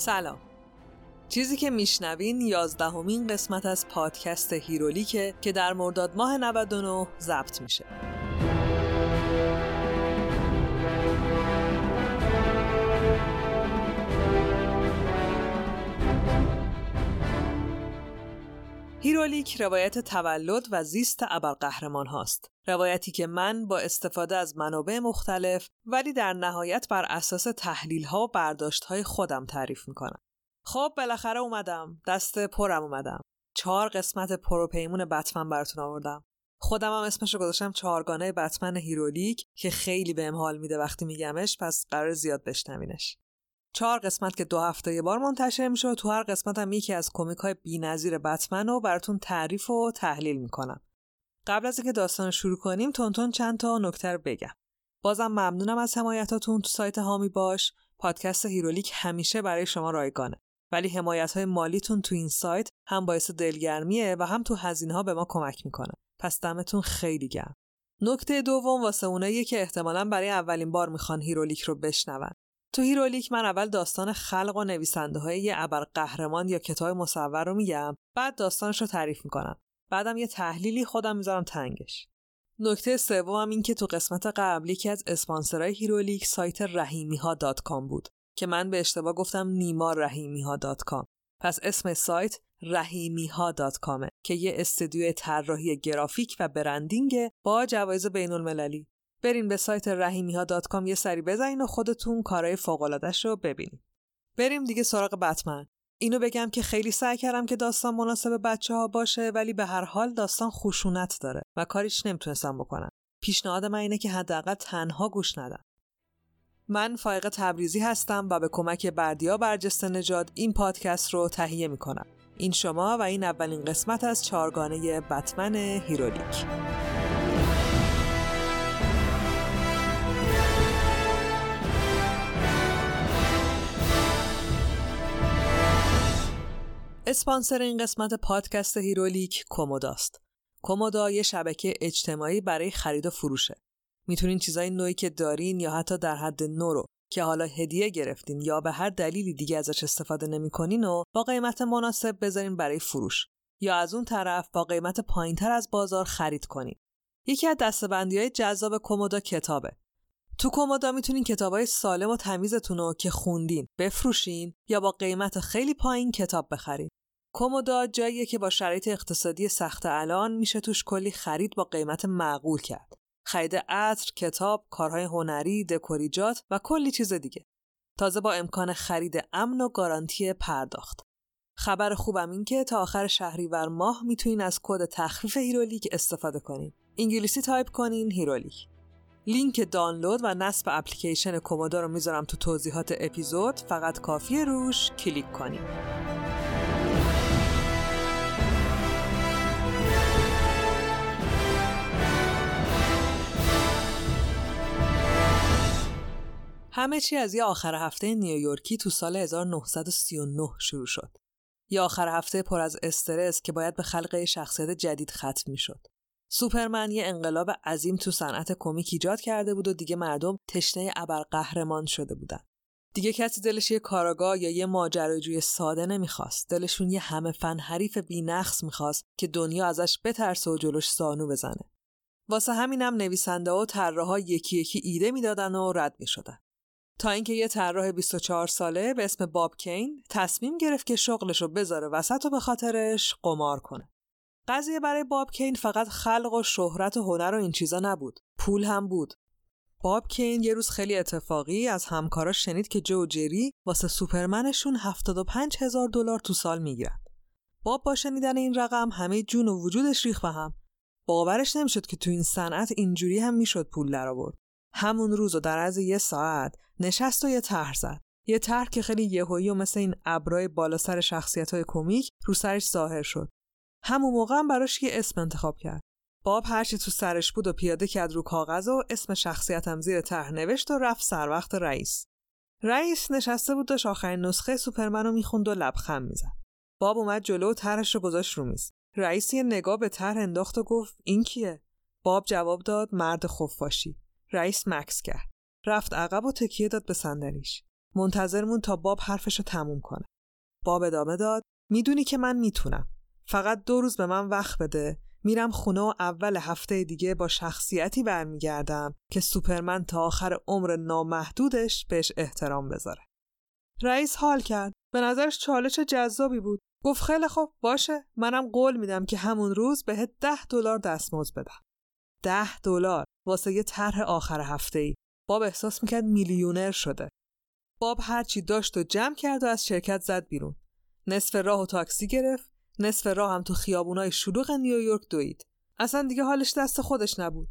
سلام. چیزی که میشنوین یازدهمین قسمت از پادکست هیرولیکه که در مرداد ماه 99 ضبط میشه. هیرولیک روایت تولد و زیست ابرقهرمان هاست. روایتی که من با استفاده از منابع مختلف ولی در نهایت بر اساس تحلیل ها و برداشت های خودم تعریف می‌کنم. خب بالاخره اومدم. دست پرم اومدم. چهار قسمت پروپیمون بتمن براتون آوردم. خودم هم اسمش رو گذاشتم چهارگانه بتمن هیرولیک که خیلی بهم حال میده وقتی میگمش پس قراره زیاد بشنوینش. چهار قسمت که دو هفته یه بار منتشر میشه و تو هر قسمت هم یکی از کمیک های بی‌نظیر بتمن رو براتون تعریف و تحلیل می‌کنم. قبل از اینکه داستان شروع کنیم بهتون چند تا نکته بگم. بازم ممنونم از حمایتاتون تو سایت حامی باش. پادکست هیرولیک همیشه برای شما رایگانه. ولی حمایت های مالیتون تو این سایت هم باعث دلگرمیه و هم تو هزینه ها به ما کمک می‌کنه. پس دمتون خیلی گرم. نکته دوم واسه اونایی که احتمالا برای اولین بار می‌خوان هیرولیک رو بشنون. تو هیرولیک من اول داستان خلق و نویسنده های یه ابر قهرمان یا کتاب مصور رو میگم بعد داستانش رو تعریف می‌کنم. بعدم یه تحلیلی خودم می‌ذارم تنگش. نکته سوم این که تو قسمت قبل یکی از اسپانسرهای هیرولیک سایت رحیمی ها بود که من به اشتباه گفتم نیما رحیمی ها پس اسم سایت رحیمی ها که یه استودیو طراحی گرافیک و برندینگ با جوایز بین المللی برین به سایت رحیمی ها یه سری بزنین و خودتون کارهای فوقلادش رو ببینید. بریم دیگه سراغ بتمن. اینو بگم که خیلی سعی کردم که داستان مناسب بچه ها باشه ولی به هر حال داستان خشونت داره و کاریش نمی‌تونستم بکنم. پیشنهاد من اینه که حداقل تنها گوش ندین. من فایق تبریزی هستم و به کمک بردیا برجسته نژاد این پادکست رو تهیه می‌کنم. این شما و این اولین قسمت از چارگانه بتمن هیرولیک. اسپانسر این قسمت پادکست هیرولیک کوموداست. کومودا یه شبکه اجتماعی برای خرید و فروشه. می‌تونین چیزای نوعی که دارین یا حتی در حد نو رو که حالا هدیه گرفتین یا به هر دلیلی دیگه ازش استفاده نمی‌کنین و با قیمت مناسب بذارین برای فروش یا از اون طرف با قیمت پایینتر از بازار خرید کنین. یکی از دستبندی های جذاب کومودا کتابه. تو کومودا می‌تونین کتابای سالم و تمیزتون رو که خوندین بفروشین یا با قیمت خیلی پایین کتاب بخرین. کومودا جاییه که با شرایط اقتصادی سخت الان میشه توش کلی خرید با قیمت معقول کرد. خرید عطر، کتاب، کارهای هنری، دکوری‌جات و کلی چیز دیگه. تازه با امکان خرید امن و گارانتی پرداخت. خبر خوبم این که تا آخر شهریور ماه می‌تونین از کد تخفیف هیرولیک استفاده کنین. انگلیسی تایپ کنین هیرولیک. لینک دانلود و نصب اپلیکیشن کومودا رو می‌ذارم تو توضیحات اپیزود فقط کافیه روش کلیک کنیم. همه چی از یه آخر هفته نیویورکی تو سال 1939 شروع شد. یه آخر هفته پر از استرس که باید به خلق شخصیت جدید ختم شد. سوپرمن یه انقلاب عظیم تو صنعت کمیک ایجاد کرده بود و دیگه مردم تشنه قهرمان شده بودن. دیگه کسی دلش یه کاراگاه یا یه ماجراجوی ساده نمی‌خواست. دلشون یه همه فن حریف بینقص می‌خواست که دنیا ازش بترسه و جلوش سانو بزنه. واسه همینم نویسنده و طراحا یکی یکی ایده می‌دادن و رد می‌شدن. تا اینکه یه طراح 24 ساله به اسم باب کین تصمیم گرفت که شغلش رو بذاره وسط و به خاطرش قمار کنه. قضیه برای باب کین فقط خلق و شهرت و هنر و این چیزا نبود. پول هم بود. باب کین یه روز خیلی اتفاقی از همکاراش شنید که جو جری واسه سوپرمنشون 75 هزار دلار تو سال می‌گیرن. باب با شنیدن این رقم همه جون و وجودش ریخ به هم. باورش نمی‌شد که تو این صنعت اینجوری هم می‌شد پول در آورد. همون روز و در از یه ساعت نشست و یه طرح زد. یه طرح که خیلی یهویی و مثل این ابرای بالا سر شخصیت های کمیک رو سرش ظاهر شد. همون موقع هم براش یه اسم انتخاب کرد. باب هرچی تو سرش بود و پیاده کرد رو کاغذ و اسم شخصیتم زیر طرح نوشت و رفت سر وقت رئیس. رئیس نشسته بود داشت آخرین نسخه سوپرمن رو می‌خوند و لبخند می‌زد. باب اومد جلو و طرحش رو گذاشت رو میز. رئیس یه نگاه به طرح انداخت و گفت این کیه؟ باب جواب داد مرد خفاشی. رئیس مکس کرد. رفت عقب و تکیه داد به صندلیش. منتظرمون تا باب حرفشو تموم کنه. باب ادامه داد می‌دونی که من می‌تونم. فقط دو روز به من وقت بده. میرم خونه و اول هفته دیگه با شخصیتی برمیگردم که سوپرمن تا آخر عمر نامحدودش بهش احترام بذاره. رئیس حال کرد. به نظرش چالش جذابی بود. گفت خیلی خوب باشه منم قول میدم که همون روز بهت ده دلار دستمزد بدم. ده دلار واسه یه طرح آخر هفته ای. باب احساس می‌کرد میلیونر شده. باب هرچی داشت و جمع کرد و از شرکت زد بیرون. نصف راه و تاکسی گرفت، نصف راه هم تو خیابونای شلوغ نیویورک دوید. اصلا دیگه حالش دست خودش نبود.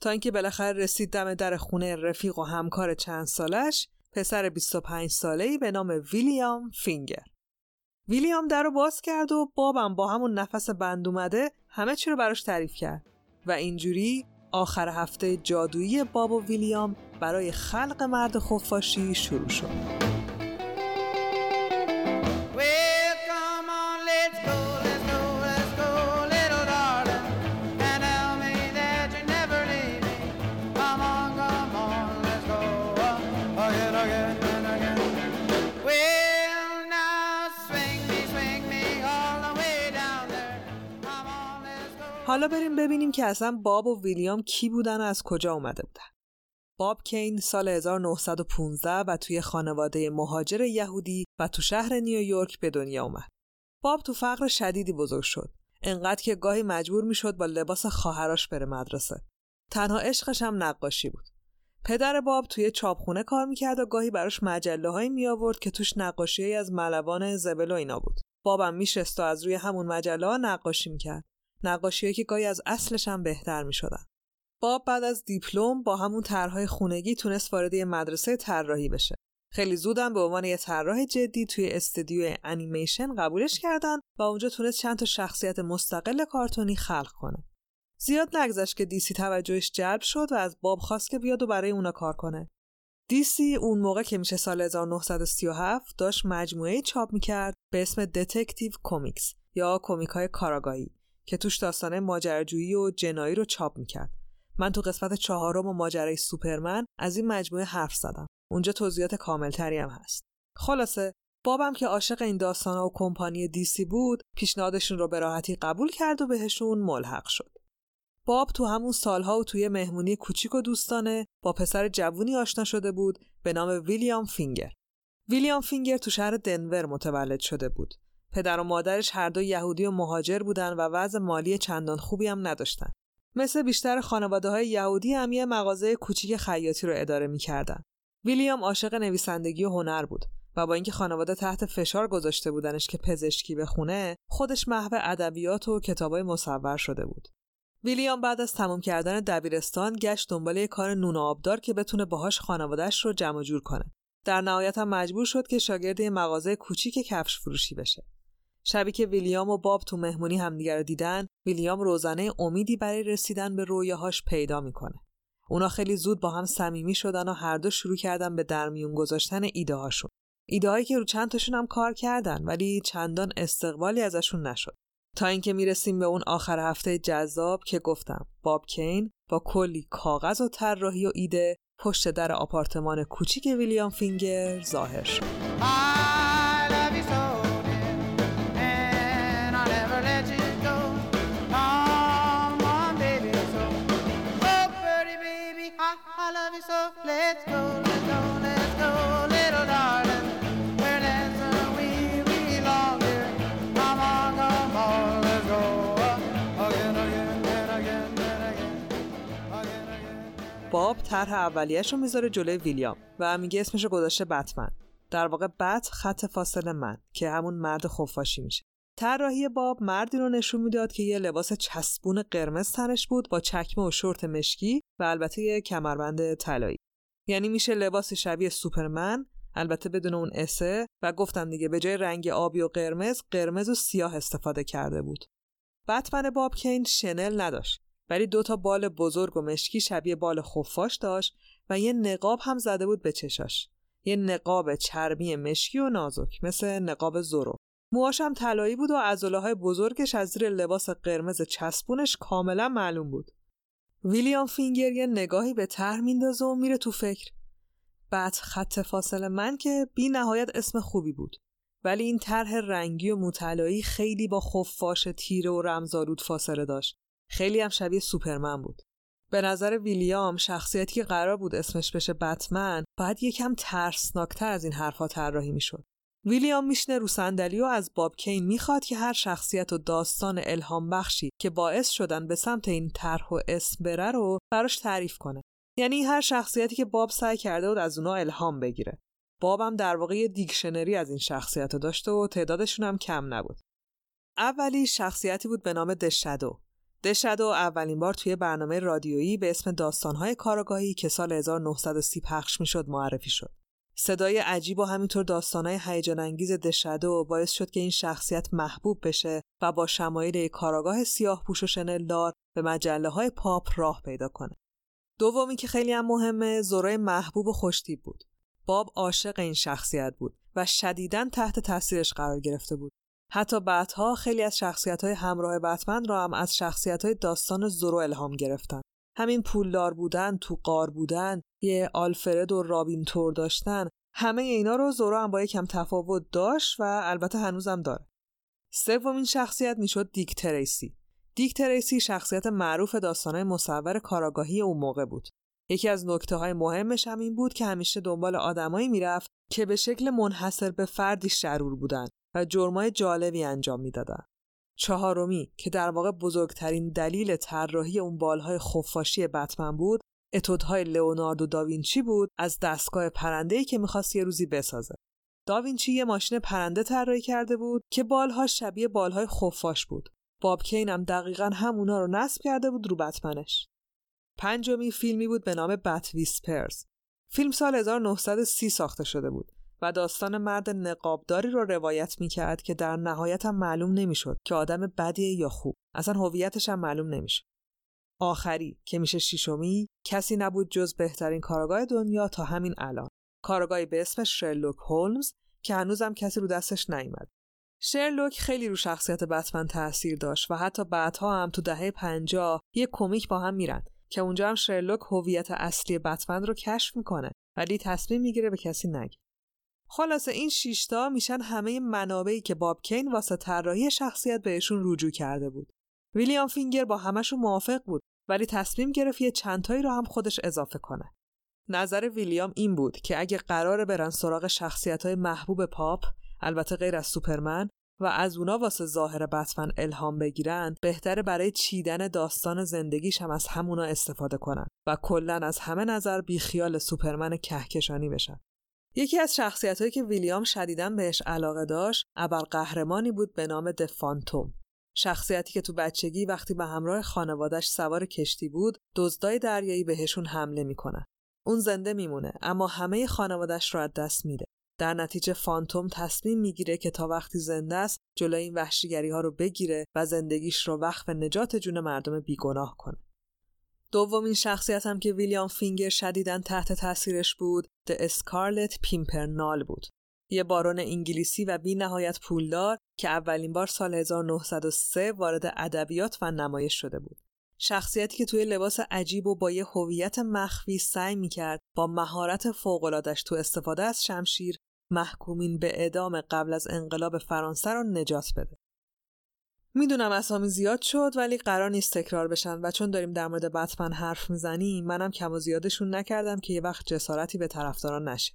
تا اینکه بالاخره رسید دم در خونه رفیق و همکار چند سالش، پسر 25 ساله‌ای به نام ویلیام فینگر. ویلیام در رو باز کرد و بابم با همون نفس بند اومده همه چی رو براش تعریف کرد و اینجوری آخر هفته جادویی باب و ویلیام برای خلق مرد خفاشی شروع شد. حالا بریم ببینیم که اصلا باب و ویلیام کی بودن و از کجا اومده بودن. باب کین سال 1915 و توی خانواده مهاجر یهودی و تو شهر نیویورک به دنیا اومد. باب تو فقر شدیدی بزرگ شد. انقدر که گاهی مجبور می‌شد با لباس خواهرش بره مدرسه. تنها عشقش هم نقاشی بود. پدر باب توی چاپخونه کار می‌کرد و گاهی براش مجله هایی می آورد که توش نقاشی از ملوان زبل و اینا بود. بابم میشست و از روی همون مجله ها نقاشی می‌کرد. نقاشی که گاهی از اصلش هم بهتر می شدن. باب بعد از دیپلم با همون طرحهای خونگی تونست وارد مدرسه طراحی بشه. خیلی زودم به عنوان یه طراح جدی توی استودیو انیمیشن قبولش کردن و اونجا تونست چند تا شخصیت مستقل کارتونی خلق کنه. زیاد نگذشت که دیسی توجهش جلب شد و از باب خواست که بیاد و برای اونا کار کنه. دیسی اون موقع که میشه سال 1937 داشت مجموعه چاپ می‌کرد به اسم Detective Comics یا کمیک های کاراگاهی که توش داستانه ماجراجویی و جنایی رو چاپ می‌کرد. من تو قسمت چهارم و ماجرای سوپرمن از این مجموعه حرف زدم. اونجا توضیحات کاملتری هم هست. خلاصه بابم که عاشق این داستانا و کمپانی دیسی بود پیشنهادشون رو به راحتی قبول کرد و بهشون ملحق شد. باب تو همون سالها و توی مهمونی کوچیک و دوستانه با پسر جوونی آشنا شده بود به نام ویلیام فینگر. ویلیام فینگر تو شهر دنور متولد شده بود. پدر و مادرش هر دو یهودی و مهاجر بودن و وضع مالی چندان خوبی هم نداشتن. مثل بیشتر خانواده های یهودی هم یه مغازه کوچیک خیاطی رو اداره می‌کردن. ویلیام عاشق نویسندگی و هنر بود و با اینکه خانواده تحت فشار گذاشته بودنش که پزشکی بخونه، خودش محو ادبیات و کتابای مصور شده بود. ویلیام بعد از تمام کردن دبیرستان گشت دنبال یه کار نون آبدار که بتونه باهاش خانوادهش رو جمع جور کنه. در نهایت هم مجبور شد که شاگرد یه مغازه کوچیک کفش فروشی بشه. شبی که ویلیام و باب تو مهمونی همدیگر رو دیدن ویلیام روزانه امیدی برای رسیدن به رویاهاش پیدا می‌کنه. اونا خیلی زود با هم صمیمی شدن و هر دو شروع کردن به درمیون گذاشتن ایده هاشون ایده که رو چند تاشون هم کار کردن ولی چندان استقبالی ازشون نشد. تا اینکه می‌رسیم به اون آخر هفته جذاب که گفتم باب کین با کلی کاغذ و طراحی و ایده پشت در آپارتمان کوچیک ویلیام فینگر ظاهر شد. باب طرح اولیش رو می‌ذاره جلوی ویلیام و میگه اسمش گذاشته بتمن. در واقع بت خط فاصله من که همون مرد خفاشی میشه. طراحی باب مردی رو نشون می‌داد که یه لباس چسبون قرمز تنش بود با چکمه و شورت مشکی و البته یه کمربند طلایی. یعنی میشه لباس شبیه سوپرمن البته بدون اون اسه و گفتم دیگه به جای رنگ آبی و قرمز قرمز و سیاه استفاده کرده بود. بتمن باب کین شنل نداشت. ولی دو تا بال بزرگ و مشکی شبیه بال خفاش داشت و یه نقاب هم زده بود به چشاش. یه نقاب چرمی مشکی و نازک مثل نقاب زورو. موهاش هم طلایی بود و عضله های بزرگش از زیر لباس قرمز چسبونش کاملا معلوم بود. ویلیام فینگر یه نگاهی به طرح میندازه و میره تو فکر. بعد خط فاصله من که بی نهایت اسم خوبی بود. ولی این طرح رنگی و مطلایی خیلی با خفاش تیره و رمزالود فاصله داشت. خیلی هم شبیه سوپرمن بود. به نظر ویلیام شخصیتی که قرار بود اسمش بشه بتمن باید یکم ترسناکتر از این حرفها طراحی می‌شد. ویلیام میشنه رو صندلی و از باب کین می‌خواد که هر شخصیت و داستان الهام بخشی که باعث شدن به سمت این طرح و اسم بره رو براش تعریف کنه. یعنی هر شخصیتی که باب سعی کرده بود از اونا الهام بگیره. بابم در واقع یه دیکشنری از این شخصیت داشته و تعدادشون هم کم نبود. اولی شخصیتی بود به نام دشدو دشدو اولین بار توی برنامه رادیویی به اسم داستانهای کاراگاهی که سال 1930 پخش می‌شد معرفی شد صدای عجیب و همینطور داستانهای هیجان انگیز دشدو باعث شد که این شخصیت محبوب بشه و با شمایل کاراگاه سیاه پوش و شنلدار به مجله های پاپ راه پیدا کنه. دومی که خیلی هم مهمه زورای محبوب و خوشتیب بود. باب عاشق این شخصیت بود و شدیداً تحت تاثیرش قرار گرفته بود. حتی بعدها خیلی از شخصیت های همراه بتمن را هم از شخصیت های داستان زورو الهام گرفتن. همین پولدار بودن، تو قار بودن، یه آلفرد و رابین تور داشتن، همه اینا رو زورو هم با یکم تفاوت داشت و البته هنوزم داره. سومین شخصیت می‌شد دیک تریسی. دیک تریسی شخصیت معروف داستانهای مصور کاراگاهی اون موقع بود. یکی از نکته های مهمش هم این بود که همیشه دنبال آدمایی می‌رفت که به شکل منحصر به فردی شرور بودن و جرمای جالبی انجام می‌دادن. چهارمی که در واقع بزرگترین دلیل طراحی اون بالهای خفاشی بتمن بود اتودهای لئوناردو داوینچی بود از دستگاه پرنده‌ای که می‌خواست یه روزی بسازه. داوینچی یه ماشین پرنده طراحی کرده بود که بالها شبیه بالهای خفاش بود. باب کین هم دقیقا همونا رو نصب کرده بود رو بتمنش. پنجمی فیلمی بود به نام بت ویسپرز. فیلم سال 1930 ساخته شده بود و داستان مرد نقابداری رو روایت می‌کرد که در نهایت هم معلوم نمی‌شد که آدم بدیه یا خوب. اصلا هویتش هم معلوم نمی‌شد. آخری که میشه شیشمی کسی نبود جز بهترین کارگاه دنیا تا همین الان. کارگاهی به اسم شرلوک هولمز که هنوزم کسی رو دستش نیامد. شرلوک خیلی رو شخصیت بتمن تاثیر داشت و حتی بعدها هم تو دهه 50 یه کمیک با هم میرن که اونجا هم شرلوک هویت اصلی بتمن رو کشف می‌کنه ولی تصمیم می‌گیره به کسی نگه. خلاصه این شیشتا میشن همه منابعی که باب کین واسه طراحی شخصیت بهشون رجوع کرده بود. ویلیام فینگر با همشون موافق بود ولی تصمیم گرفت یه چندتایی رو هم خودش اضافه کنه. نظر ویلیام این بود که اگه قراره برن سراغ شخصیت های محبوب پاپ البته غیر از سوپرمن و از اونا واسه ظاهر بتمن الهام بگیرن بهتره برای چیدن داستان زندگیش هم از همونا استفاده کنن و کلا از همه نظر بیخیال سوپرمن کهکشانی بشن یکی از شخصیت هایی که ویلیام شدیداً بهش علاقه داشت قهرمانی بود به نام دفانتوم شخصیتی که تو بچگی وقتی به همراه خانوادش سوار کشتی بود دزدای دریایی بهشون حمله می‌کنه. اون زنده میمونه اما همه خانوادش رو از دست میده در نتیجه فانتوم تصمیم می‌گیره که تا وقتی زنده است جلوی این وحشیگری ها رو بگیره و زندگیش رو وقف نجات جون مردم بیگناه کنه. دومین شخصیت هم که ویلیام فینگر شدیدن تحت تاثیرش بود د اسکارلت پیمپرنال بود. یه بارون انگلیسی و بی نهایت پولدار که اولین بار سال 1903 وارد ادبیات و نمایش شده بود. شخصیتی که توی لباس عجیب و با یه هویت مخفی سعی می‌کرد با مهارت فوق‌العاده‌اش تو استفاده از شمشیر محکومین به اعدام قبل از انقلاب فرانسه رو نجات بده. می‌دونم اسامی زیاد شد ولی قرار نیست تکرار بشن و چون داریم در مورد بتمن حرف می‌زنیم منم کم و زیادشون نکردم که یه وقت جسارتی به طرفداران نشه.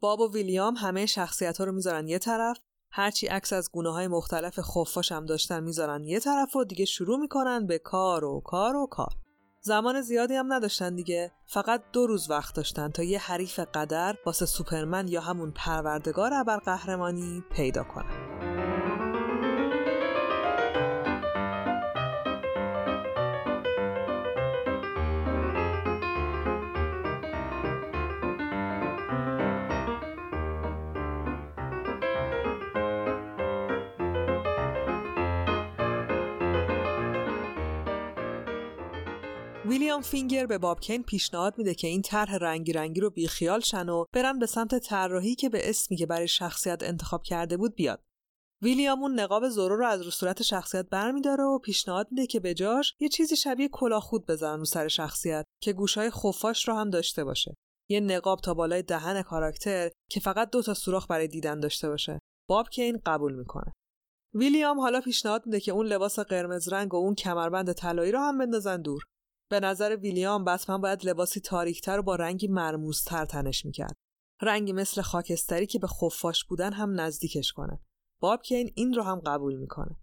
باب و ویلیام همه شخصیت ها رو می‌ذارن یه طرف هرچی عکس از گونه های مختلف خفاش هم داشتن می‌ذارن یه طرف و دیگه شروع می‌کنن به کار و کار و کار زمان زیادی هم نداشتن دیگه فقط دو روز وقت داشتن تا یه حریف قدر واسه سوپرمن یا همون پروردگار ابرقهرمانی پیدا کنن ویلیام فینگر به بابکین پیشنهاد میده که این طرح رنگی رنگی رو بیخیال شن و برن به سمت طراحی که به اسمی که برای شخصیت انتخاب کرده بود بیاد. ویلیام اون نقاب زورو رو از رو صورت شخصیت برمیداره و پیشنهاد میده که به جاش یه چیزی شبیه کلاه خود بزنن رو سر شخصیت که گوشای خفاش رو هم داشته باشه. یه نقاب تا بالای دهن کاراکتر که فقط دو تا سوراخ برای دیدن داشته باشه باب کین قبول می‌کنه ویلیام حالا پیشنهاد میده که اون لباس قرمز رنگ و اون کمربند طلایی رو هم بندازن دور به نظر ویلیام بتمن باید لباسی تاریکتر و با رنگی مرموزتر تنش می‌کرد. رنگی مثل خاکستری که به خفاش بودن هم نزدیکش کنه. باب کین این رو هم قبول می‌کنه.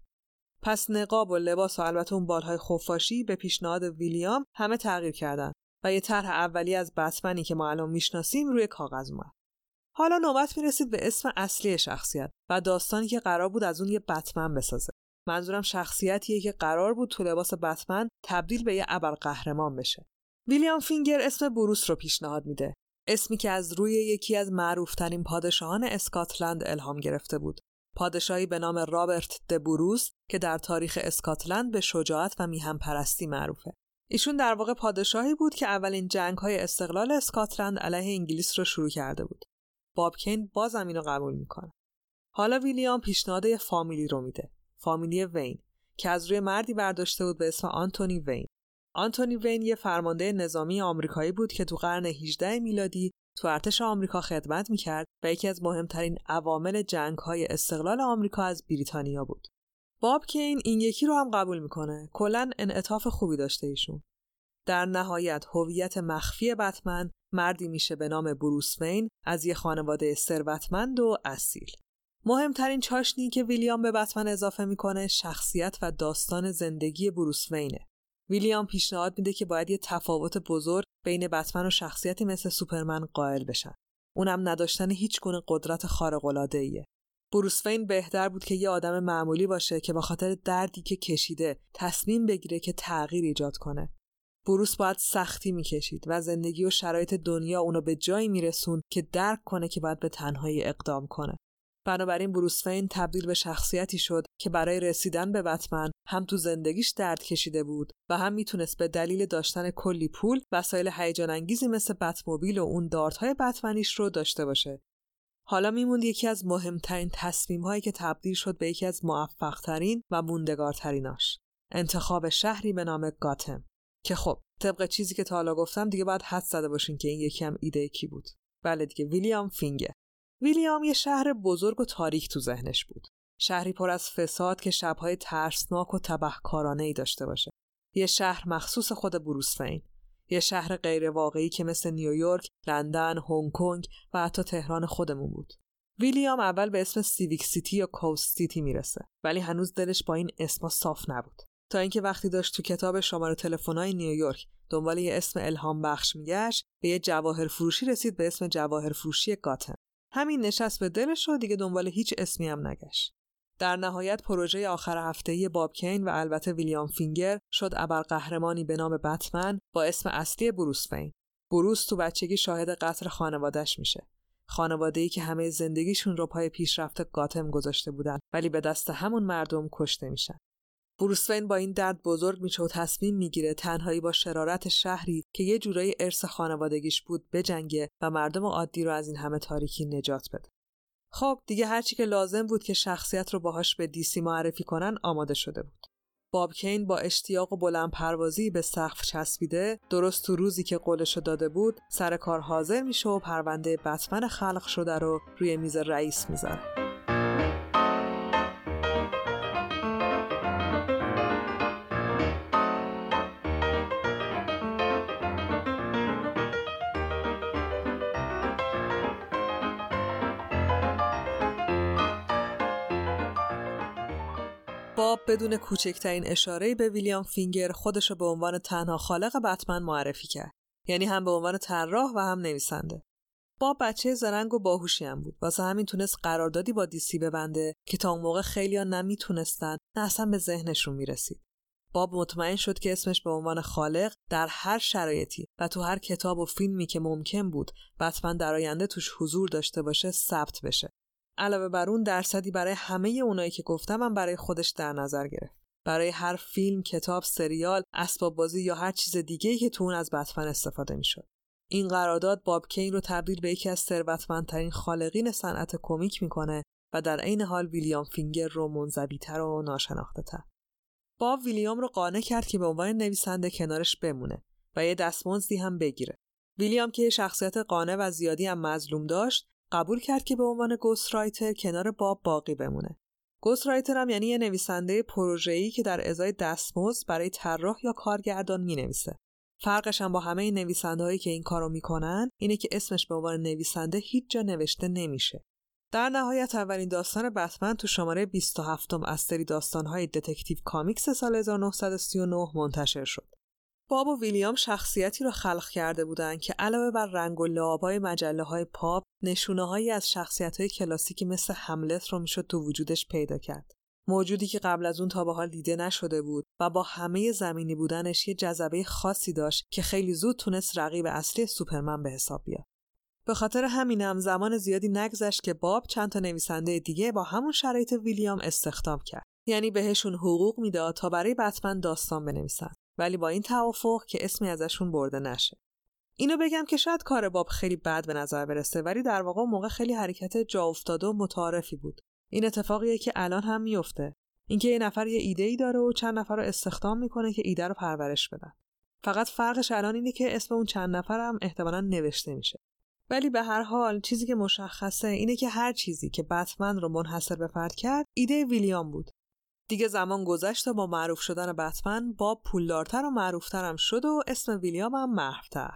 پس نقاب و لباس و البته اون بالهای خفاشی به پیشنهاد ویلیام همه تغییر کردن و یه طرح اولی از بتمنی که ما الان می‌شناسیم روی کاغذ اومد. حالا نوبت می‌رسید به اسم اصلی شخصیت و داستانی که قرار بود از اون یه بتمن بسازه. منظورم شخصیتیه که قرار بود تو لباس بتمن تبدیل به یه ابرقهرمان بشه ویلیام فینگر اسم بروس رو پیشنهاد میده اسمی که از روی یکی از معروفترین پادشاهان اسکاتلند الهام گرفته بود پادشاهی به نام رابرت د بروس که در تاریخ اسکاتلند به شجاعت و میهم پرستی معروفه. ایشون در واقع پادشاهی بود که اولین جنگ های استقلال اسکاتلند علیه انگلیس رو شروع کرده بود. بابکین باز اینو قبول می‌کنه. حالا ویلیام پیشنهاد فامیلی رو میده. فامیلی وین که از روی مردی برداشته بود به اسم آنتونی وین. آنتونی وین یه فرمانده نظامی آمریکایی بود که تو قرن 18 میلادی تو ارتش آمریکا خدمت می‌کرد و یکی از مهمترین عوامل جنگ های استقلال آمریکا از بریتانیا بود. باب کین این یکی رو هم قبول می‌کنه. کلا انعطاف خوبی داشته ایشون. در نهایت هویت مخفی بتمن مردی میشه به نام بروس وین از یه خانواده ثروتمند و اصیل. مهمترین چاشنی که ویلیام به بتمن اضافه می‌کنه شخصیت و داستان زندگی بروس وینه. ویلیام پیشنهاد میده که باید یه تفاوت بزرگ بین بتمن و شخصیتی مثل سوپرمن قائل بشن. اونم نداشتن هیچ گونه قدرت خارق العاده ایه. بروس وین بهتر بود که یه آدم معمولی باشه که به خاطر دردی که کشیده تصمیم بگیره که تغییر ایجاد کنه. بروس باید سختی می‌کشید و زندگی و شرایط دنیا اونو به جایی میرسون که درک کنه که باید به تنهایی اقدام کنه. بنابراین بروس وین تبدیل به شخصیتی شد که برای رسیدن به بتمن هم تو زندگیش درد کشیده بود و هم می‌تونست به دلیل داشتن کلی پول وسایل هیجان انگیزی مثل بتموبیل و اون دارت‌های بتمنیش رو داشته باشه. حالا میموند یکی از مهمترین تصمیم هایی که تبدیل شد به یکی از موفقترین و موندگارتریناش. انتخاب شهری به نام گاتم که خب طبق چیزی که تا حالا گفتم دیگه باید حد زده باشین که این یکی هم ایده کی بود. بله دیگه ویلیام فینگر ویلیام یه شهر بزرگ و تاریک تو ذهنش بود. شهری پر از فساد که شبهای ترسناک و تبهکارانه ای داشته باشه. یه شهر مخصوص خود بروس وین. یه شهر غیر واقعی که مثل نیویورک، لندن، هنگ کنگ و حتی تهران خودمون بود. ویلیام اول به اسم Civic City یا Coast City می‌رسه ولی هنوز دلش با این اسما صاف نبود. تا اینکه وقتی داشت تو کتاب شماره تلفن‌های نیویورک دنبال یه اسم الهام بخش میگشت به یه جواهر فروشی رسید به اسم جواهر فروشی گاتم. همین نشست به دلش و دیگه دنبال هیچ اسمی هم نگشت. در نهایت پروژه آخر هفته باب کین و البته ویلیام فینگر شد ابرقهرمانی به نام بتمن با اسم اصلی بروس وین. بروس تو بچگی شاهد قتل خانوادهش میشه. خانواده که همه زندگیشون رو پای پیشرفت گاتم گذاشته بودن ولی به دست همون مردم کشته میشن. بروس وین با این درد بزرگ میشه و تصمیم می‌گیره تنهایی با شرارت شهری که یه جورایی ارث خانوادگیش بود بجنگه و مردم عادی رو از این همه تاریکی نجات بده. خب دیگه هرچی که لازم بود که شخصیت رو باهاش به دیسی معرفی کنن آماده شده بود. باب کین با اشتیاق و بلند پروازی به سقف چسبیده درست تو روزی که قولش داده بود سر کار حاضر میشه و پرونده بتمن خلق شده رو روی میز رئیس می‌ذاره. باب بدون کوچکترین اشاره به ویلیام فینگر خودش به عنوان تنها خالق بتمن معرفی کرد. یعنی هم به عنوان طراح و هم نویسنده. باب بچه زرنگ و باهوشی هم بود. واسه همین تونست قراردادی با دیسی ببنده که تا اون موقع خیلیا نمی‌تونستن نه اصلا به ذهنشون می‌رسید. باب مطمئن شد که اسمش به عنوان خالق در هر شرایطی و تو هر کتاب و فیلمی که ممکن بود بتمن در آینده توش حضور داشته باشه ثبت بشه علاوه بر اون درصدی برای همه اونایی که گفتم هم برای خودش در نظر گرفت برای هر فیلم، کتاب، سریال، اسباب بازی یا هر چیز دیگه که تو اون از بتمن استفاده می‌شد. این قرارداد باب کین رو تبدیل به یکی از ثروتمندترین خالقین صنعت کمیک می‌کنه و در عین حال ویلیام فینگر رو منزویتر و ناشناخته تر. باب ویلیام رو قانع کرد که به عنوان نویسنده کنارش بمونه و یه دستمزدی هم بگیره. ویلیام که شخصیت قانع و زیادی هم مظلوم داشت قبول کرد که به عنوان ghostwriter کنار باب باقی بمونه. ghostwriter هم یعنی یه نویسنده پروژه‌ای که در ازای دستمزد برای طراح یا کارگردان می‌نویسه. فرقش هم با همه این نویسنده که این کارو می‌کنن اینه که اسمش به عنوان نویسنده هیچ جا نوشته نمیشه. در نهایت اولین داستان بتمن تو شماره 27 از سری داستانهای Detective Comics سال 1939 منتشر شد. باب و ویلیام شخصیتی را خلق کرده بودند که علاوه بر رنگ و لعابای مجله های پاپ نشونه از شخصیت های کلاسیکی مثل هملت رو می‌شد تو وجودش پیدا کرد. موجودی که قبل از اون تا به حال دیده نشده بود و با همه زمینی بودنش یه جذبه خاصی داشت که خیلی زود تونست رقیب اصلی سوپرمن به حساب بیاد. به خاطر همینم زمان زیادی نگذشت که باب چند تا نویسنده دیگه با همون شرایط ویلیام استخدام کرد. یعنی بهشون حقوق می‌داد تا برای بتمن داستان بنویسن. ولی با این توافق که اسمی ازشون برده نشه. اینو بگم که شاید کار باب خیلی بد به نظر برسه ولی در واقع موقع خیلی حرکت جا افتاده و متعارفی بود. این اتفاقیه که الان هم میفته. اینکه یه نفر یه ایده ای داره و چند نفر رو استخدام می‌کنه که ایده رو پرورش بدن. فقط فرقش الان اینه که اسم اون چند نفر هم احتمالا نوشته میشه. ولی به هر حال چیزی که مشخصه اینه که هر چیزی که بتمن رو منحصر به فرد کرد ایده ویلیام بود. دیگه زمان گذشت و با معروف شدن بتمن با پولدارتر و معروفتر هم شد و اسم ویلیام هم محفتر.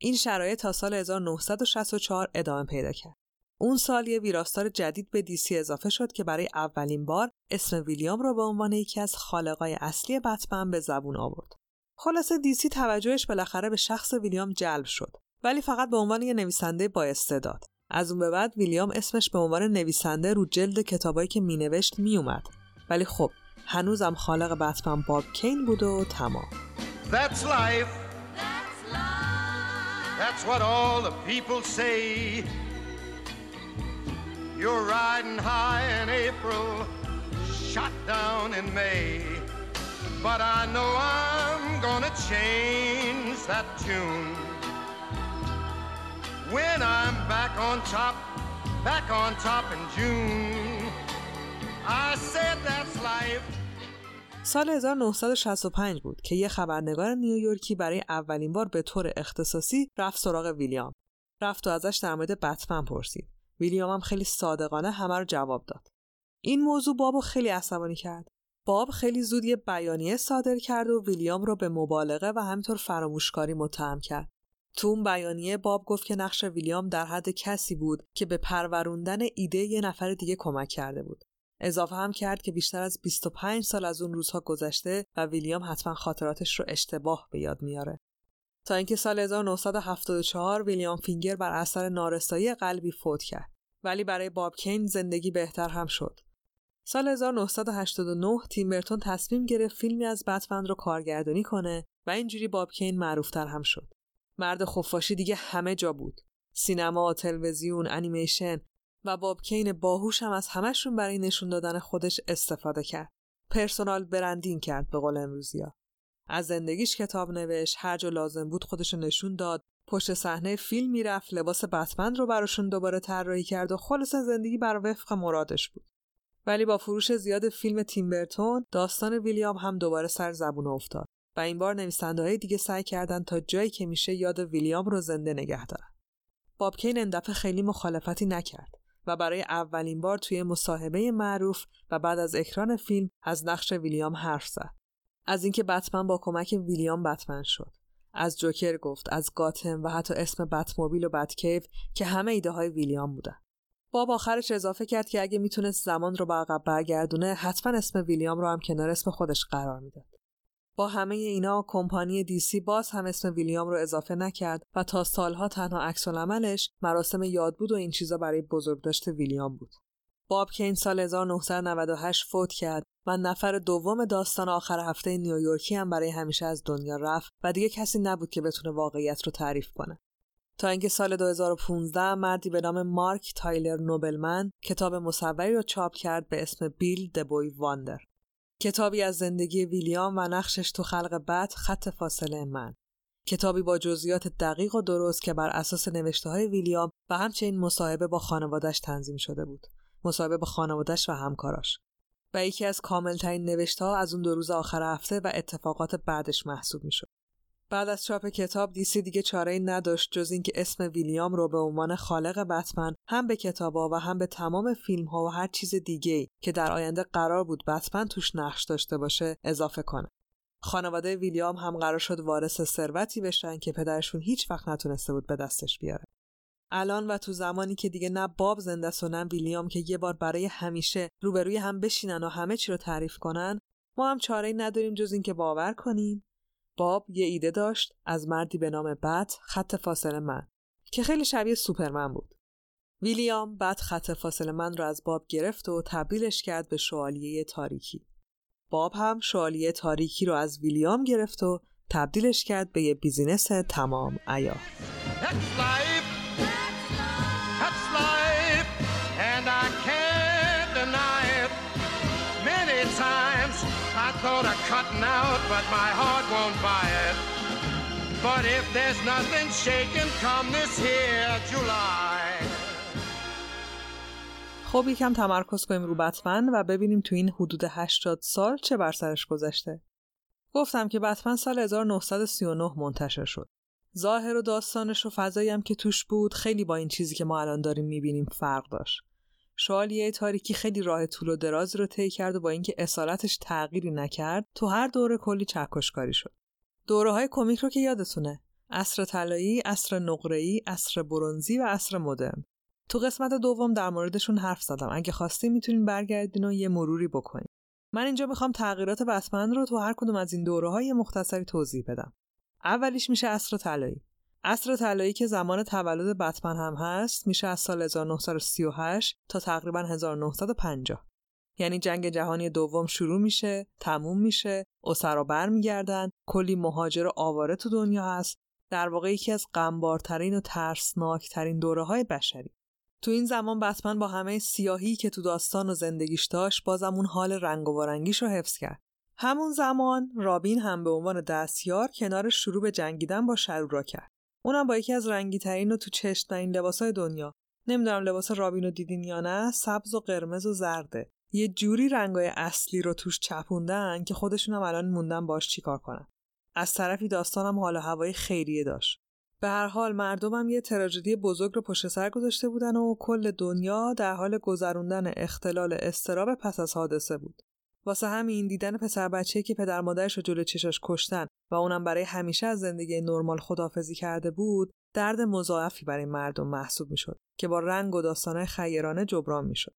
این شرایط تا سال 1964 ادامه پیدا کرد. اون سال یه ویراستار جدید به دیسی اضافه شد که برای اولین بار اسم ویلیام رو به عنوان یکی از خالقای اصلی بتمن به زبون آورد. خلاصه دیسی توجهش بالاخره به شخص ویلیام جلب شد ولی فقط به عنوان یه نویسنده با استعداد. از اون به بعد ویلیام اسمش به عنوان نویسنده رو جلد کتابایی که مینوشت میومد ولی خب هنوزم خالق بتمن باب کین بود و تمام That's life. That's what all the people say. You're riding high in April, shot down in May. But I know I'm gonna change that tune. When I'm back on top, back on top in June. سال 1965 بود که یه خبرنگار نیویورکی برای اولین بار به طور اختصاصی رفت سراغ ویلیام. رفت و ازش در مورد بتمن پرسید. ویلیام هم خیلی صادقانه همه رو جواب داد. این موضوع بابو خیلی عصبانی کرد. باب خیلی زود یه بیانیه صادر کرد و ویلیام رو به مبالغه و همینطور فراموشکاری متهم کرد. تو اون بیانیه باب گفت که نقش ویلیام در حد کسی بود که به پروروندن ایده یه نفر دیگه کمک کرده بود. اضافه هم کرد که بیشتر از 25 سال از اون روزها گذشته و ویلیام حتما خاطراتش رو اشتباه به یاد میاره. تا اینکه سال 1974 ویلیام فینگر بر اثر نارسایی قلبی فوت کرد. ولی برای باب کین زندگی بهتر هم شد. سال 1989 تیم برتون تصمیم گرفت فیلمی از بتمن رو کارگردانی کنه و اینجوری باب کین معروفتر هم شد. مرد خفاشی دیگه همه جا بود. سینما، تلویزیون، انیمیشن و باب کین باهوش هم از همشون برای نشون دادن خودش استفاده کرد. پرسونال برندینگ کرد به قول امروزیا. از زندگیش کتاب نوشت، هر جا لازم بود خودش نشون داد، پشت صحنه فیلم می‌رفت، لباس بتمن رو براشون دوباره طراحی کرد و خالص زندگی بر وفق مرادش بود. ولی با فروش زیاد فیلم تیمبرتون داستان ویلیام هم دوباره سر زبون افتاد و این بار نویسنده های دیگه سعی کردن تا جایی که میشه یاد ویلیام رو زنده نگه دارن. باب کین این دفعه خیلی مخالفتی نکرد و برای اولین بار توی مصاحبه معروف و بعد از اکران فیلم از نقش ویلیام حرف زد. از اینکه بتمن با کمک ویلیام بتمن شد. از جوکر گفت، از گاتم و حتی اسم بتموبیل و بتکیو که همه ایده های ویلیام بودن. باب آخرش اضافه کرد که اگه می‌تونست زمان رو به عقب برگردونه حتما اسم ویلیام رو هم کنار اسم خودش قرار می‌داد. با همه اینا کمپانی دیسی باز هم اسم ویلیام رو اضافه نکرد و تا سالها تنها عکس عملش مراسم یادبود و این چیزا برای بزرگداشت ویلیام بود. باب که این سال 1998 فوت کرد و نفر دوم داستان آخر هفته نیویورکی هم برای همیشه از دنیا رفت و دیگه کسی نبود که بتونه واقعیت رو تعریف کنه. تا اینکه سال 2015 مردی به نام مارک تایلر نوبلمن کتاب مصوری رو چاپ کرد به اسم بیل دبوی واندر. کتابی از زندگی ویلیام و نقشش تو خلق بد خط فاصله من. کتابی با جزئیات دقیق و درست که بر اساس نوشته های ویلیام و همچنین مصاحبه با خانوادش تنظیم شده بود. مصاحبه با خانوادش و همکاراش. و یکی از کاملترین نوشته ها از اون دو روز آخر هفته و اتفاقات بعدش محسوب می شد. بعد از چاپ کتاب دیسی دیگه چاره ای نداشت جز اینکه اسم ویلیام رو به عنوان خالق بتمن هم به کتابا و هم به تمام فیلم ها و هر چیز دیگه که در آینده قرار بود بتمن توش نقش داشته باشه اضافه کنه. خانواده ویلیام هم قرار شد وارث ثروتی بشن که پدرشون هیچ وقت نتونسته بود به دستش بیاره. الان و تو زمانی که دیگه نه باب زنده است و نه ویلیام که یه بار برای همیشه روبروی هم بشینن و همه چی رو تعریف کنن ما هم چاره نداریم جز اینکه باور کنیم باب یه ایده داشت از مردی به نام بت خط فاصله من که خیلی شبیه سوپرمن بود. ویلیام بعد خط فاصله من رو از باب گرفت و تبدیلش کرد به شوالیه تاریکی. باب هم شوالیه تاریکی رو از ویلیام گرفت و تبدیلش کرد به یه بیزینس تمام عیار. Thought of cutting out, but my heart won't buy it. But if there's nothing shaking come this here July. خب یکم تمرکز کنیم رو بتمن و ببینیم تو این حدود 80 سال چه بر سرش گذشته. گفتم که بتمن سال 1939 منتشر شد. ظاهر و داستانش و فضایی هم که توش بود خیلی با این چیزی که ما الان داریم می‌بینیم فرق داشت. شوالیه تاریکی خیلی راه طول و درازی رو طی کرد و با اینکه اصالتش تغییری نکرد تو هر دوره کلی چکشکاری شد. دوره های کمیک رو که یادتونه. اصر طلایی، اصر نقره‌ای، اصر برونزی و اصر مدرن. تو قسمت دوم در موردشون حرف زدم. اگه خواستی می‌تونین برگردین و یه مروری بکنین من اینجا می‌خوام تغییرات بتمن رو تو هر کدوم از این دوره های مختصری توضیح بدم. اولیش میشه اصر طلایی. عصر طلایی که زمان تولد بتمن هم هست میشه از سال 1938 تا تقریبا 1950 یعنی جنگ جهانی دوم شروع میشه تموم میشه اسرا برمیگردن کلی مهاجر آواره تو دنیا هست. در واقع یکی از غمبارترین و ترسناکترین دوره های بشری. تو این زمان بتمن با همه سیاهی که تو داستان و زندگیش داشت بازم اون حال رنگ و رنگیش رو حفظ کرد. همون زمان رابین هم به عنوان دستیار کنار شروع به جنگیدن با شرورا کرد. اونم با یکی از رنگی ترین و تو چشم این لباسای دنیا. نمی‌دونم لباس رابین رو دیدین یا نه سبز و قرمز و زرده. یه جوری رنگای اصلی رو توش چپوندن که خودشون هم الان موندن باش چیکار کنن. از طرفی داستانم حال و هوای خیریه داشت. به هر حال مردمم یه تراژدی بزرگ رو پشت سر گذاشته بودن و کل دنیا در حال گذروندن اختلال استراب پس از حادثه بود. واسه همین دیدن پسر بچه که پدر مادرش رو جلو چشاش کشتن و اونم برای همیشه از زندگی نرمال خدافزی کرده بود درد مضاعفی برای مردم محسوب می‌شد که با رنگ و داستانهای خیرانه جبران می‌شد.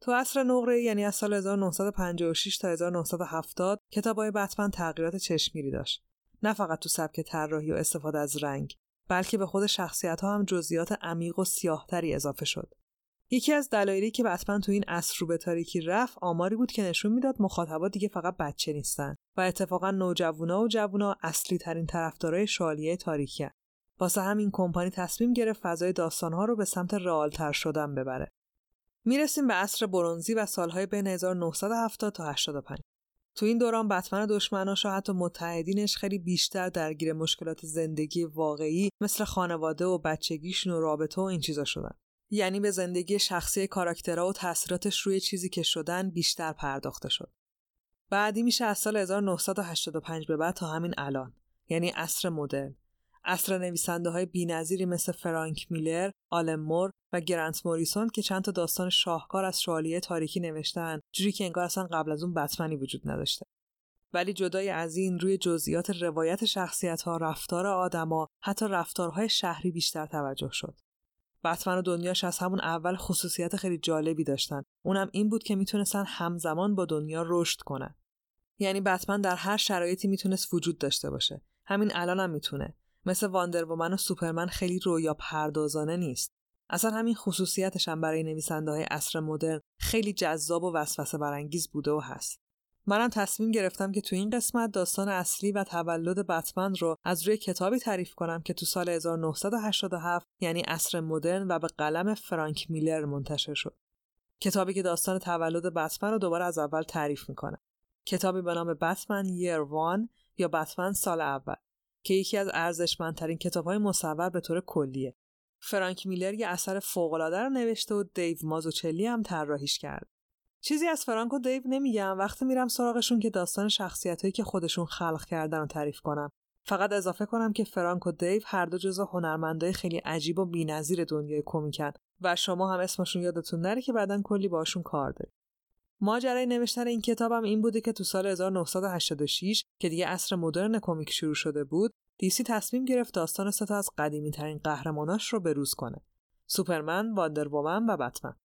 تو عصر نقره یعنی از سال 1956 تا 1970 کتابای بتمن تغییرات چشمگیری داشت. نه فقط تو سبک طراحی و استفاده از رنگ بلکه به خود شخصیت ها هم جزئیات عمیق و سیاهتری اضافه شد. یکی از دلایلی که بتمن تو این عصر رو به تاریکی رفت آماری بود که نشون می‌داد مخاطبا دیگه فقط بچه نیستن و اتفاقا نوجوانا و جوونا اصلی ترین طرفدارای شالیه تاریکی واسه همین کمپانی تصمیم گرفت فضای داستانها رو به سمت رئالتر شدن ببره. می‌رسیم به عصر برونزی و سالهای بین 1970 تا 85 تو این دوران بتمن دشمناش و حتی متحدینش خیلی بیشتر درگیر مشکلات زندگی واقعی مثل خانواده و بچگیشون و رابطه و این چیزا شدن. یعنی به زندگی شخصی کاراکترها و تاثیراتش روی چیزی که شدن بیشتر پرداخته شد. بعدی میشه از سال 1985 به بعد تا همین الان. یعنی عصر مدرن. عصر نویسنده های بینظیری مثل فرانک میلر، آلن مور و گرانت موریسون که چند تا داستان شاهکار از شوالیه تاریکی نوشتن جوری که انگار اصلا قبل از اون بتمنی وجود نداشته. ولی جدای از این روی جزئیات روایت شخصیت ها رفتار آدما حتی رفتارهای شهری بیشتر توجه شد. بتمن و دنیاش از همون اول خصوصیت خیلی جالبی داشتن. اونم این بود که می‌تونستن همزمان با دنیا رشد کنن. یعنی بتمن در هر شرایطی می‌تونست وجود داشته باشه. همین الانم هم می‌تونه. مثل واندر وومن و سوپرمن خیلی رویا پردازانه نیست. اصلا همین خصوصیتش هم برای نویسنده های عصر مدرن خیلی جذاب و وسوسه برانگیز بوده و هست. منم تصمیم گرفتم که تو این قسمت داستان اصلی و تولد بتمن رو از روی کتابی تعریف کنم که تو سال 1987 یعنی عصر مدرن و به قلم فرانک میلر منتشر شد. کتابی که داستان تولد بتمن رو دوباره از اول تعریف می‌کنه. کتابی به نام بتمن یر وان یا بتمن سال اول که یکی از ارزشمندترین کتابهای مصور به طور کلیه. فرانک میلر یه اثر فوق‌العاده رو نوشته و دیو مازوچلی هم طراحیش کرد. چیزی از فرانک و دیو نمیگم. وقتی میرم سراغشون که داستان شخصیتهایی که خودشون خلق کردن رو تعریف کنم. فقط اضافه کنم که فرانک و دیو هر دو جزو هنرمندای خیلی عجیب و بی‌نظیر دنیای کمیکن و شما هم اسمشون یادتون نره که بعدا کلی باشون کار دارید. ماجرای نوشتن این کتابم این بوده که تو سال 1986 که دیگه عصر مدرن کمیک شروع شده بود دیسی تصمیم گرفت داستان سه از قدیمی ترین قهرماناش رو بروز کنه. سوپرمن، واندرومن و بتمن.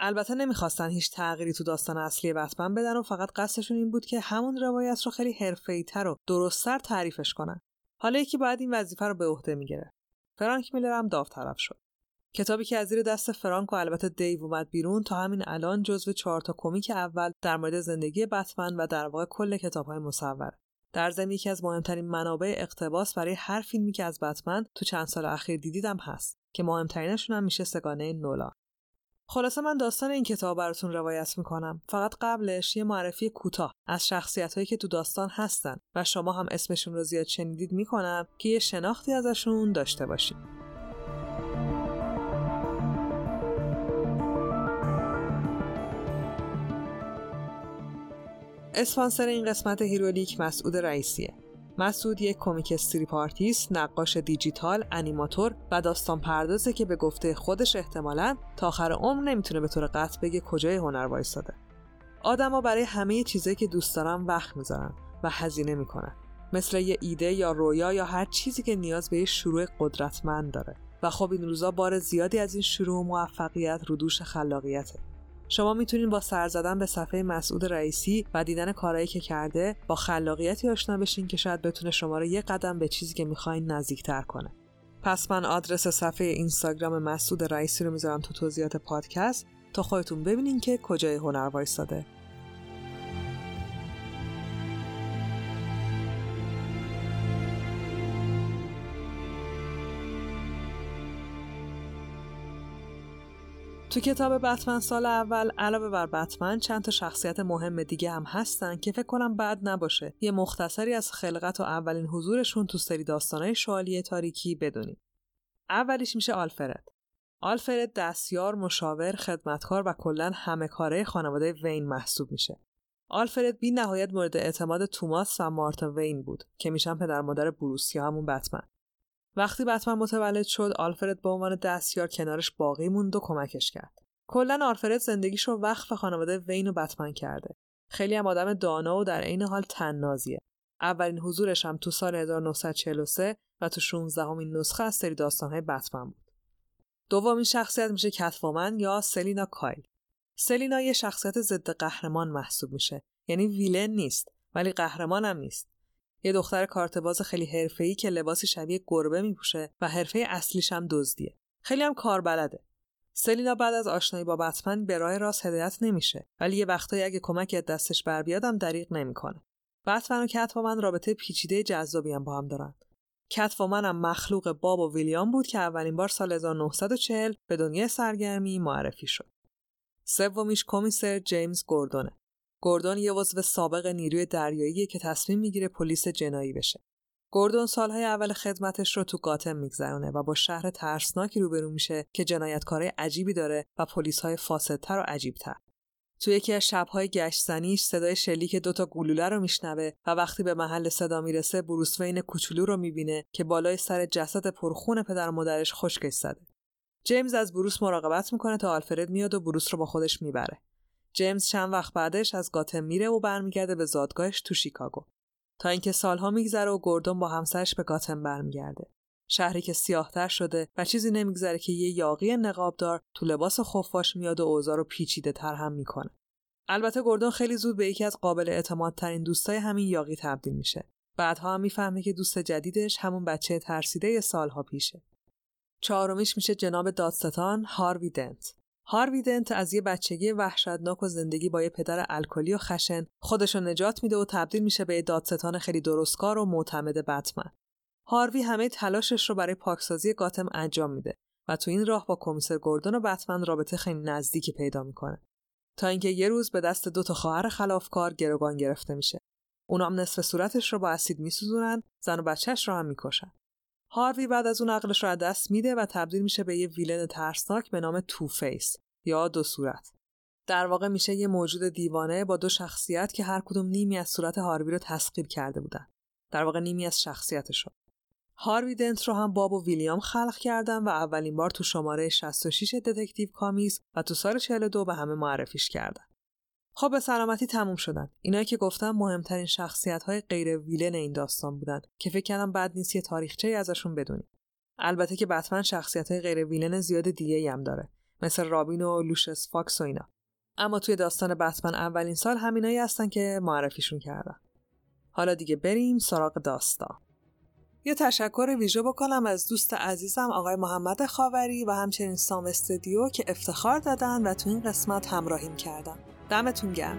البته نمی‌خواستن هیچ تغییری تو داستان اصلی بتمن بدن و فقط قصدشون این بود که همون روایت رو خیلی حرفه‌ای‌تر و درستتر تعریفش کنن. حالا یکی باید این وظیفه رو به عهده می‌گیره. فرانک میلر هم داوطلب شد. کتابی که از زیر دست فرانک و البته دیو اومد بیرون تا همین الان جزو چهار تا کمیک اول در مورد زندگی بتمن و در واقع کل کتابهای مصوره در ضمن یکی از مهمترین منابع اقتباس برای هر فیلمی که از بتمن تو چند سال اخیر دیدیدم هست که مهمترینشون هم میشه سگانه نولا. خلاصه من داستان این کتاب براتون روایت می‌کنم. فقط قبلش یه معرفی کوتاه از شخصیت هایی که تو داستان هستن و شما هم اسمشون رو زیاد شنیدید می‌کنم که یه شناختی ازشون داشته باشید. اسپانسر این قسمت هیرولیک مسعود رئیسیه. مسعود یک comic strip artist، نقاش دیجیتال، انیماتور و داستان پردازه که به گفته خودش احتمالا تا آخر عمر نمی‌تونه به طور قطع بگه کجای هنر وایستاده. آدما برای همه چیزایی که دوست دارن وقت می‌ذارن و هزینه می‌کنن. مثل یه ایده یا رویا یا هر چیزی که نیاز به یه شروع قدرتمند داره. و خب این روزا بار زیادی از این شروع و موفقیت رو دوش خلاقیته. شما می‌تونید با سر زدن به صفحه مسعود رئیسی و دیدن کارهایی که کرده با خلاقیتی آشنا بشین که شاید بتونه شما رو یه قدم به چیزی که می‌خواین نزدیکتر کنه. پس من آدرس صفحه اینستاگرام مسعود رئیسی رو می‌ذارم تو توضیحات پادکست تا خودتون ببینین که کجای هنر وایستاده. تو کتاب بتمن سال اول علاوه بر بتمن چند تا شخصیت مهم دیگه هم هستن که فکر کنم بد نباشه یه مختصری از خلقت و اولین حضورشون تو سری داستانهای شوالیه تاریکی بدونیم. اولیش میشه آلفرد. آلفرد دستیار، مشاور، خدمتکار و کلا همه کاره خانواده وین محسوب میشه. آلفرد بی نهایت مورد اعتماد توماس و مارتا وین بود که میشن پدر مادر بروس یا همون بتمن. وقتی بتمن متولد شد آلفرد به عنوان دستیار کنارش باقی موند و کمکش کرد. کلا آلفرد زندگیش رو وقف خانواده وین و بتمن کرده. خیلی هم آدم دانا و در عین حال تننازیه اولین حضورش هم تو سال 1943 و تو 16 همین نسخه از سری داستانهای بتمن بود. دومین شخصیت میشه کتفومن یا سلینا کایل. سلینا یه شخصیت ضد قهرمان محسوب میشه. یعنی ویلن نیست ولی قهرمان هم نیست. یه دختر کارتباز خیلی حرفه‌ای که لباسی شبیه گربه میپوشه و حرفه اصلیش هم دزدیه. خیلی هم کار بلده. سلینا بعد از آشنایی با بتمن به راه راست هدایت نمیشه ولی یه وقتایی اگه کمک دستش بر بیادم دریغ نمی‌کنه. بتمن و کتومن رابطه پیچیده جذابی هم با هم دارن. کتومن هم مخلوق باب و ویلیام بود که اولین بار سال 1940 به دنیای سرگرمی معرفی شد. سومیش کمیسر جیمز گوردونه. گوردون یه عضو سابق نیروی دریایی که تصمیم می‌گیره پلیس جنایی بشه. گوردون سالهای اول خدمتش رو تو گاتم میگذرونه و با شهر ترسناکی روبرو میشه که جنایتکارای عجیبی داره و پلیسهای فاسدتر و عجیبتر. تو یکی از شبهای گشتزنیش صدای شلیک دوتا گلوله رو میشنوه و وقتی به محل صدا می‌رسه بروس وین کوچولو رو می‌بینه که بالای سر جسد پرخون پدر مادرش خشکش زده. جیمز از بروس مراقبت می‌کنه تا آلفرد میاد و بروس رو با خودش می‌بره. جیمز چند وقت بعدش از گاتم میره و برمیگرده به زادگاهش تو شیکاگو. تا اینکه سالها میگذره و گوردون با همسرش به گاتم برمیگرده. شهری که سیاهتر شده و چیزی نمیگذره که یه یاقی نقابدار تو لباس خفاش میاد و اوضاع رو پیچیده تر هم می‌کنه. البته گوردون خیلی زود به یکی از قابل اعتمادترین دوستای همین یاقی تبدیل میشه. بعدها هم می‌فهمه که دوست جدیدش همون بچه ترسیده سالها پیشه. چهارمیش میشه جناب دادستان هاروی دنت. هاروی دنت از یه بچگی وحشتناک و زندگی با یه پدر الکلی و خشن خودشو نجات میده و تبدیل میشه به دادستان خیلی درستکار و معتمد بتمن. هاروی همه تلاشش رو برای پاکسازی گاتم انجام میده و تو این راه با کمیسر گوردون و بتمن رابطه خیلی نزدیکی پیدا می‌کنه. تا اینکه یه روز به دست دو تا خواهر خلافکار گروگان گرفته میشه. اونام نصف صورتش رو با اسید میسوزونن، زن و بچهش رو هم می‌کشن. هاروی بعد از اون عقلش رو از دست میده و تبدیل میشه به یه villain ترسناک به نام Two-Face یا دو صورت. در واقع میشه یه موجود دیوانه با دو شخصیت که هر کدوم نیمی از صورت هاروی رو تسخیر کرده بودن. در واقع نیمی از شخصیتشون هاروی دنت رو هم باب و ویلیام خلق کردن و اولین بار تو شماره 66 Detective Comics و تو سال 42 به همه معرفیش کردن. خب به سلامتی تموم شدن. اینایی که گفتم مهمترین شخصیت های غیر villain این داستان بودن که فکر کردم بد نیست یه تاریخچه ازشون بدونیم. البته که بتمن شخصیت های غیر villain زیاد دیگه هم داره مثل رابین و لوشس فاکس و اینا. اما توی داستان بتمن اولین سال همینایی هستن که معرفیشون کردن. حالا دیگه بریم سراغ داستان. یه تشکر ویژه بکنم از دوست عزیزم آقای محمد خاوری و همچنین سام استودیو که افتخار دادن و تو این قسمت همراهیم کردن. دمتون گرم.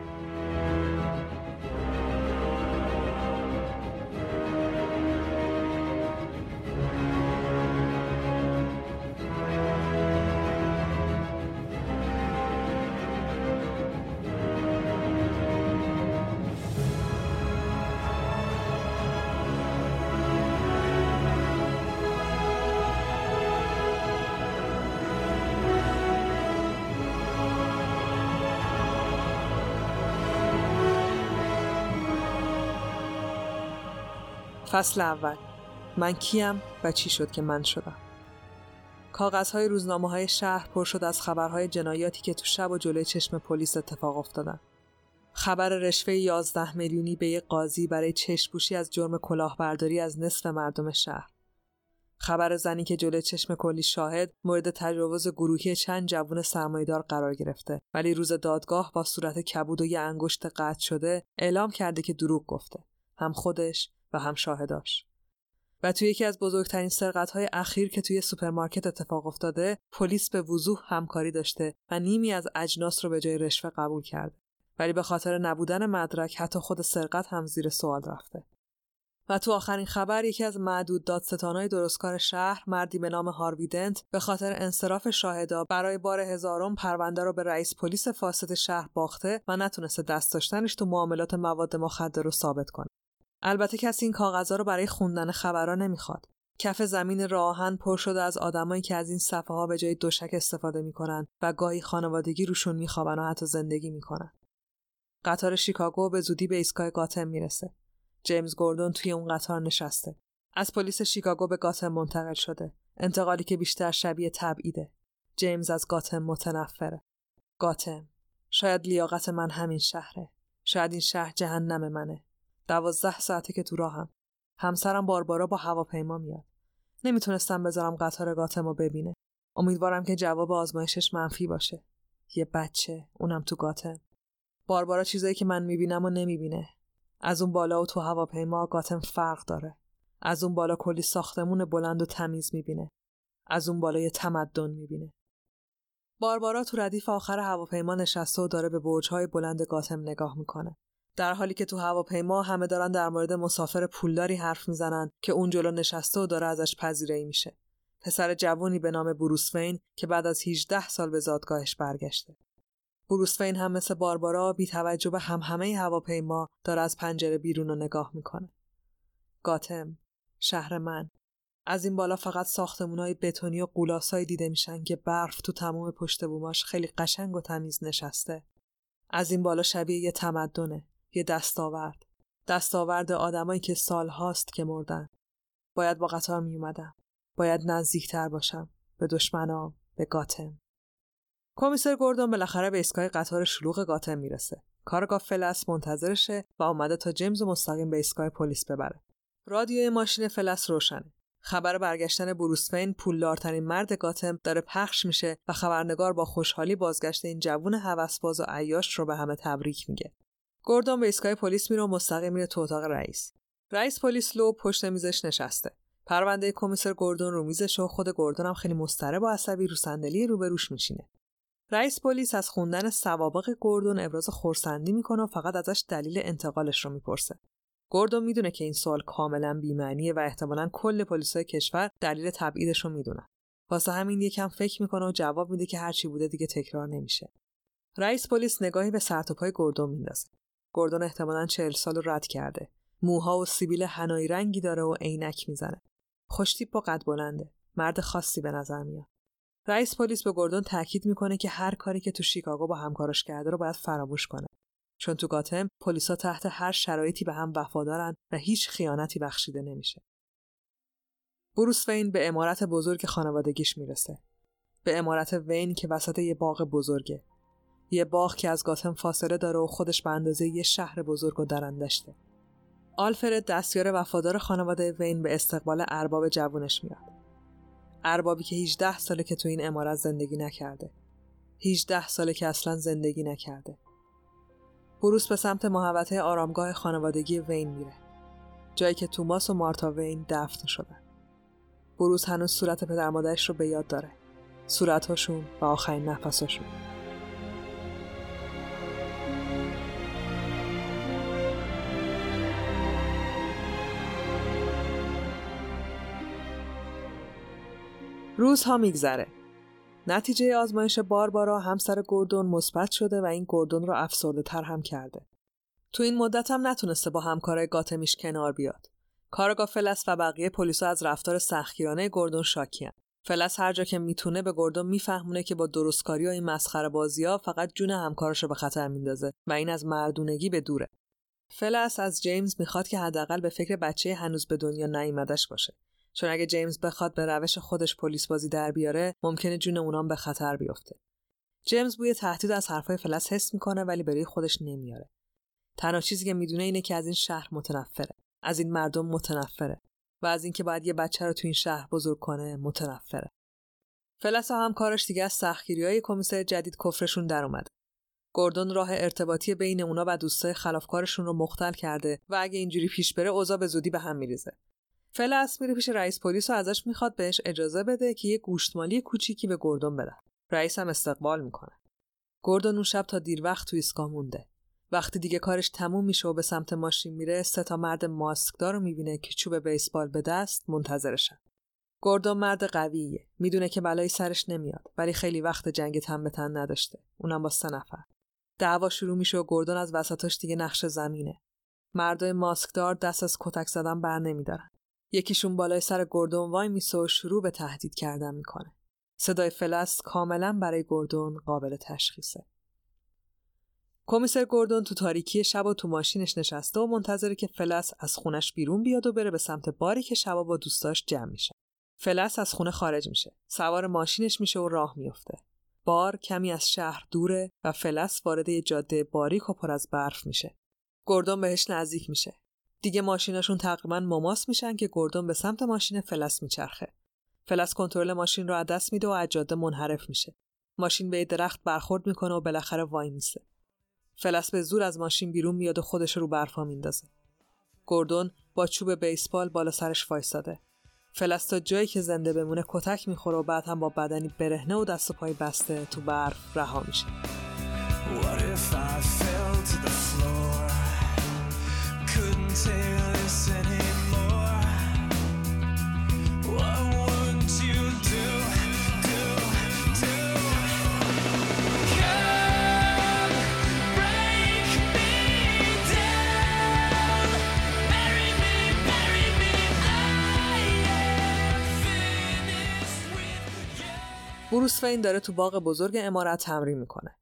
فصل اول. من کیم و چی شد که من شدم؟ کاغذهای روزنامه های شهر پر شد از خبرهای جنایاتی که تو شب و جلوی چشم پلیس اتفاق افتادن. خبر رشوه 11 میلیونی به یک قاضی برای چشپوشی از جرم کلاهبرداری از نصف مردم شهر. خبر زنی که جلوی چشم کلی شاهد مورد تجاوز گروهی چند جوون سرمایدار قرار گرفته ولی روز دادگاه با صورت کبود و یه انگشت قطع شده اعلام کرده که دروغ گفته. هم خودش و هم شاهداش. و توی یکی از بزرگترین سرقت های اخیر که توی سوپرمارکت اتفاق افتاده پلیس به وضوح همکاری داشته و نیمی از اجناس رو به جای رشوه قبول کرده. ولی به خاطر نبودن مدرک حتی خود سرقت هم زیر سوال رفته. و تو آخرین خبر یکی از معدود دادستانهای درستکار شهر مردی به نام هاروی دنت به خاطر انصراف شاهدا برای بار هزارم پرونده رو به رئیس پلیس فاسد شهر باخته و نتونسته دست داشتنش تو معاملات مواد مخدر رو ثابت کنه. البته کسی این کاغذها رو برای خوندن خبرها نمی‌خواد. کف زمین راهن پر شده از آدمایی که از این صفحه ها به جای دوشک استفاده می‌کنن و گاهی خانوادگی روشون میخوابن و حتی زندگی می‌کنن. قطار شیکاگو به زودی به ایستگاه گاتم می‌رسه. جیمز گوردون توی اون قطار نشسته. از پلیس شیکاگو به گاتم منتقل شده. انتقالی که بیشتر شبیه تبعیده. جیمز از گاتم متنفره. گاتم. شاید لیاقت من همین شهره. شاید این شهر جهنم منه. دوازده ساعته که تو راهم. همسرم باربارا با هواپیما میاد. نمی‌تونستم بذارم قطار گاتم ببینه. امیدوارم که جواب آزمایشش منفی باشه. یه بچه اونم تو گاتم. باربارا چیزایی که من می‌بینم و نمی‌بینه. از اون بالا و تو هواپیما گاتم فرق داره. از اون بالا کلی ساختمون بلند و تمیز می‌بینه. از اون بالا یه تمدن می‌بینه. باربارا تو ردیف آخر هواپیما نشسته و داره به برجهای بلند گاتم نگاه می‌کنه. در حالی که تو هواپیما همه دارن در مورد مسافر پولداری حرف می‌زنن که اون جلو نشسته و داره ازش پذیرایی میشه. پسر جوونی به نام بروس که بعد از 18 سال به زادگاهش برگشته. بروس هم مثل باربارا بی توجه به هم همه هواپیما داره از پنجره بیرون رو نگاه می‌کنه. گاتم، شهر من. از این بالا فقط ساختمونای بتونی و قولاسایی دیده میشن که برف تو تمام پشت بوماش خیلی قشنگ و تمیز نشسته. از این بالا شبیه یه تمدنه. یه دستاورد. دستاورد آدمایی که سال هاست که مردن. باید با قطار می اومدم باید نزدیکتر باشم. به دشمنام. به گاتم. کمیسر گوردون بالاخره به ایستگاه قطار شلوغ گاتم می‌رسه. کارگاه فلس منتظرشه و اومده تا جیمز مستقیم به ایستگاه پلیس ببره. رادیوی ماشین فلس روشنه. خبر برگشتن بروسفین پولدارترین مرد گاتم داره پخش میشه و خبرنگار با خوشحالی بازگشت این جوون هوسباز و عیاش رو به همه تبریک میگه. گوردون به ایستگاه پلیس میره و مستقیم میره تو اتاق رئیس. رئیس پلیس لو پشت میزش نشسته. پرونده کمیسر گوردون رو میزش و خود گوردون هم خیلی مضطرب و عصبی رو صندلی روبروش میشینه. رئیس پلیس از خوندن سوابق گوردون ابراز خورسندی می‌کنه و فقط ازش دلیل انتقالش رو می‌پرسه. گوردون می‌دونه که این سوال کاملا بیمعنیه و احتمالا کل پلیسای کشور دلیل تبعیدش رو می‌دونن. واسه همین یکم فکر می‌کنه و جواب میده که هرچی بوده دیگه تکرار نمیشه. رئیس پلیس نگاهی به سرت پای گوردون میندازه. گردون احتمالا چهل سال رو رد کرده موها و سیبیل هنایی رنگی داره و عینک می‌زنه خوشتیپ با قد بلنده مرد خاصی به نظر میاد رئیس پلیس به گردون تاکید می‌کنه که هر کاری که تو شیکاگو با همکارش کرده رو باید فراموش کنه چون تو گاتم پلیسا تحت هر شرایطی به هم وفادارن و هیچ خیانتی بخشیده نمیشه. بروس وین به امارت بزرگ خانوادگیش می‌رسه. به امارت وین که وسط یه باغ بزرگه. یه باغ که از گاتم فاصله داره و خودش به اندازه یه شهر بزرگ و درندشته. آلفرد دستیار وفادار خانواده وین به استقبال ارباب جوونش میاد. اربابی که 18 ساله که تو این امارت زندگی نکرده. 18 ساله که اصلا زندگی نکرده. بروس به سمت محوطه آرامگاه خانوادگی وین میره. جایی که توماس و مارتا وین دفن شدن. بروس هنوز صورت پدر مادرش رو به یاد داره. صورتهاشون و آخرین نفساشون. روزها میگذره. نتیجه آزمایش باربارا همسر گردون مثبت شده و این گردون رو افسرده تر هم کرده. تو این مدت هم نتونسته با همکارای گاتمیش کنار بیاد. کارگاه فلس و بقیه پلیسا از رفتار سختگیرانه گردون شاکیان. فلس هر جا که می‌تونه به گردون میفهمونه که با درستکاری و این مسخره بازی ها فقط جون همکارش رو به خطر میندازه و این از مردونگی به دوره. فلس از جیمز می‌خواد که حداقل به فکر بچه هنوز به دنیا نیامدش باشه. چون اگه جیمز بخواد به روش خودش پلیس بازی در بیاره ممکنه جون اونام به خطر بیفته. جیمز بوی تهدید از حرفای فلس حس می‌کنه ولی برای خودش نمیاره. تنها چیزی که می‌دونه اینه که از این شهر متنفره. از این مردم متنفره. و از اینکه باید یه بچه رو تو این شهر بزرگ کنه متنفره. فلس و همکارش دیگه از سختگیری های کمیسر جدید کفرشون در اومده گوردون راه ارتباطی بین اونا و دوستای خلافکارشون رو مختل کرده و اگه اینجوری پیش بره اوضاع به زودی به هم میریزه. فلس میره پیش رئیس پلیس و ازش می‌خواد بهش اجازه بده که یه گوشتمالی کوچیکی به گردون بده. رئیس هم استقبال می‌کنه. گردون اون شب تا دیر وقت تو ایسکا مونده. وقتی دیگه کارش تموم میشه و به سمت ماشین میره سه تا مرد ماسکدار رو می‌بینه که چوب بیسبال به دست منتظرشن. گردون مرد قویه. می‌دونه که بلایی سرش نمیاد ولی خیلی وقت جنگ تن به تن نداشته. اونم با سه نفر. دعوا شروع میشه و گردون از وسطاش دیگه نقش زمینه. مردای ماسکدار دست از کتک زدن بر نمیدارن. یکیشون بالای سر گردون وای میسه و شروع به تهدید کردن می‌کنه. صدای فلس کاملا برای گردون قابل تشخیصه. کمیسر گردون تو تاریکی شب و تو ماشینش نشسته و منتظره که فلس از خونش بیرون بیاد و بره به سمت باری که شبا با دوستاش جمع میشه. فلس از خونه خارج میشه. سوار ماشینش میشه و راه میفته. بار کمی از شهر دوره و فلس وارد یه جاده باریک و پر از برف میشه. گردون بهش نزدیک میشه. دیگه ماشیناشون تقریبا مماس میشن که گردون به سمت ماشین فلس میچرخه. فلس کنترل ماشین رو از دست میده و از منحرف میشه. ماشین به درخت برخورد می‌کنه و بالاخره وای میسه. فلس به زور از ماشین بیرون میاد و خودش رو برفا میندازه. گردون با چوب بیسبال بالا سرش وایساده. فلس تا جایی که زنده بمونه کتک می‌خوره و بعد هم با بدنی برهنه و دست و پای بسته تو برف رها میشه. بروس وین داره تو باغ بزرگ امارت تمرین می‌کنه.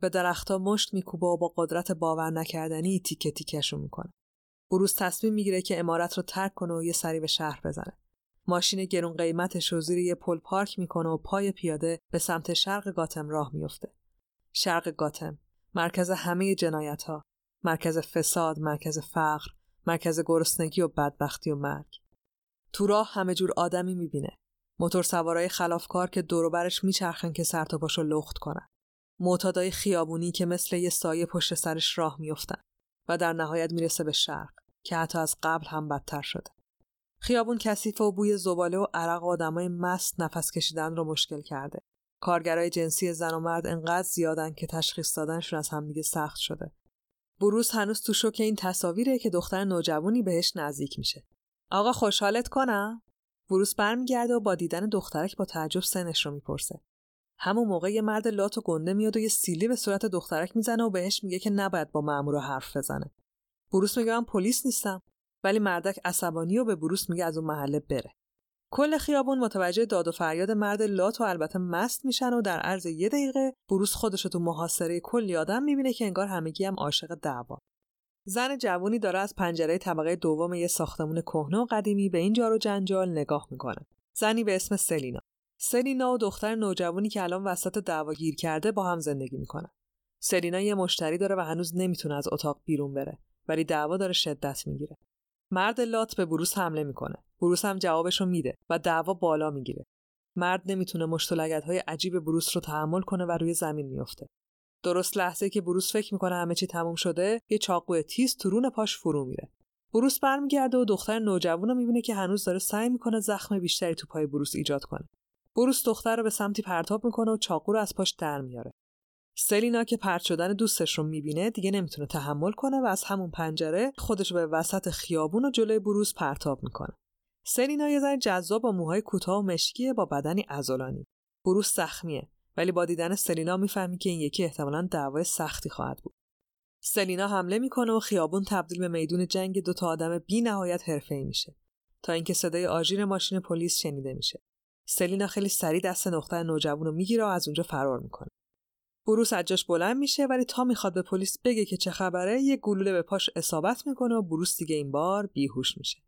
به درختها مشت میکوبه و با قدرت باور نکردنی تیکه تیکشون می‌کنه. بروس تصمیم می‌گیره که امارت رو ترک کنه و یه سری به شهر بزنه. ماشین گرون قیمتش رو زیر یه پل پارک می‌کنه و پای پیاده به سمت شرق گاتم راه میفته. شرق گاتم، مرکز همه جنایت ها، مرکز فساد، مرکز فقر، مرکز گرسنگی و بدبختی و مرگ. تو راه همه جور آدمی می‌بینه. موتور سوارای خلافکار که دوروبرش میچرخن که سر تا پاشو لخت کنن. معتادای خیابونی که مثل یه سایه پشت سرش راه میافتن و در نهایت می‌رسه به شرق که حتی از قبل هم بدتر شده. خیابون کثیف و بوی زباله و عرق آدمای مست نفس کشیدن رو مشکل کرده. کارگرای جنسی زن و مرد انقدر زیادن که تشخیص دادنشون از همدیگه سخت شده. بروز هنوز تو شوک این تصاویره که دختر نوجوانی بهش نزدیک میشه. آقا خوشحالت کنم؟ بروس برمیگرده و با دیدن دخترک با تعجب سنش رو می‌پرسه. همون موقع یه مرد لات و گنده میاد و یه سیلی به صورت دخترک می‌زنه و بهش میگه که نباید با مامور حرف بزنه. بروس میگه من پلیس نیستم ولی مردک عصبانی و به بروس میگه از اون محله بره. کل خیابون متوجه داد و فریاد مرد لات و البته مست میشن و در عرض یه دقیقه بروس خودش تو محاصره کلی آدم می‌بینه که انگار همگی هم عاشق دعوا زن جوونی داره از پنجره طبقه دوم یه ساختمون کهنه و قدیمی به این جار و جنجال نگاه می‌کنه. زنی به اسم سلینا. سلینا و دختر نوجوانی که الان وسط دعوا گیر کرده با هم زندگی می‌کنن. سلینا یه مشتری داره و هنوز نمی‌تونه از اتاق بیرون بره ولی دعوا داره شدت می‌گیره. مرد لات به بروس حمله می‌کنه. بروس هم جوابش رو میده و دعوا بالا می‌گیره. مرد نمی‌تونه مشت های عجیب بروس رو تحمل کنه و روی زمین میفته درست لحظه که بروس فکر می‌کنه همه چی تموم شده یه چاقو تیز تو رون پاش فرو میره بروس برمیگرده و دختر نوجوان رو می‌بینه که هنوز داره سعی می‌کنه زخم بیشتری تو پای بروس ایجاد کنه بروس دختر رو به سمتی پرتاب می‌کنه و چاقو رو از پاش در میاره سلینا که پرت شدن دوستش رو می‌بینه دیگه نمی‌تونه تحمل کنه و از همون پنجره خودش به وسط خیابون و جلوی بروس پرتاب می‌کنه. سلینا یه زن جذاب با موهای کوتاه و مشکیه با بدنی عضلانی. بروس زخمیه ولی با دیدن سلینا می‌فهمی که این یکی احتمالا دعوای سختی خواهد بود. سلینا حمله می‌کنه و خیابون تبدیل به میدون جنگ دو تا آدم بی نهایت حرفه‌ای میشه تا اینکه صدای آژیر ماشین پلیس شنیده میشه. سلینا خیلی سریع دست دختر نوجوان رو می‌گیره و از اونجا فرار می‌کنه. بروس از جاش بلند میشه ولی تا می‌خواد به پلیس بگه که چه خبره یه گلوله به پاش اصابت می‌کنه و بروس دیگه این بار بیهوش میشه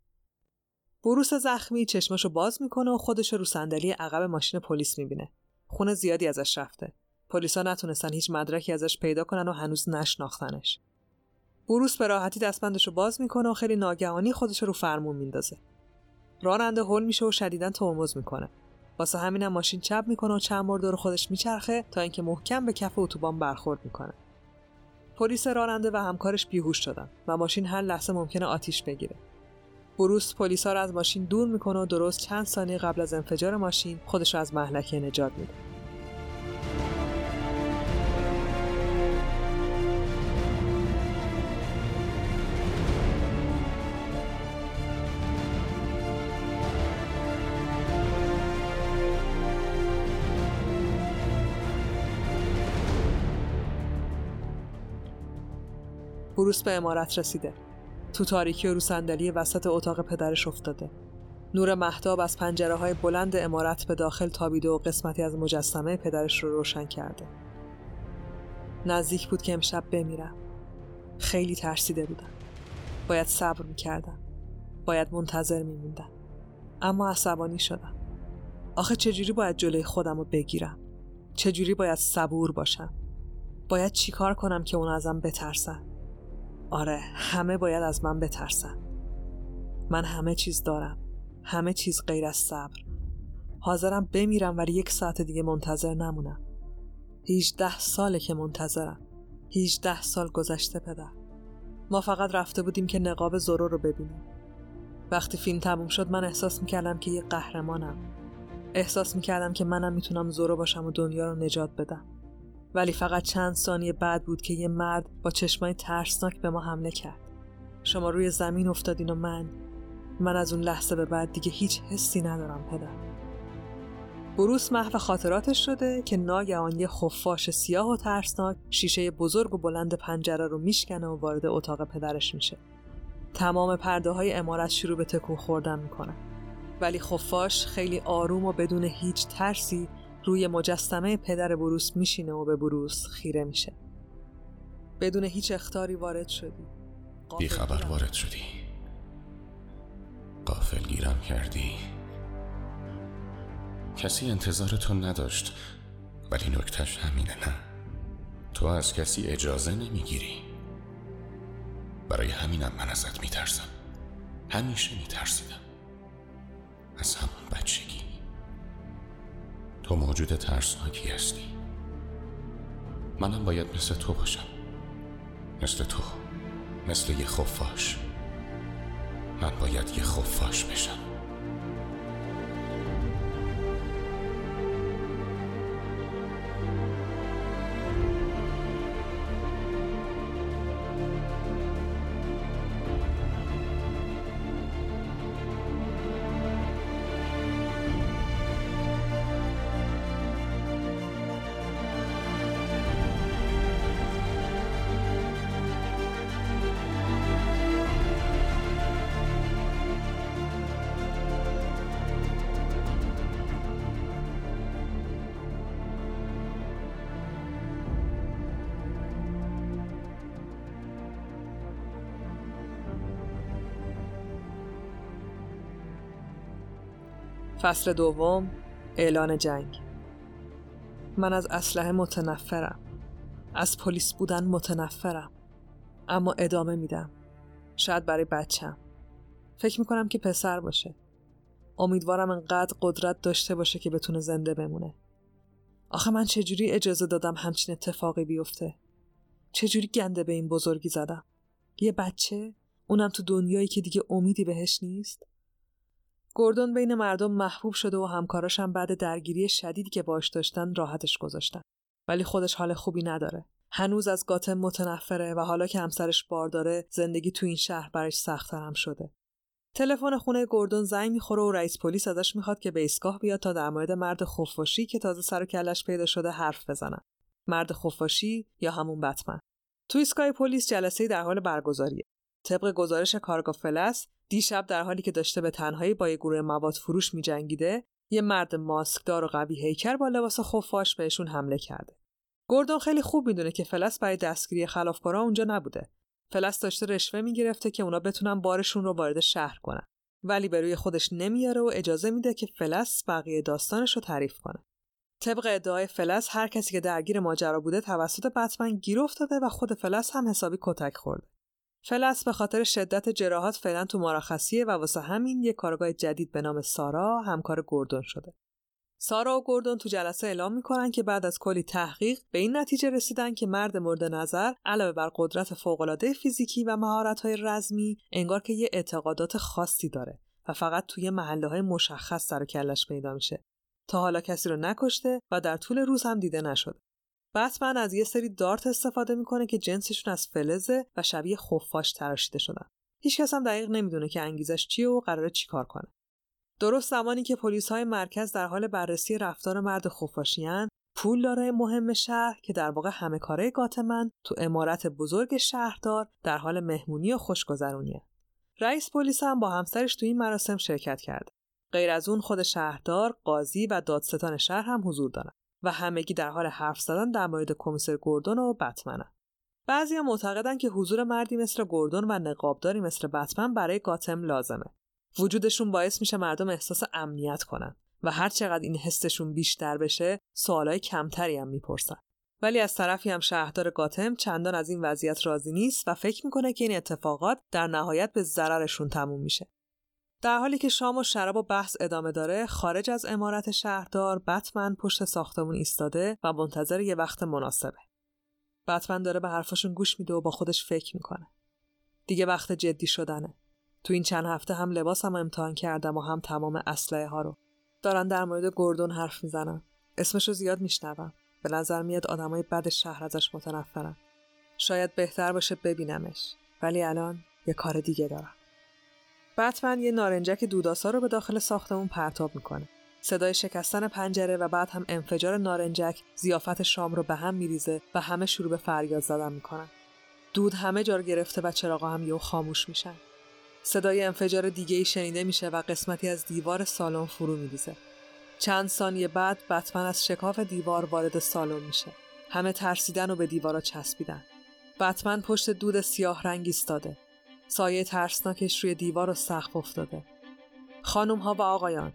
بروس زخمی چشماشو باز می‌کنه و خودش رو صندلی عقب ماشین پلیس می‌بینه خونه زیادی ازش رفته. پلیسا نتونستن هیچ مدرکی ازش پیدا کنن و هنوز نشناختنش. بروس به راحتی دستبندش رو باز می‌کنه و خیلی ناگهانی خودش رو فرمون میندازه. راننده هول میشه و شدیدا ترمز می‌کنه. واسه همینم ماشین چپ می‌کنه و چند بار دور خودش میچرخه تا اینکه محکم به کف اتوبان برخورد می‌کنه. پلیس راننده و همکارش بیهوش شدن و ماشین هر لحظه ممکنه آتیش بگیره. بروس پلیسا رو از ماشین دور می‌کنه و درست چند ثانیه قبل از انفجار ماشین خودش رو از محلکه نجات میده. بروس به امارت رسیده. تو تاریکی و رو صندلی وسط اتاق پدرش افتاده. نور محتاب از پنجره های بلند امارت به داخل تابیده و قسمتی از مجسمه پدرش رو روشن کرده. نزدیک بود که امشب بمیرم خیلی ترسیده بودم. باید صبر می‌کردم. باید منتظر میموندم. اما عصبانی شدم. آخه چجوری باید جلوی خودم رو بگیرم؟ چجوری باید صبور باشم؟ باید چیکار کنم که اون ازم بترسن؟ آره همه باید از من بترسن. من همه چیز دارم. همه چیز غیر از صبر. حاضرم بمیرم ولی یک ساعت دیگه منتظر نمونم. هیچده ساله که منتظرم. هیچده سال گذشته پدر. ما فقط رفته بودیم که نقاب زورو رو ببینیم. وقتی فیلم تموم شد من احساس می‌کردم که یه قهرمانم. احساس می‌کردم که منم می‌تونم زورو باشم و دنیا رو نجات بدم. ولی فقط چند ثانیه بعد بود که یه مرد با چشمای ترسناک به ما حمله کرد. شما روی زمین افتادین و من من از اون لحظه به بعد دیگه هیچ حسی ندارم پدر. بروس محو خاطراتش شده که ناگهان یه خفاش سیاه و ترسناک شیشه بزرگ و بلند پنجره رو میشکنه و وارد اتاق پدرش میشه. تمام پرده های امارت شروع به تکون خوردن می‌کنه. ولی خفاش خیلی آروم و بدون هیچ ترسی روی مجسمه پدر بروس میشینه و به بروس خیره میشه. بدون هیچ اختاری وارد شدی. بی خبر وارد شدی. قافل گیرم کردی. کسی انتظار تو نداشت ولی نکتش همینه نه؟ تو از کسی اجازه نمی‌گیری. برای همینم من ازت میترسم. همیشه میترسیدم. از همون بچگی. تو موجود ترسناکی هستی. منم باید مثل تو باشم. مثل تو. مثل یه خفاش. من باید یه خفاش بشم. فصل دوم اعلان جنگ. من از اسلحه متنفرم. از پلیس بودن متنفرم. اما ادامه میدم. شاید برای بچم. فکر می‌کنم که پسر باشه. امیدوارم انقدر قدرت داشته باشه که بتونه زنده بمونه. آخه من چجوری اجازه دادم همچین اتفاقی بیفته؟ چجوری گنده به این بزرگی زدم؟ یه بچه؟ اونم تو دنیایی که دیگه امیدی بهش نیست؟ گردون بین مردم محبوب شده و همکاراش هم بعد درگیری شدیدی که باش داشتن راحتش گذاشتن. ولی خودش حال خوبی نداره. هنوز از گاتم متنفره و حالا که همسرش بار داره زندگی تو این شهر برش سختتر هم شده. تلفن خونه گردون زنگ می‌خوره و رئیس پلیس ازش می‌خواد که به ایستگاه بیاد تا در مورد مرد خفاشی که تازه سر کلش پیدا شده حرف بزنن مرد خفاشی یا همون بتمن. تو ایستگاه پلیس جلسه در حال برگزاریه. طبق گزارش کارگاه فلس دیشب در حالی که داشته به تنهایی با یه گروه مواد فروش میجنگیده یه مرد ماسکدار و قوی هیکر با لباس خفاش بهشون حمله کرده. گردون خیلی خوب می‌دونه که فلس برای دستگیری خلافکارا اونجا نبوده. فلس داشته رشوه می‌گرفته که اونا بتونن بارشون رو وارد شهر کنن. ولی به روی خودش نمیاره و اجازه میده که فلس بقیه داستانش رو تعریف کنه. طبق ادعای فلس هر کسی که درگیر ماجرا بوده توسط بتمن گیر افتاده و خود فلس هم حسابی کتک خورده. فلس به خاطر شدت جراحات فعلا تو مرخصیه و واسه همین یک کارگاه جدید به نام سارا همکار گردون شده. سارا و گوردون تو جلسه اعلام می‌کنن که بعد از کلی تحقیق به این نتیجه رسیدن که مرد مورد نظر علاوه بر قدرت فوقالعاده فیزیکی و مهارت‌های رزمی انگار که یه اعتقادات خاصی داره و فقط توی محله های مشخص سر و کلش پیدا میشه. تا حالا کسی رو نکشته و در طول روز هم دیده نشده. بتمن از یه سری دارت استفاده می‌کنه که جنسشون از فلزه و شبیه خفاش تراشیده شدن هیچکس هم دقیق نمی‌دونه که انگیزش چیه و قراره چیکار کنه درست زمانی که پلیس های مرکز در حال بررسی رفتار مرد خفاشیان پول داره مهم شهر که در واقع همه کاره گاتمن تو امارت بزرگ شهردار در حال مهمونی و خوشگذرونیه. رئیس پلیس هم با همسرش تو این مراسم شرکت کرده. غیر از اون خود شهردار، قاضی و دادستان شهر هم حضور دارن و همگی در حال حرف زدن در مورد کمیسر گوردون و بتمنن. بعضی معتقدن که حضور مردی مثل گوردون و نقابداری مثل بتمن برای گاتم لازمه. وجودشون باعث میشه مردم احساس امنیت کنن و هر چقدر این حسشون بیشتر بشه سوالای کمتری هم می‌پرسن ولی از طرفی هم شهردار گاتم چندان از این وضعیت راضی نیست و فکر می‌کنه که این اتفاقات در نهایت به ضررشون تموم میشه در حالی که شام و شراب و بحث ادامه داره خارج از امارت شهردار بتمن پشت ساختمون ایستاده و منتظر یه وقت مناسبه. بتمن داره به حرفاشون گوش میده و با خودش فکر می‌کنه. دیگه وقت جدی شدنه. تو این چند هفته هم لباسم امتحان کردم و هم تمام اسلحه ها رو. دارن در مورد گردون حرف می‌زنن. اسمشو زیاد میشنوم. به نظر میاد آدمای بد شهر ازش متنفرن. شاید بهتر باشه ببینمش. ولی الان یه کار دیگه دارم. بتمن یه نارنجک دوداسا رو به داخل ساختمون پرتاب می‌کنه صدای شکستن پنجره و بعد هم انفجار نارنجک زیافت شام رو به هم میریزه و همه شروع به فریاد زدن می‌کنن دود همه جا گرفته و چراغا هم یهو خاموش میشن صدای انفجار دیگه ای شنیده میشه و قسمتی از دیوار سالن فرو میریزه. چند ثانیه بعد بتمن از شکاف دیوار وارد سالن میشه. همه ترسیدن و به دیوارا چسبیدن. بتمن پشت دود سیاه رنگ ایستاده. سایه ترسناکش روی دیوار و سقف افتاده. خانم ها و آقایان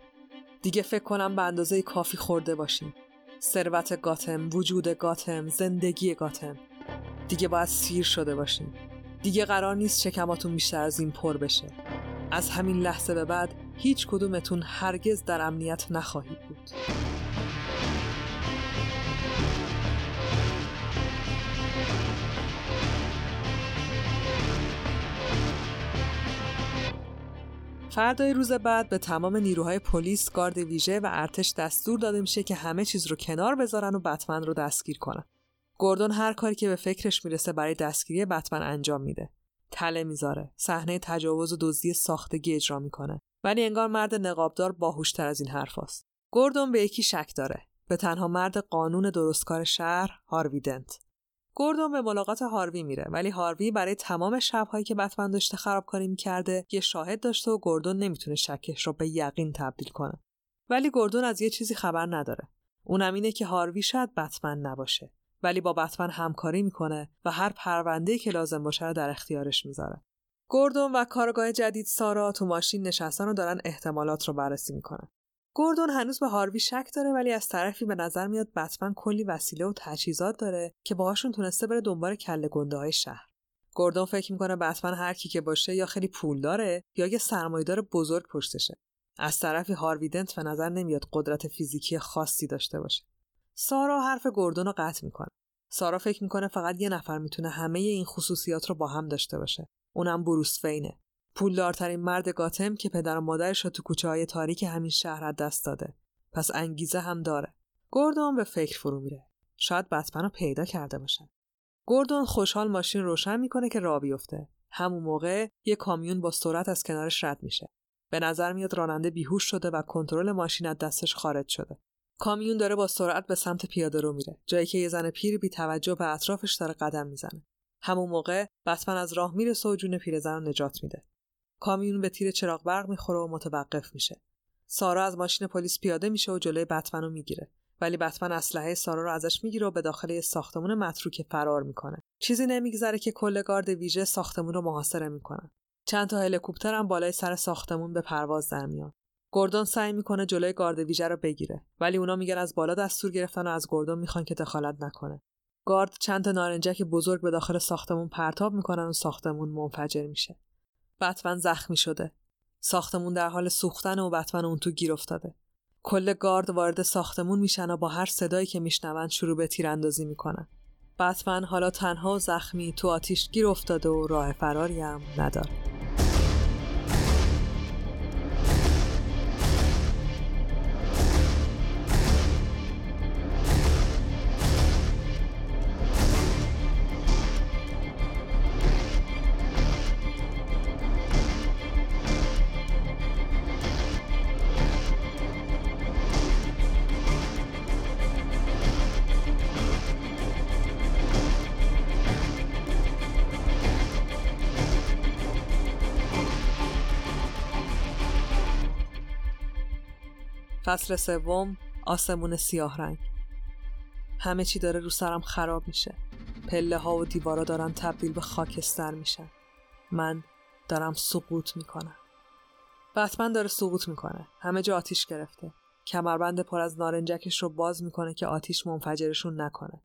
دیگه فکر کنم به اندازه کافی خورده باشیم. ثروت گاتم، وجود گاتم، زندگی گاتم. دیگه باید سیر شده باشیم. دیگه قرار نیست شکماتون بیشتر از این پر بشه از همین لحظه به بعد هیچ کدومتون هرگز در امنیت نخواهید بود فردای روز بعد به تمام نیروهای پلیس، گارد ویژه و ارتش دستور داده میشه که همه چیز رو کنار بذارن و بتمن رو دستگیر کنن. گوردون هر کاری که به فکرش می‌رسه برای دستگیری بتمن انجام میده. تله می‌ذاره. صحنه تجاوز و دزدی ساختگی اجرا می‌کنه. ولی انگار مرد نقابدار باهوشتر از این حرفاست. گوردون به یکی شک داره. به تنها مرد قانون درستکار شهر هاروی دنت. گوردون به ملاقات هاروی میره ولی هاروی برای تمام شبهایی که بتمن داشته خرابکاری می‌کرده یه شاهد داشته و گوردون نمی‌تونه شکش رو به یقین تبدیل کنه. ولی گوردون از یه چیزی خبر نداره. اونم اینه که هاروی شاید بتمن نباشه. ولی با بتمن همکاری می‌کنه و هر پرونده که لازم باشه رو در اختیارش می‌ذاره. گوردون و کارگاه جدید سارا تو ماشین نشستن و دارن احتمالات رو بررسی می‌کنن. گوردون هنوز به هاروی شک داره ولی از طرفی به نظر میاد بتمن کلی وسیله و تجهیزات داره که باهاشون تونسته بره دنبال کله گنده های شهر. گوردون فکر می‌کنه بتمن هر کی که باشه یا خیلی پول داره یا یه سرمایه‌دار بزرگ پشتشه. از طرفی هاروی دنت به نظر نمیاد قدرت فیزیکی خاصی داشته باشه. سارا حرف گوردون رو قطع می‌کنه. سارا فکر می‌کنه فقط یه نفر می‌تونه همه این خصوصیات رو با هم داشته باشه. اونم بروس فینه. پولدارترین مرد گاتم که پدر و مادرش رو تو کوچه های تاریک همین شهر دست داده. پس انگیزه هم داره. گوردون به فکر فرو میره. شاید بتمن پیدا کرده باشه. گوردون خوشحال ماشین روشن می‌کنه که راه بیفته. همون موقع یه کامیون با سرعت از کنارش رد میشه. به نظر میاد راننده بیهوش شده و کنترل ماشین از دستش خارج شده. کامیون داره با سرعت به سمت پیاده رو میره جایی که یه زن پیر بی توجه به اطرافش داره قدم می‌زنه همون موقع بتمن از راه می‌رسه و جون پیرزن رو نجات میده کامیون به تیر چراغ برق می‌خوره و متوقف میشه. سارا از ماشین پلیس پیاده میشه و جلوی بتمن رو می‌گیره. ولی بتمن اسلحه سارا رو ازش می‌گیره و به داخل یه ساختمون متروکه فرار می‌کنه. چیزی نمیگذره که کل گارد ویژه ساختمون رو محاصره می‌کنن چند تا هلیکوپتر هم بالای سر ساختمون به پرواز در میان. گوردون سعی می‌کنه جلوی گارد ویژه رو بگیره. ولی اونا میگن از بالا دستور گرفتن و از گوردون می‌خوان که دخالت نکنه. گارد چند تا نارنجک بزرگ به داخل ساختمون پرتاب می‌کنن و ساختمون منفجر میشه. بتمن زخمی شده. ساختمون در حال سوختن و بتمن اون تو گیر افتاده. کل گارد وارد ساختمون میشن و با هر صدایی که میشنوند شروع به تیراندازی می‌کنن. بتمن حالا تنها و زخمی تو آتیش گیر افتاده و راه فراری هم نداره. فصل سوم آسمون سیاه رنگ. همه چی داره رو سرم خراب میشه. پله ها و دیوارا دارن تبدیل به خاکستر میشن. من دارم سقوط می‌کنم. بتمن داره سقوط می‌کنه. همه جا آتیش گرفته. کمربند پر از نارنجکش رو باز می‌کنه که آتیش منفجرشون نکنه.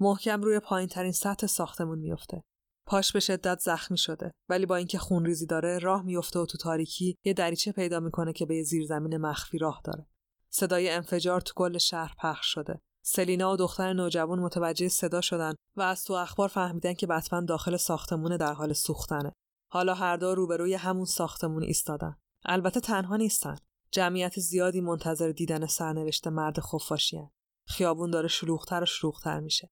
محکم روی پایین ترین سطح ساختمون میفته پاش به شدت زخمی شده. ولی با اینکه خونریزی داره راه میفته و تو تاریکی یه دریچه پیدا می‌کنه که به یه زیرزمین مخفی راه داره. صدای انفجار تو کل شهر پخش شده. سلینا و دختر نوجوان متوجه صدا شدن و از تو اخبار فهمیدن که بتمن داخل ساختمون در حال سوختنه. حالا هر دو روبروی همون ساختمون ایستادن. البته تنها نیستن. جمعیت زیادی منتظر دیدن سرنوشت مرد خفاشیان خیابون داره شلوغتر و شلوغتر میشه.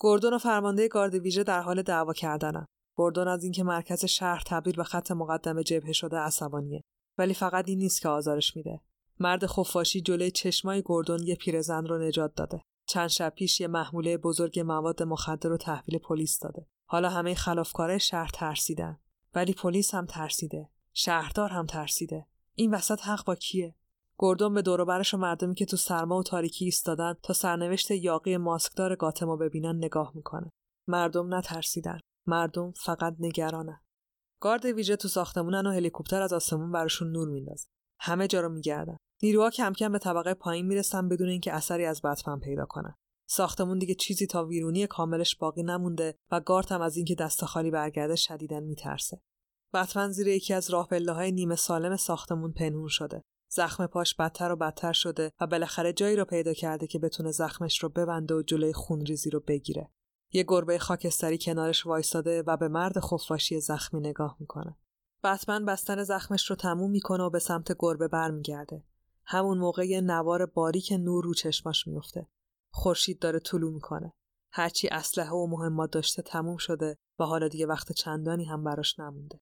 گوردون و فرمانده گارد ویژه در حال دعوا کردنن. گوردون از اینکه مرکز شهر تبدیل به خط مقدم جبهه شده عصبانیه. ولی فقط این نیست که آزارش میده. مرد خفاشی جلوی چشمای گوردون یه پیرزن رو نجات داده چند شب پیش یه محموله بزرگ مواد مخدر رو تحویل پلیس داده حالا همه خلافکارای شهر ترسیدن ولی پلیس هم ترسیده شهردار هم ترسیده این وسط حق با کیه گردون به دوروبرش و مردمی که تو سرما و تاریکی ایستادن تا سرنوشت یاقی ماسکدار گاتمو ببینن نگاه می‌کنه. مردم نترسیدن. مردم فقط نگرانن. گارد ویژه تو ساختمونن و هلیکوپتر از آسمون براشون نور میندازه. همه جا رو میگردن. نیروها کم کم به طبقه پایین می‌رسن بدون اینکه اثری از بتمن پیدا کنن. ساختمون دیگه چیزی تا ویرونی کاملش باقی نمونده و گارد هم از اینکه دست خالی برگرده شدیدن میترسه. بتمن زیر یکی از راه های نیمه سالم ساختمون پنهون شده. زخم پاش بدتر و بدتر شده و بالاخره جایی رو پیدا کرده که بتونه زخمش رو ببنده و جلوی خونریزی رو بگیره. یه گربه خاکستری کنارش وایستاده و به مرد خفاشی زخمی نگاه می‌کنه. بتمن بستن زخمش رو تموم می‌کنه و به سمت گربه برمیگرده. همون موقع یه نوار باریک نور رو چشماش میفته. خورشید داره طلوع می‌کنه. هرچی اسلحه و مهمات داشته تموم شده و حالا دیگه وقت چندانی هم براش نمونده.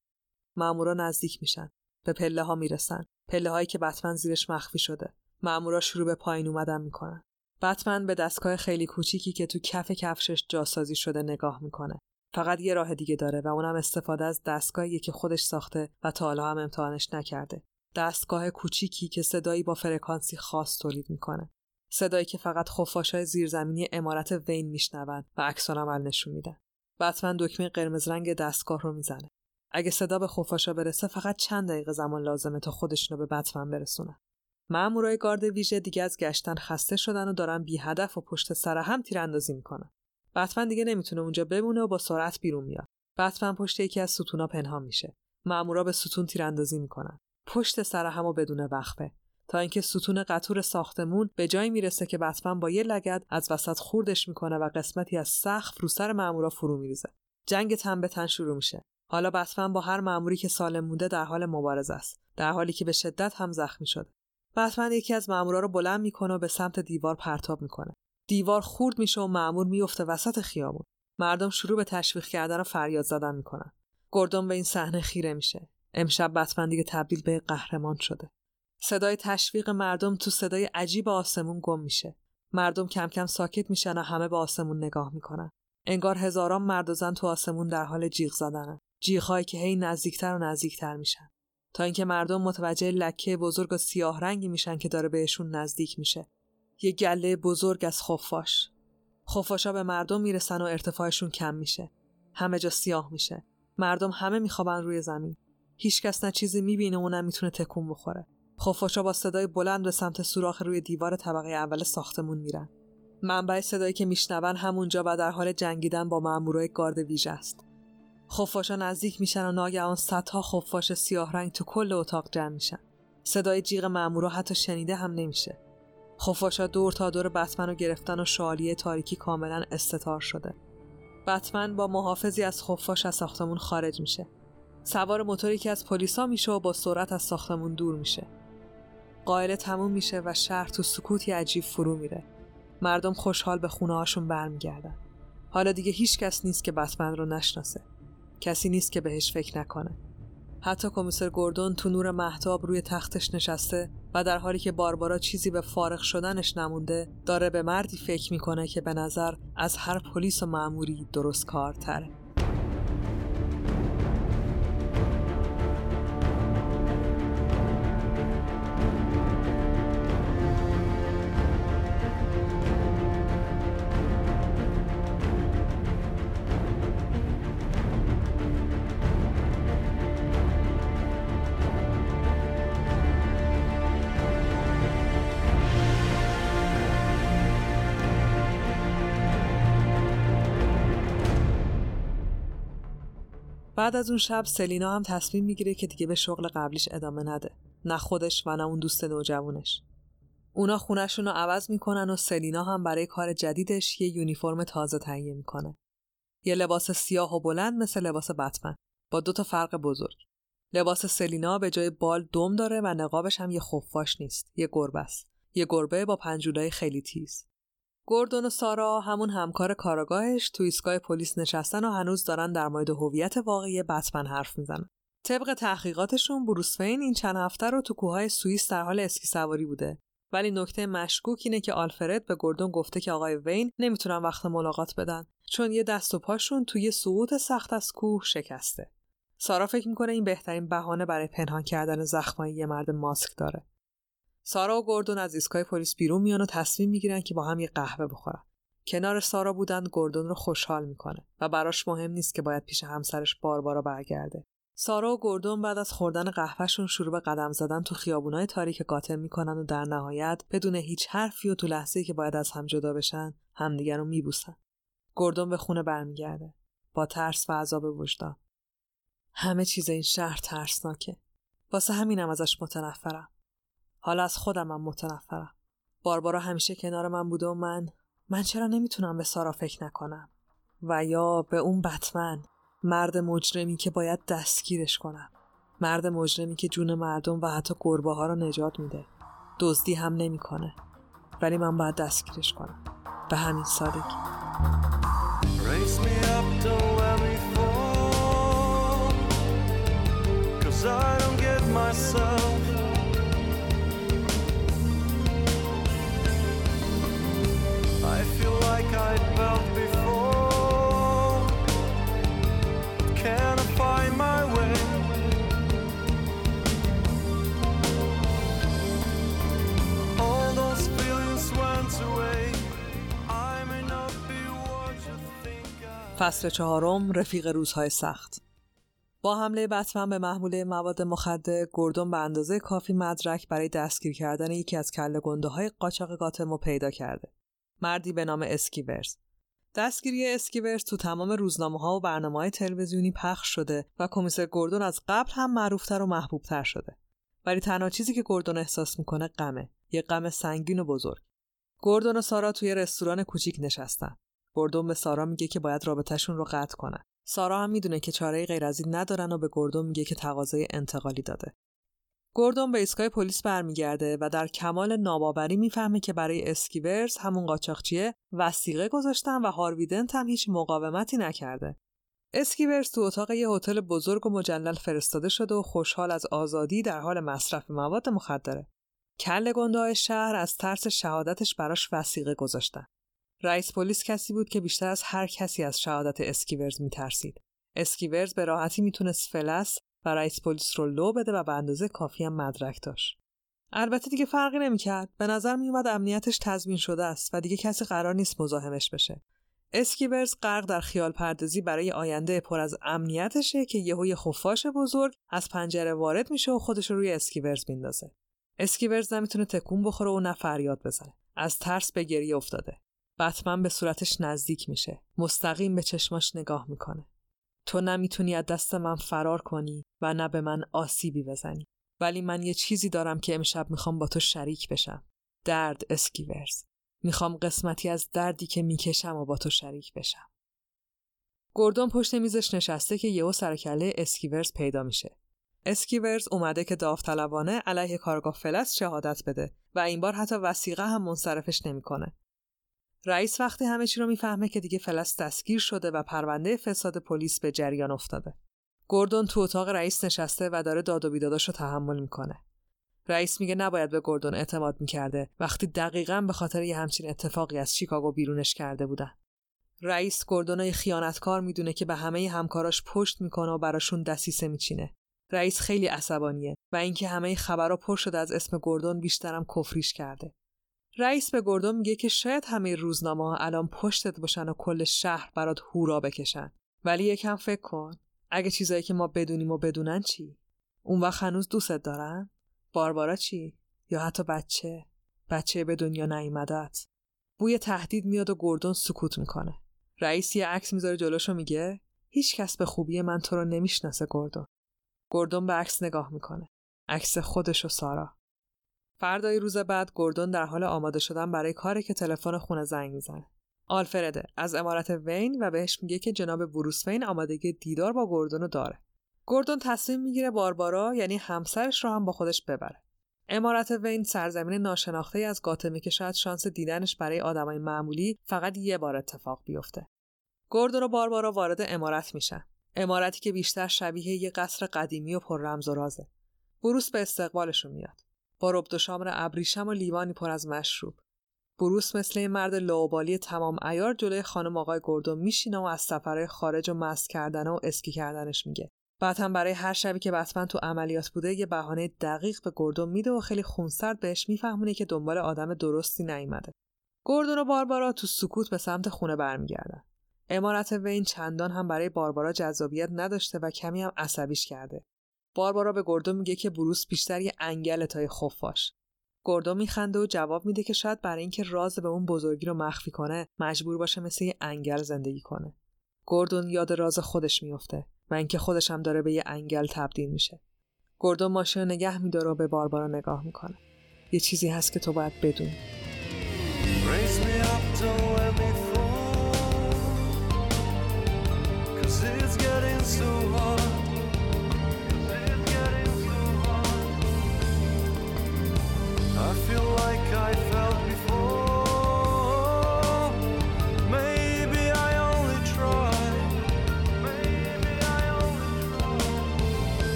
مامورا نزدیک میشن. به پله ها می‌رسن. پله هایی که بتمن زیرش مخفی شده. مامورا شروع به پایین اومدن می‌کنن. بتمن به دستگاه خیلی کوچیکی که تو کف کفشش جاسازی شده نگاه می‌کنه. فقط یه راه دیگه داره و اونم استفاده از دستگاهی که خودش ساخته و تا حالا هم امتحانش نکرده. دستگاه کوچیکی که صدایی با فرکانسی خاص تولید می‌کنه. صدایی که فقط خفاشای زیرزمینی امارت وین میشنوند و عکس عمل نشون میدن. بتمن دکمه قرمز رنگ دستگاه رو می‌زنه. اگه صدا به خفاشا برسه فقط چند دقیقه زمان لازمه تا خودشونو به بتمن برسونه. مامورای گارد ویژه دیگه از گشتن خسته شدن و دارن بی هدف و پشت سر هم تیراندازی می‌کنن. بتمن دیگه نمی‌تونه اونجا بمونه و با سرعت بیرون میاد. بتمن پشت یکی از ستونا پنهان میشه. مامورا به ستون تیراندازی می‌کنن. پشت سر هم و بدون وقفه. تا اینکه ستون قطور ساختمون به جایی می‌رسه که بتمن با یه لگد از وسط خوردش می‌کنه و قسمتی از سقف رو سر مامورا فرو میریزه. جنگ تن به تن شروع میشه. حالا بتمن با هر ماموری که سالم مونده در حال مبارزه است. در حالی که به شدت هم زخمی شده. بتمن یکی از مامورا رو بلند می‌کنه و به سمت دیوار پرتاب می‌کنه. دیوار خورد میشه و مامور میفته وسط خیابون. مردم شروع به تشویق کردن و فریاد زدن می‌کنن. گردون به این صحنه خیره میشه. امشب بتمن دیگه تبدیل به قهرمان شده. صدای تشویق مردم تو صدای عجیب آسمون گم میشه. مردم کم کم ساکت میشن و همه به آسمون نگاه می‌کنن. انگار هزاران مرد و زن تو آسمون در حال جیغ زدنن. جیغهایی که هی نزدیکتر و نزدیکتر میشن. تا اینکه مردم متوجه لکه بزرگ و سیاه رنگی میشن که داره بهشون نزدیک میشه. یه گله بزرگ از خفاش. خفاشا به مردم می‌رسن و ارتفاعشون کم میشه. همه جا سیاه میشه. مردم همه میخوابن روی زمین. هیچکس نه چیزی می‌بینه و نه می‌تونه تکون بخوره. خفاشا با صدای بلند به سمت سوراخ روی دیوار طبقه اول ساختمون میرن. منبع صدایی که میشنون همونجا و در حال جنگیدن با مامورای گارد ویژه است. خفاشا نزدیک میشن و ناگهان صدها خفاش سیاه رنگ تو کل اتاق جمع میشن. صدای جیغ مامورا حتی شنیده هم نمیشه. خفاشا دور تا دور بتمن رو گرفتن و شالیه تاریکی کاملا استتار شده. بتمن با محافظی از خفاش از ساختمون خارج میشه. سوار موتوری که از پلیسا میشه و با سرعت از ساختمون دور میشه. قائل تموم میشه و شهر تو سکوتی عجیب فرو میره. مردم خوشحال به خونه هاشون برمیگردن. حالا دیگه هیچ کس نیست که بتمن رو نشناسه. کسی نیست که بهش فکر نکنه. حتی کمیسر گوردون تو نور محتاب روی تختش نشسته و در حالی که باربارا چیزی به فارغ شدنش نمونده داره به مردی فکر می‌کنه که به نظر از هر پلیس و معموری درست کارتره. بعد از اون شب سلینا هم تصمیم می‌گیره که دیگه به شغل قبلیش ادامه نده. نه خودش و نه اون دوست نوجوونش اونا خونشون رو عوض می‌کنن و سلینا هم برای کار جدیدش یه یونیفرم تازه تهیه می‌کنه. یه لباس سیاه و بلند مثل لباس بتمن. با دو تا فرق بزرگ. لباس سلینا به جای بال دم داره و نقابش هم یه خفاش نیست. یه گربه است. یه گربه با پنجولای خیلی تیز. گوردون و سارا همون همکار کاراگاهش تو ایستگاه پلیس نشستن و هنوز دارن در مورد هویت واقعی بتمن حرف می‌زنن. طبق تحقیقاتشون بروس وین این چند هفته رو تو کوههای سوئیس در حال اسکی سواری بوده. ولی نکته مشکوک اینه که آلفرد به گوردون گفته که آقای وین نمی‌تونن وقت ملاقات بدن چون یه دست و پاشون توی سقوط سخت از کوه شکسته. سارا فکر می‌کنه این بهترین بهانه برای پنهان کردن زخمایی یه مرد ماسک داره. سارا و گوردون از ایستگاه پلیس بیرون میان و تصمیم می‌گیرن که با هم یه قهوه بخورن. کنار سارا بودن گوردون رو خوشحال می‌کنه و براش مهم نیست که باید پیش همسرش باربارا برگرده. سارا و گوردون بعد از خوردن قهوهشون شروع به قدم زدن تو خیابونای تاریک قاتل می‌کنن و در نهایت بدون هیچ حرفی و تو لحظه که باید از هم جدا بشن همدیگر رو میبوسن. گوردون به خونه برمیگرده با ترس و عذاب وجدان. همه چیز این شهر ترسناکه. واسه همینم ازش متنفرم. حالا از خودمم متنفرم. باربارا همیشه کنار من بوده و من من چرا نمی‌تونم به سارا فکر نکنم؟ و یا به اون بتمن مرد مجرمی که باید دستگیرش کنم. مرد مجرمی که جون مردم و حتی گربه ها رو نجات میده. دزدی هم نمی‌کنه. ولی من باید دستگیرش کنم. به همین سادگی. فصل چهارم رفیق روزهای سخت. با حمله بتمن به محموله مواد مخدر گردون به اندازه کافی مدرک برای دستگیر کردن یکی از کله گنده های قاچاق گاتم رو پیدا کرده. مردی به نام اسکیورز. دستگیری اسکیورز تو تمام روزنامه ها و برنامه های تلویزیونی پخش شده و کمیسر گردون از قبل هم معروفتر و محبوبتر شده. ولی تنها چیزی که گردون احساس می‌کنه غمه. یه غم سنگین و بزرگ. گردون و سارا توی رستوران کوچیک نشستن. گردون به سارا میگه که باید رابطهشون رو قطع کنن. سارا هم می‌دونه که چاره غیر از این ندارن و به گردون میگه که تقاضای انتقالی داده. گردون به ایستگاه پلیس برمیگرده و در کمال ناباوری می‌فهمه که برای اسکیورز همون قاچاقچیه وثیقه گذاشتن و هاروی دنت هم هیچ مقاومتی نکرده. اسکیورز تو اتاق یه هتل بزرگ و مجلل فرستاده شده و خوشحال از آزادی در حال مصرف مواد مخدره. کله گنده شهر از ترس شهادتش براش وثیقه گذاشتن. رئیس پلیس کسی بود که بیشتر از هر کسی از شهادت اسکیورز میترسید. اسکیورز به راحتی می‌تونست فلس و رئیس پلیس رو لو بده و به اندازه کافی هم مدرک داشت. البته دیگه فرقی نمی‌کرد. به نظر میومد امنیتش تضمین شده است و دیگه کسی قرار نیست مزاحمش بشه. اسکیورز غرق در خیال پردازی برای آینده پر از امنیتشه که یهوی خفاش بزرگ از پنجره وارد میشه و خودش رو روی اسکیورز میندازه. اسکیورز نمی‌تونه تکون بخوره و نه فریاد بزنه. از ترس به گریه افتاده. بتمن به صورتش نزدیک میشه. مستقیم به چشماش نگاه می‌کنه. تو نمی‌تونی از دست من فرار کنی و نه به من آسیبی بزنی. ولی من یه چیزی دارم که امشب می‌خوام با تو شریک بشم. درد اسکیورز. می‌خوام قسمتی از دردی که می‌کشم و با تو شریک بشم. گردون پشت میزش نشسته که یهو سرکله اسکیورز پیدا میشه. اسکیورز اومده که داوطلبانه علیه کارگاه فلس شهادت بده و این بار حتی وسیقه هم منصرفش نمی‌کنه. رئیس وقتی همه چی رو می‌فهمه که دیگه فلس دستگیر شده و پرونده فساد پلیس به جریان افتاده. گردون تو اتاق رئیس نشسته و داره داد و بیداداش رو تحمل می‌کنه. رئیس میگه نباید به گردون اعتماد می‌کرده وقتی دقیقا به خاطر یه همچین اتفاقی از شیکاگو بیرونش کرده بودن. رئیس گردون خیانتکار می‌دونه که به همه همکاراش پشت می‌کنه و براشون دسیسه میچینه. رئیس خیلی عصبانیه و اینکه همه خبرها پر شده از اسم گردون بیشترم کفریش کرده. رئیس به گردون میگه که شاید همه روزنامه ها الان پشتت باشن و کل شهر برات هورا بکشن. ولی یکم فکر کن. اگه چیزایی که ما بدونیم و بدونن چی؟ اون وقت هنوز دوستت دارن؟ باربارا چی؟ یا حتی بچه؟ بچه به دنیا نیومدت. بوی تهدید میاد و گردون سکوت می‌کنه. رئیس یه عکس می‌ذاره جلوش و میگه هیچ کس به خوبی من تو رو نمی‌شناسه گردون گردون به عکس نگاه می‌کنه. عکس خودش و سارا. فردای روز بعد گردون در حال آماده شدن برای کاری که تلفن خونه زنگ می‌زنه. آلفرده از امارت وین و بهش میگه که جناب بروس وین آمادگی دیدار با گردون رو داره. گردون تصمیم می‌گیره باربارا یعنی همسرش رو هم با خودش ببره. امارت وین سرزمین ناشناخته از گاتمه که شاید شانس دیدنش برای آدمای معمولی فقط یه بار اتفاق بیفته. گردون و باربارا وارد امارت میشن. امارتی که بیشتر شبیه یه قصر قدیمی و پر رمز و رازه. بروس به استقبالشون میاد. با ربد و شامر ابریشم و لیوانی پر از مشروب. بروس مثل مرد لوبالی تمام ایار جلوی خانم آقای گردون میشینه و از سفرهای خارج و مست کردن و اسکی کردنش میگه. بعد هم برای هر شبی که بتمن تو عملیات بوده یه بهانه دقیق به گردون میده و خیلی خونسرد بهش میفهمونه که دنبال آدم درستی نیومده. گردون و باربارا تو سکوت به سمت خونه برمیگردن. امارت وین چندان هم برای باربارا جذابیت نداشته و کمی هم عصبیش کرده. باربارا به گردو میگه که بروس بیشتر یه انگل تای خفاش. گردو میخنده و جواب میده که شاید برای اینکه راز به اون بزرگی رو مخفی کنه مجبور باشه مثل یه انگل زندگی کنه. گردون یاد راز خودش میفته و اینکه خودش هم داره به یه انگل تبدیل میشه. گردون ماشین نگه میداره و به باربارا نگاه می‌کنه. یه چیزی هست که تو باید بدونی.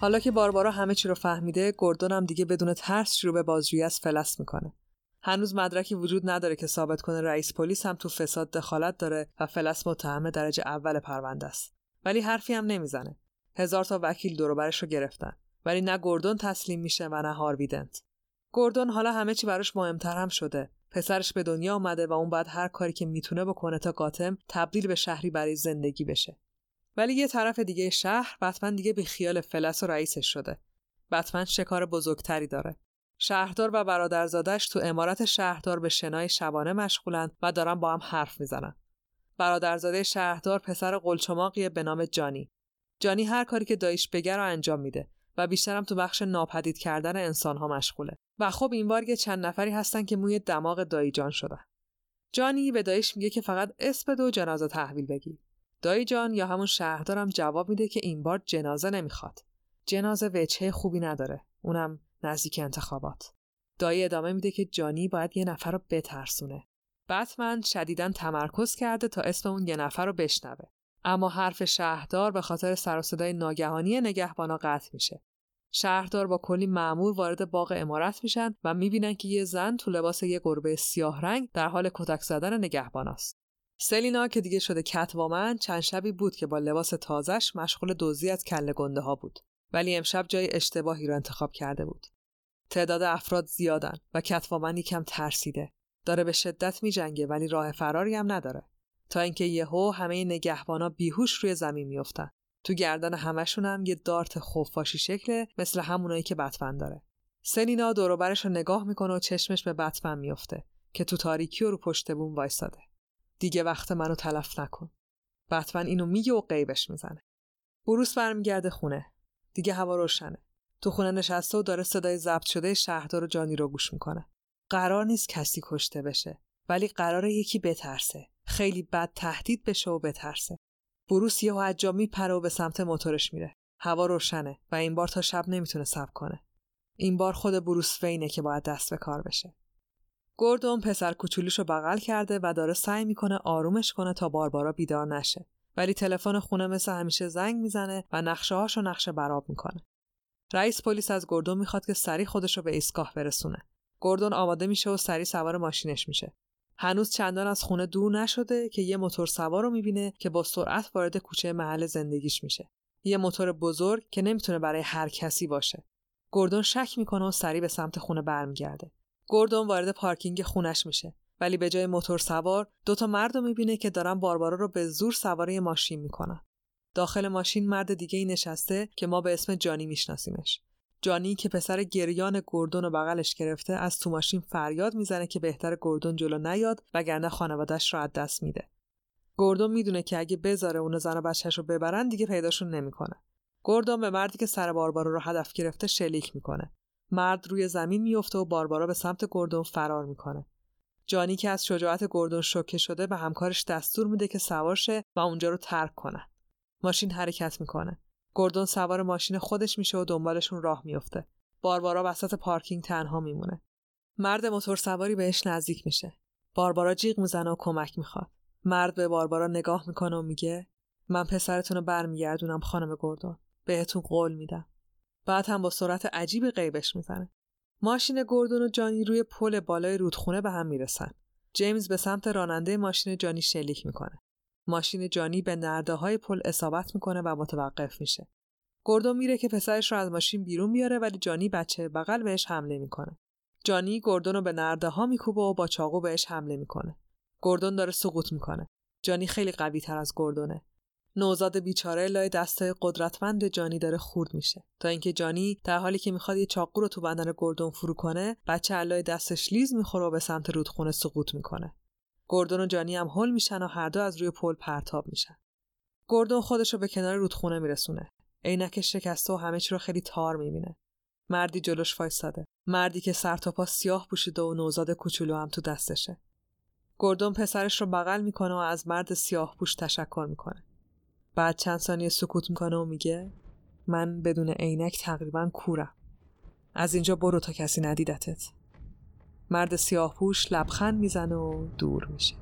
حالا که باربارا همه چی رو فهمیده گردون هم دیگه بدون ترس شروع به بازجویی از فلس می‌کنه. هنوز مدرکی وجود نداره که ثابت کنه رئیس پلیس هم تو فساد دخالت داره و فلس متهم درجه اول پرونده است ولی حرفی هم نمی‌زنه هزار تا وکیل دور برش رو گرفتن ولی نه گردون تسلیم میشه و نه هارویدنت گوردون حالا همه چی براش مهمتر هم شده. پسرش به دنیا آمده و اون باید هر کاری که می‌تونه بکنه تا گاتم تبدیل به شهری برای زندگی بشه. ولی یه طرف دیگه شهر بتمن دیگه به خیال فلس و رئیسش شده. بتمن شکار بزرگتری داره. شهردار و برادرزادش تو امارت شهردار به شنای شبانه مشغولن و دارن با هم حرف می‌زنن. برادرزاده شهردار پسر قلچماقیه به نام جانی. جانی هر کاری که دایش بگه رو انجام میده و بیشترم تو بخش ناپدید کردن انسان ها مشغوله. و خب این بار یه چند نفری هستن که موی دماغ دایی جان شدن. جانی به دایش میگه که فقط اسم دو جنازه تحویل بگی. دایی جان یا همون شهردارم جواب میده که این بار جنازه نمی‌خواد. جنازه وجهه خوبی نداره. اونم نزدیک انتخابات. دایی ادامه میده که جانی باید یه نفر رو بترسونه. بتمن شدیدا تمرکز کرده تا اسم اون یه نفر رو بشنوه. اما حرف شهردار به خاطر سر و صدای ناگهانی نگهبانا قطع میشه. شهردار با کلی معمور وارد باغ امارت میشن و می‌بینن که یه زن تو لباس یه گربه سیاه رنگ در حال کتک زدن نگهباناست. سلینا که دیگه شده کتوامن چند شبی بود که با لباس تازش مشغول دزدی از کله گنده ها بود ولی امشب جای اشتباهی رو انتخاب کرده بود. تعداد افراد زیادن و کتوامن یکم ترسیده. داره به شدت میجنگه ولی راه فراری هم نداره. تا اینکه یهو همه نگهبانا بیهوش روی زمین میافتن. تو گردن همشون هم یه دارت خفاشی شکله مثل همونایی که بتمن داره. سلینا دوروبرش رو نگاه می‌کنه و چشمش به بتمن میفته که تو تاریکی و رو پشت بوم وایساده. دیگه وقت منو تلف نکن. بتمن اینو میگه و قیبش می‌زنه. بروس برمیگرده خونه. دیگه هوا روشنه. تو خونه نشسته و داره صدای ضبط شده شهردار و جانی رو گوش می‌کنه. قرار نیست کسی کشته بشه ولی قرار یکی بترسه. خیلی بد تهدید بشه و بترسه. بروس یهو از جا میپره و به سمت موتورش میره. هوا روشنه و این بار تا شب نمی‌تونه صبر کنه. این بار خود بروس وینه که باید دست به کار بشه. گوردون پسر کوچولوش رو بغل کرده و داره سعی می‌کنه آرومش کنه تا باربارا بیدار نشه. ولی تلفن خونه مثل همیشه زنگ می‌زنه و نقشه هاش رو نقشه براب می‌کنه. رئیس پلیس از گوردون می‌خواد که سری خودش رو به ایستگاه برسونه. گوردون آماده میشه و سری سوار ماشینش میشه. هنوز چندان از خونه دور نشده که یه موتور سوار رو می‌بینه که با سرعت وارد کوچه محل زندگیش میشه. یه موتور بزرگ که نمی‌تونه برای هر کسی باشه. گوردون شک می‌کنه و سری به سمت خونه برمیگرده. گوردون وارد پارکینگ خونش میشه. ولی به جای موتور سوار دو تا مرد رو می‌بینه که دارن باربارا رو به زور سواره ماشین می‌کنن. داخل ماشین مرد دیگه ای نشسته که ما به اسم جانی میشناسیمش. جانی که پسر گریان گردون رو بغلش گرفته از تو ماشین فریاد می‌زنه که بهتر گردون جلو نیاد وگرنه خانوادهش رو از دست میده. گردون می‌دونه که اگه بذاره اون زن و بچهش رو ببرن دیگه پیداشون نمی‌کنه. گردون به مردی که سر باربارا رو هدف گرفته شلیک می‌کنه. مرد روی زمین میفته و باربارا به سمت گردون فرار می‌کنه. جانی که از شجاعت گردون شوکه شده به همکارش دستور میده که سوار شه و اونجا رو ترک کنه. ماشین حرکت می‌کنه. گردون سوار ماشین خودش میشه و دنبالشون راه میفته. باربارا وسط پارکینگ تنها میمونه. مرد موتور سواری بهش نزدیک میشه. باربارا جیغ می‌زنه و کمک می‌خواد. مرد به باربارا نگاه می‌کنه و میگه من پسرتون رو برمیگردونم خانم گردون. بهتون قول میدم. بعد هم با سرعت عجیبی غیبش می‌زنه. ماشین گردون و جانی روی پل بالای رودخونه به هم می‌رسن. جیمز به سمت راننده ماشین جانی شلیک می‌کنه. ماشین جانی به نرده های پل اصابت می‌کنه و متوقف میشه. گردون میره که پسرش رو از ماشین بیرون میاره ولی جانی بچه بغل بهش حمله می‌کنه. جانی گردون رو به نرده ها میکوبه و با چاقو بهش حمله می‌کنه. گردون داره سقوط می‌کنه. جانی خیلی قوی تر از گردونه. نوزاد بیچاره لای دست قدرتمند جانی داره خورد میشه. تا اینکه جانی در حالی که می‌خواد یه چاقو رو تو بدن گردون فرو کنه بچه علای دستش لیز می‌خوره و به سمت رودخونه سقوط می‌کنه. گردون و جانی هم هل میشن و هر دو از روی پل پرتاب میشن. گردون خودش رو به کنار رودخونه میرسونه. عینکش شکسته و همه چی رو خیلی تار می‌بینه. مردی جلوش وایساده مردی که سر تا پا سیاه پوشیده و نوزاد کوچولو هم تو دستشه. گردون پسرش رو بغل می‌کنه و از مرد سیاه پوش تشکر می‌کنه. بعد چند ثانیه سکوت می‌کنه و میگه من بدون عینک تقریبا کورم. از اینجا برو تا کسی ندیدتت. مرد سیاه پوش لبخند می‌زنه و دور میشه.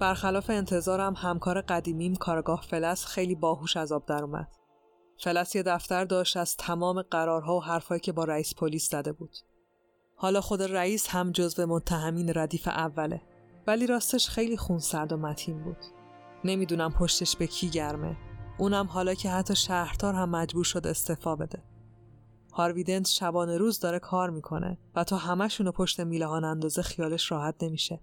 برخلاف انتظارم همکار قدیمیم کارگاه فلس خیلی باهوش از آب در اومد. فلس یه دفتر داشت از تمام قرارها و حرفایی که با رئیس پلیس زده بود. حالا خود رئیس هم جزو متهمین ردیف اوله ولی راستش خیلی خونسرد و متین بود. نمی‌دونم پشتش به کی گرمه. اونم حالا که حتی شهردار هم مجبور شد استعفا بده. هارویدنت شبانه روز داره کار می‌کنه و تا همشونو پشت میله اندازه خیالش راحت نمیشه.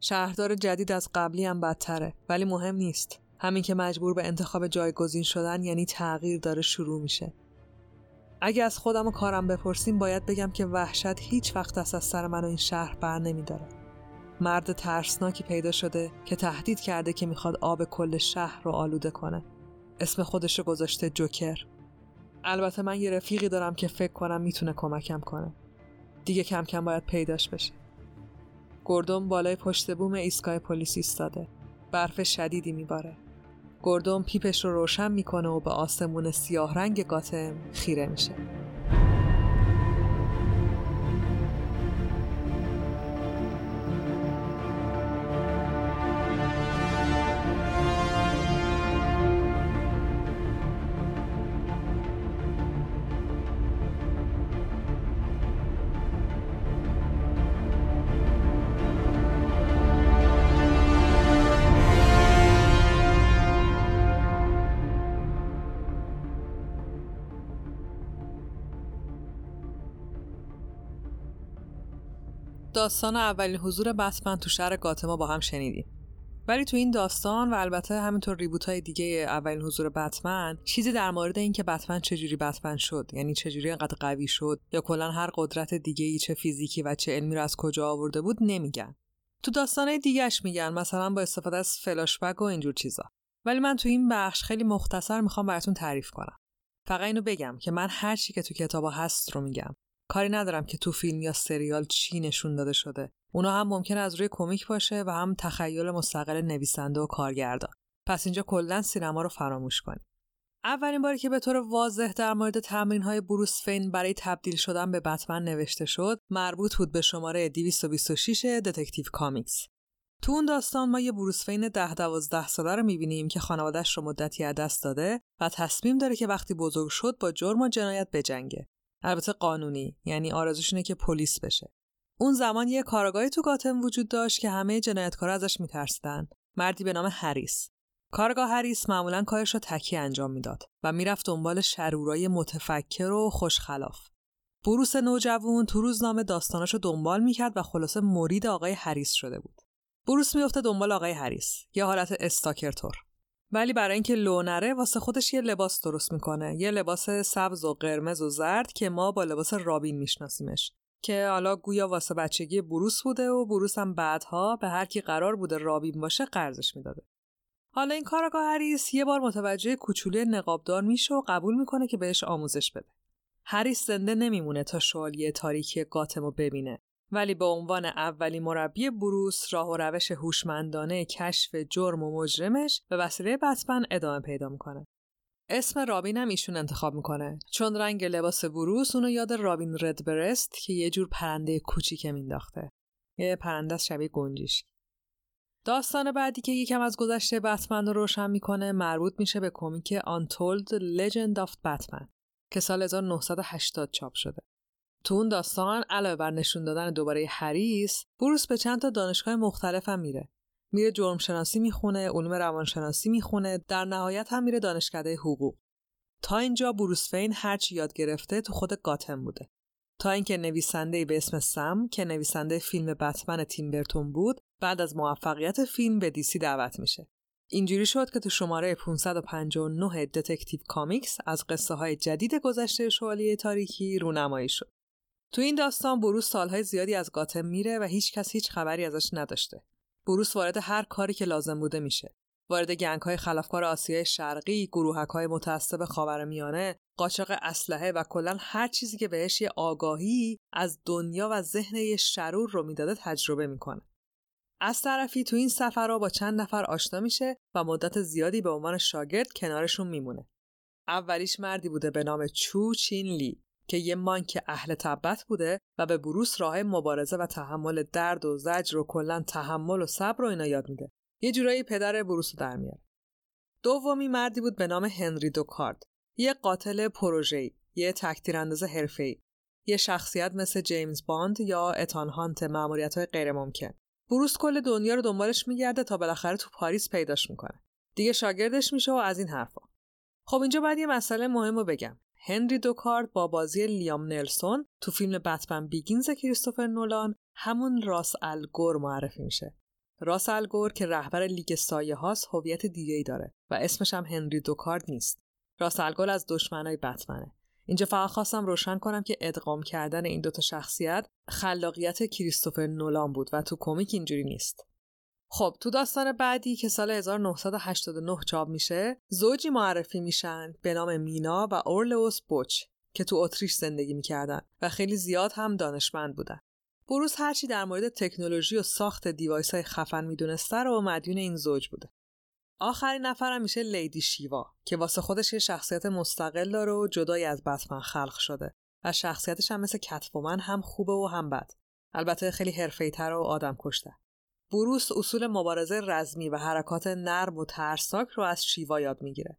شهردار جدید از قبلی هم بدتره ولی مهم نیست. همین که مجبور به انتخاب جایگزین شدن یعنی تغییر داره شروع میشه. اگه از خودم و کارم بپرسیم باید بگم که وحشت هیچ وقت از سر من و این شهر بر نمیداره. مرد ترسناکی پیدا شده که تهدید کرده که می‌خواد آب کل شهر رو آلوده کنه. اسم خودش رو گذاشته جوکر. البته من یه رفیقی دارم که فکر کنم می‌تونه کمکم کنه. دیگه کم کم باید پیداش بشه. گردون بالای پشت بوم ایستگاه پلیس ایستاده. برف شدیدی میباره. گردون پیپش رو روشن می‌کنه و به آسمون سیاه رنگ گاتم خیره میشه. داستان اولین حضور بتمن تو شهر گاتما با هم شنیدیم. ولی تو این داستان و البته همینطور ریبوت های دیگه اولین حضور بتمن چیزی در مورد اینکه بتمن چجوری بتمن شد یعنی چجوری انقدر قوی شد یا کلا هر قدرت دیگه ای چه فیزیکی و چه علمی رو از کجا آورده بود نمیگن. تو داستانهای دیگهش میگن مثلا با استفاده از فلاشبک و اینجور چیزا. ولی من تو این بخش خیلی مختصر می‌خوام براتون تعریف کنم. فقط اینو بگم که من هر چی که تو کتابا هست رو میگم. کاری ندارم که تو فیلم یا سریال چی نشون داده شده. اونا هم ممکنه از روی کمیک باشه و هم تخیل مستقل نویسنده و کارگردان پس اینجا کلا سینما رو فراموش کنیم. اولین باری که به طور واضح در مورد تمرین های بروس وین برای تبدیل شدن به بتمن نوشته شد مربوط بود به شماره 226 Detective Comics. تو اون داستان ما یه بروس وین ده دوازده ساله رو می‌بینیم که خانوادش رو مدتی از دست داده و تصمیم داره که وقتی بزرگ شد با جرم و جنایت بجنگه. البته قانونی یعنی آرزوش اینه که پلیس بشه. اون زمان یه کارگاهی تو گاتم وجود داشت که همه جنایتکارا ازش میترسیدن. مردی به نام هریس. کارگاه هریس معمولا کارش رو تکی انجام می‌داد و می‌رفت دنبال شرورای متفکر و خوشخلاف. بروس نوجوون تو روزنامه داستاناش رو دنبال می‌کرد و خلاصه مرید آقای هریس شده بود. بروس میفته دنبال آقای هریس یه حالت استاکرتور. ولی برای اینکه لو نره واسه خودش یه لباس درست می‌کنه. یه لباس سبز و قرمز و زرد که ما با لباس رابین میشناسیمش. که حالا گویا واسه بچگی بروس بوده و بروس هم بعدها به هر کی قرار بوده رابین باشه قرضش می‌داده. حالا این کاراگاه هریس یه بار متوجه کوچولوی نقابدار میشه و قبول می‌کنه که بهش آموزش بده. هریس زنده نمیمونه تا شوالیه تاریکی گاتمو ببینه. ولی به عنوان اولی مربی بروس راه و روش هوشمندانه کشف جرم و مجرمش به وسیله بتمن ادامه پیدا می‌کنه. اسم رابین هم ایشون انتخاب می‌کنه چون رنگ لباس بروس اونو یاد رابین ردبرست که یه جور پرنده کوچیک مینداخته. یه پرنده شبیه گنجیش. داستان بعدی که یکم از گذشته بتمن رو روشن می‌کنه مربوط میشه به کمیک Untold Legend of Batman که سال 1980 چاپ شده. تو اون داستان علاوه بر نشون دادن دوباره هریس بروس به چند تا دانشگاه مختلف هم میره. میره جرم شناسی می‌خونه علوم روانشناسی می‌خونه در نهایت هم میره دانشکده حقوق. تا اینجا بروس فین هرچی یاد گرفته تو خود گاتم بوده. تا اینکه نویسنده به اسم سم که نویسنده فیلم بتمن تیم برتون بود بعد از موفقیت فیلم به DC دعوت میشه. اینجوری شد که تو شماره 559 Detective Comics از قصه های جدید گذشته شوالیه تاریکی رونمایی شد. تو این داستان بروس سالهای زیادی از گاتم میره و هیچ کس هیچ خبری ازش نداشته. بروس وارد هر کاری که لازم بوده میشه. وارد gang های خلافکار آسیای شرقی، گروهک های متعصب خاورمیانه، قاچاق اسلحه و کلا هر چیزی که بهش یه آگاهی از دنیا و ذهن یه شرور رو می‌داده تجربه می‌کنه. از طرفی تو این سفرها با چند نفر آشنا میشه و مدت زیادی به عنوان شاگرد کنارشون میمونه. اولیش مردی بوده به نام چو چین لی که یه مانک اهل تبت بوده و به بروس راه مبارزه و تحمل درد و زجر و کلا تحمل و صبر رو اینا یاد میده. یه جورایی پدر بروس در میاره. دومی مردی بود به نام هنری دوکارد. یه قاتل پروژه‌ای یه تکتیرانداز حرفه‌ای. یه شخصیت مثل جیمز باند یا اتان هانت مأموریت‌های غیرممکن بروس کل دنیا رو دنبالش میگرده تا بالاخره تو پاریس پیداش می‌کنه. دیگه شاگردش میشه و از این حرفا. خب اینجا باید یه مسئله مهم رو بگم. هنری دوکارد با بازی لیام نیسون تو فیلم Batman Begins کریستوفر نولان همون راس الگور معرفی میشه. راس الگور که رهبر لیگ سایه هاست هویت دیگه ای داره و اسمش هم هنری دوکارد نیست. راس الگور از دشمنای بتمنه. اینجا فقط خواستم روشن کنم که ادغام کردن این دوتا شخصیت خلاقیت کریستوفر نولان بود و تو کمیک اینجوری نیست. خب تو داستان بعدی که سال 1989 چاپ میشه زوجی معرفی میشن به نام مینا و اورلوس بوچ که تو اتریش زندگی می‌کردن و خیلی زیاد هم دانشمند بودن. بروس هرچی در مورد تکنولوژی و ساخت دیوایس های خفن می‌دونسته رو مدیون این زوج بوده. آخرین نفرم میشه لیدی شیوا که واسه خودش یه شخصیت مستقل داره و جدایی از بتمن خلق شده و شخصیتش هم مثل کتفومن هم خوبه و هم بد. البته خیلی حرفه‌ای‌تر و آدم کشته. بروس اصول مبارزه رزمی و حرکات نرم و ترسناک رو از شیوا یاد می‌گیره.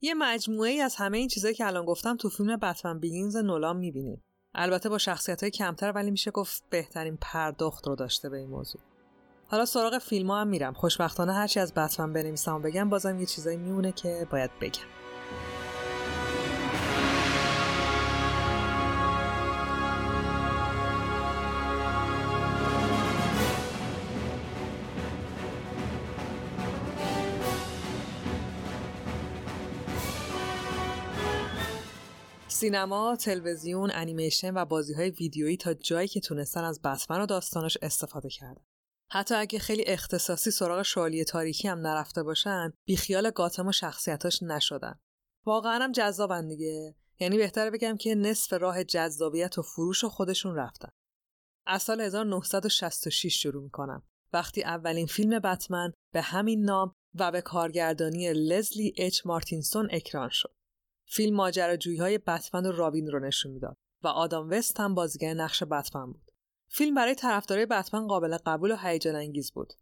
یه مجموعه ای از همه این چیزایی که الان گفتم تو فیلم بتمن بیگینز نولان می‌بینیم. البته با شخصیت های کمتر ولی میشه گفت بهترین پرداخت رو داشته به این موضوع. حالا سراغ فیلم ها هم میرم. خوشبختانه هرچی از بتمن بنویسم بگم بازم یه چیزایی میمونه که باید بگم. سینما، تلویزیون، انیمیشن و بازی های ویدیویی تا جایی که تونستن از بتمن و داستانش استفاده کردن. حتی اگه خیلی اختصاصی سراغ شالی تاریکی هم نرفته باشن، بیخیال گاتم و شخصیتاش نشدن. واقعا هم جذابن دیگه. یعنی بهتره بگم که نصف راه جذابیت و فروش خودشون رفتن. از سال 1966 شروع می‌کنم. وقتی اولین فیلم بتمن به همین نام و به کارگردانی لزلی اچ مارتینسون اکران شد. فیلم ماجراجویی های بتمن و رابین رو نشون می‌داد و آدام وست هم بازیگر نقش بتمن بود. فیلم برای طرفدارای بتمن قابل قبول و هیجان انگیز بود.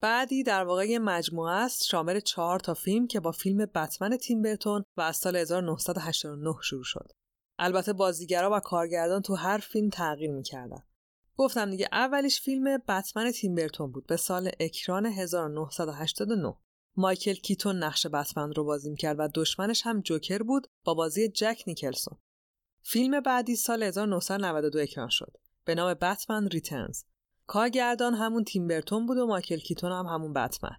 بعدی در واقع یه مجموعه است شامل چهار تا فیلم که با فیلم بتمن تیم برتون و از سال 1989 شروع شد. البته بازیگرا و کارگردان تو هر فیلم تغییر می‌کردن. گفتم دیگه اولیش فیلم بتمن تیم برتون بود به سال اکران 1989. مایکل کیتون نقش بتمن رو بازی کرد و دشمنش هم جوکر بود با بازی جک نیکلسون. فیلم بعدی سال 1992 اکران شد به نام Batman Returns. کارگردان همون تیم برتون بود و مایکل کیتون هم همون بتمن.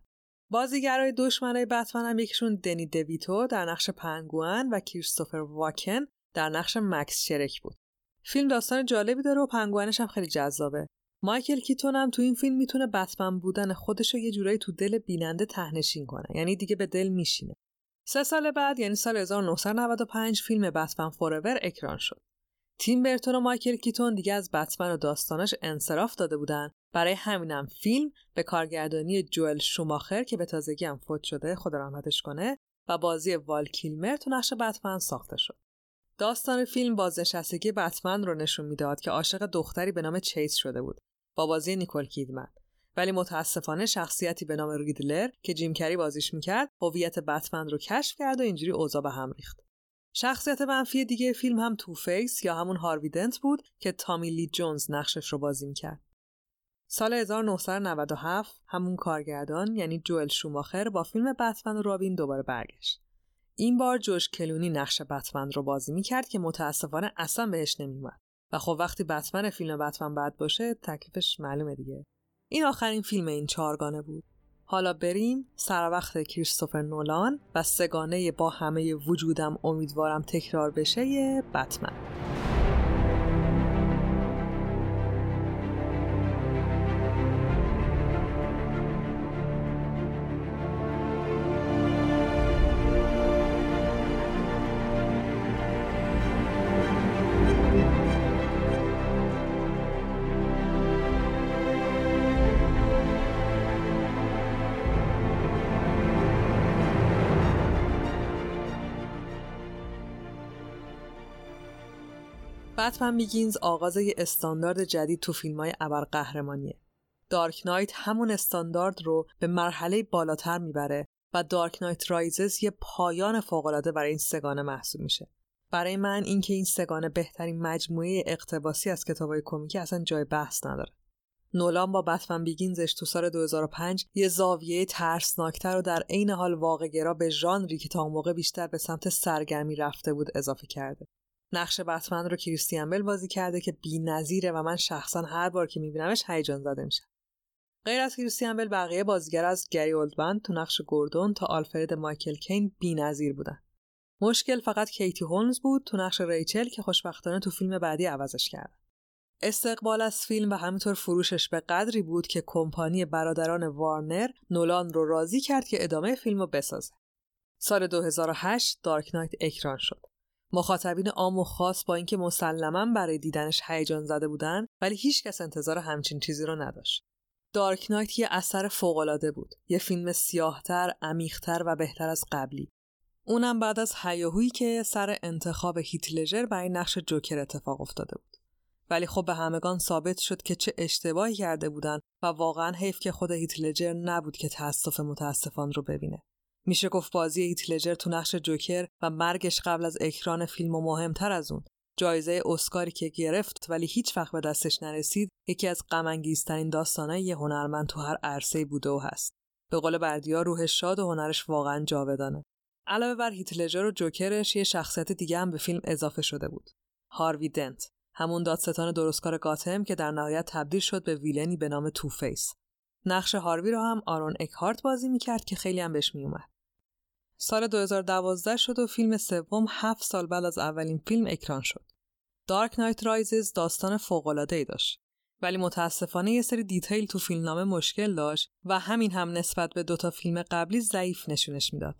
بازیگرای دشمنای بتمن هم یکیشون دنی دویتو در نقش پنگوئن و کریستوفر واکن در نقش مکس شرک بود. فیلم داستان جالبی داره و پنگوئنش هم خیلی جذابه. مایکل کیتون هم تو این فیلم می‌تونه بتمن بودن خودش رو یه جورایی تو دل بیننده تهنشین کنه. یعنی دیگه به دل میشینه. سه سال بعد یعنی سال 1995 فیلم بتمن فورور اکران شد. تیم برتون و مایکل کیتون دیگه از بتمن و داستانش انصراف داده بودن. برای همینم فیلم به کارگردانی جوئل شوماخر که به تازگی هم فوت شده خدا رحمتش کنه و بازی وال کیلمر تو نقش بتمن ساخته شد. داستان فیلم بازنشستگی بتمن رو نشون می‌داد که عاشق دختری به نام چیز شده بود. با بازی نیکول کیدمن. ولی متاسفانه شخصیتی به نام ریدلر که جیم کری بازیش می‌کرد هویت بتمن رو کشف کرد و اینجوری اوضاع به هم ریخت. شخصیت منفی دیگه فیلم هم Two-Face یا همون هاروی دنت بود که تامی لی جونز نقشش رو بازی می‌کرد. سال 1997 همون کارگردان یعنی جوئل شوماخر با فیلم بتمن و رابین دوباره برگشت. این بار جورج کلونی نقش بتمن رو بازی می‌کرد که متاسفانه اصلا بهش نمیومد و خب وقتی بتمن فیلم بتمن بد باشه تکلیفش معلومه دیگه. این آخرین فیلم این چهارگانه بود. حالا بریم سر وقت کریستوفر نولان و سه‌گانه با همه وجودم امیدوارم تکرار بشه بتمن. بتمن میگینز آغاز یه استاندارد جدید تو فیلم های ابرقهرمانیه. دارک نایت همون استاندارد رو به مرحله بالاتر می‌بره و دارک نایت رایزز یه پایان فوقالعاده برای این سگانه محسوب میشه. برای من اینکه این سگانه بهترین مجموعه اقتباسی از کتابای کمیکی اصلا جای بحث نداره. نولان با بتمن بیگینزش تو سال 2005 یه زاویه ترسناکتر رو در عین حال واقعگرا به ژانری که تا موقع بیشتر به سمت سرگرمی رفته بود اضافه کرده. نقش بتمن رو کریستیان بل بازی کرده که بی‌نظیره و من شخصا هر بار که میبینمش هیجان زده میشم. غیر از کریستیان بل بقیه بازیگر از گری اولدمن تو نقش گوردون تا آلفرد مایکل کین بی‌نظیر بودن. مشکل فقط کیتی هولمز بود تو نقش ریچل که خوشبختانه تو فیلم بعدی عوضش کرد. استقبال از فیلم و همینطور فروشش به قدری بود که کمپانی برادران وارنر نولان رو راضی کرد که ادامه فیلم رو بسازه. سال 2008 دارک نایت اکران شد. مخاطبین عام و خاص با اینکه مسلما برای دیدنش هیجان زده بودن ولی هیچکس انتظار همچین چیزی رو نداشت. دارک نایت یه اثر فوقالعاده بود. یه فیلم سیاهتر، عمیقتر و بهتر از قبلی. اونم بعد از هیاهویی که سر انتخاب هیتلجر برای نقش جوکر اتفاق افتاده بود. ولی خب به همگان ثابت شد که چه اشتباهی کرده بودن و واقعا حیف که خود هیتلجر نبود که تاسف متاسفان رو ببینه. میشه گفت بازی هیث لجر تو نقش جوکر و مرگش قبل از اکران فیلم و مهمتر از اون جایزه اسکاری که گرفت ولی هیچ وقت به دستش نرسید یکی از غم داستانه یه هنرمند تو هر عرصه بوده و هست. به قول بردیا روح شاد و هنرش واقعا جاودانه. علاوه بر هیث لجر و جوکرش یه شخصیت دیگه هم به فیلم اضافه شده بود. هاروی دنت همون دادستان درستکار گاتم که در نهایت تبدیل شد به villain ی به نام Two-Face. نقش هاروی رو هم آرون اکهارت بازی می‌کرد که خیلی هم بهش میومد. سال 2012 شد و فیلم سوم هفت سال بعد از اولین فیلم اکران شد. Dark Knight Rises داستان ای داشت. ولی متاسفانه یه سری detail تو فیلمنامه مشکل داشت و همین هم نسبت به دوتا فیلم قبلی ضعیف نشونش می‌داد.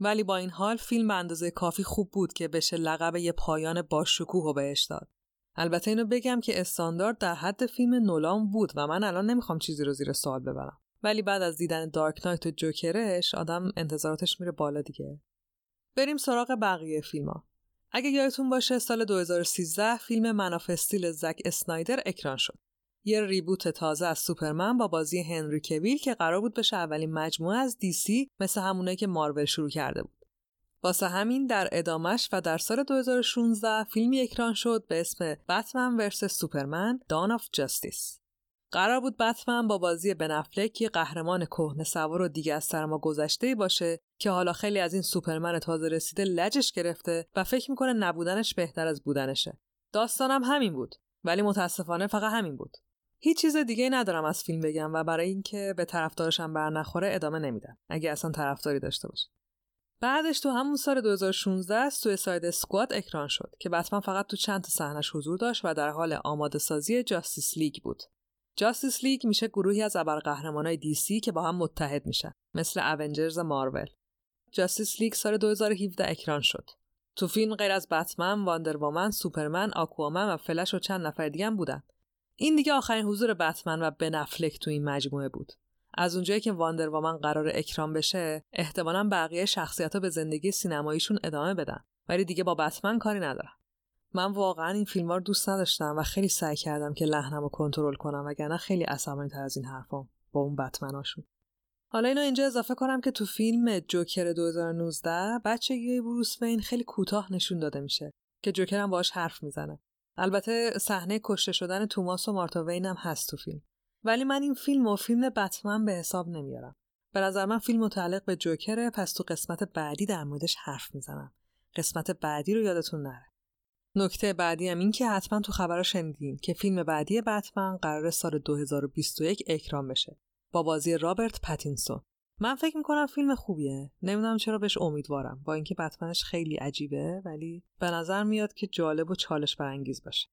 ولی با این حال فیلم به اندازه کافی خوب بود که بشه لقب یه پایان با شکوه بهش داد. البته اینو بگم که استاندارد در حد فیلم نولان بود و من الان نمی‌خوام چیزی رو زیر سوال ببرم. ولی بعد از دیدن دارک نایت و جوکرش آدم انتظاراتش میره بالا دیگه. بریم سراغ بقیه فیلم ها. اگه یادتون باشه سال 2013 فیلم منافستیل زک اسنایدر اکران شد. یه ریبوت تازه از سوپرمن با بازی هنری کویل که قرار بود بشه اولین مجموعه از دیسی مثل همونایی که مارول شروع کرده بود. واسه همین در ادامش و در سال 2016 فیلمی اکران شد به اسم Batman versus Superman Dawn of Justice. قرار بود بتمن با بازی بن افلک یه قهرمان کهنه کار و دیگه از سر ما گذشته باشه که حالا خیلی از این سوپرمن تازه رسیده لجش گرفته و فکر می‌کنه نبودنش بهتر از بودنشه. داستانم همین بود ولی متاسفانه فقط همین بود. هیچ چیز دیگه ندارم از فیلم بگم و برای اینکه به طرفدارشم بر نخوره ادامه نمیدم اگه اصلا طرفداری داشته باشه. بعدش تو همون سال 2016 Suicide Squad اکران شد که بتمن فقط تو چند تا صحنش حضور داشت و در حال آماده سازی Justice League بود. Justice League میشه گروهی از ابرقهرمانای دی سی که با هم متحد میشن مثل Avengers مارول. Justice League سال 2017 اکران شد. تو فیلم غیر از بتمن، واندر سوپرمن، آکوامن و فلش و چند نفر دیگه هم بودن. این دیگه آخرین حضور بتمن بن افلک تو این مجموعه بود. از اونجایی که واندر وامن قرار اکرام بشه احتمالا بقیه شخصیت ها به زندگی سینماییشون ادامه بدن ولی دیگه با بتمن کاری ندارم من واقعا این فیلم رو دوست نداشتم و خیلی سعی کردم که لحنم رو کنترل کنم وگرنه خیلی عصبانی تر از این حرفام با اون بتمناشون حالا اینو اینجا اضافه کنم که تو فیلم جوکر 2019 بچگی بروس وین خیلی کوتاه نشون داده میشه که جوکر هم باش حرف می‌زنه. البته صحنه کشته شدن توماس و مارتا وین هم هست تو فیلم. ولی من این فیلم و فیلم بتمن به حساب نمیارم. به نظر من فیلم متعلق به جوکره پس تو قسمت بعدی در موردش حرف می‌زنم. قسمت بعدی رو یادتون نره. نکته بعدی هم این که حتما تو خبرها شنیدین که فیلم بعدی بتمن قرار سال 2021 اکرام بشه با بازی رابرت پتینسون. من فکر می‌کنم فیلم خوبیه. نمی‌دونم چرا بهش امیدوارم. با اینکه بتمنش خیلی عجیبه ولی به نظر میاد که جالب و چالش برانگیز باشه.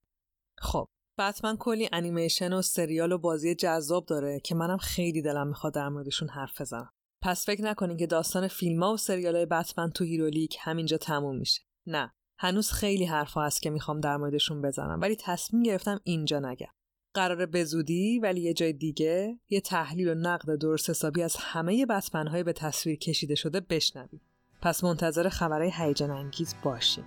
خب بتمن کلی انیمیشن و سریال و بازی جذاب داره که منم خیلی دلم می‌خواد در موردشون حرف بزنم. پس فکر نکنین که داستان فیلم ها و سریال های بتمن تو هیرولیک همینجا تموم میشه. نه. هنوز خیلی حرفا هست که می‌خوام در موردشون بزنم ولی تصمیم گرفتم اینجا نگم قراره به زودی ولی یه جای دیگه یه تحلیل و نقد درست حسابی از همه بتمن های به تصویر کشیده شده بشنوید پس منتظر خبرهای هیجان انگیز باشیم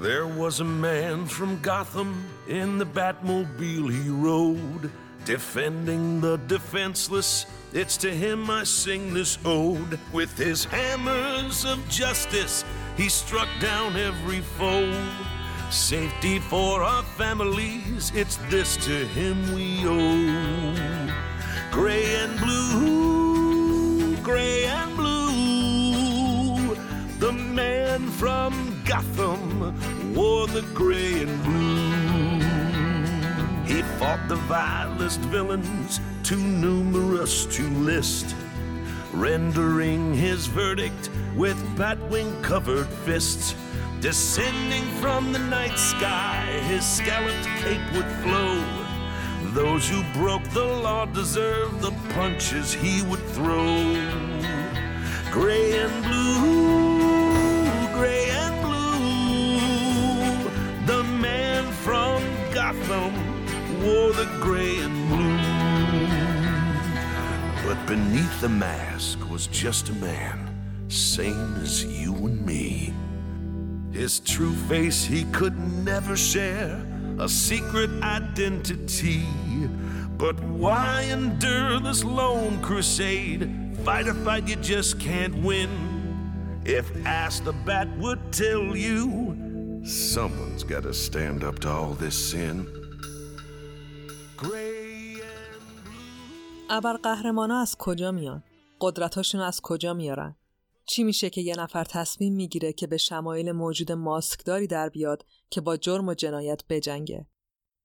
There was a man from Gotham in the Batmobile he rode. Defending the defenseless, it's to him I sing this ode. With his hammers of justice, he struck down every foe. Safety for our families, it's this to him we owe. Gray and blue, gray and blue. The man from Gotham wore the gray and blue. He fought the vilest villains, too numerous to list, rendering his verdict with batwing covered fists. Descending from the night sky, his scalloped cape would flow. Those who broke the law deserved the punches he would throw. Gray and blue, gray and blue, the man from Gotham wore the gray and blue. Beneath the mask was just a man, same as you and me. His true face he could never share, a secret identity. But why endure this lone crusade? Fight a fight you just can't win. If asked, the bat would tell you someone's gotta stand up to all this sin. And ابرقهرمانا از کجا میان؟ قدرتاشون از کجا میارن؟ چی میشه که یه نفر تصمیم می‌گیره که به شمایل موجود ماسکداری در بیاد که با جرم و جنایت بجنگه؟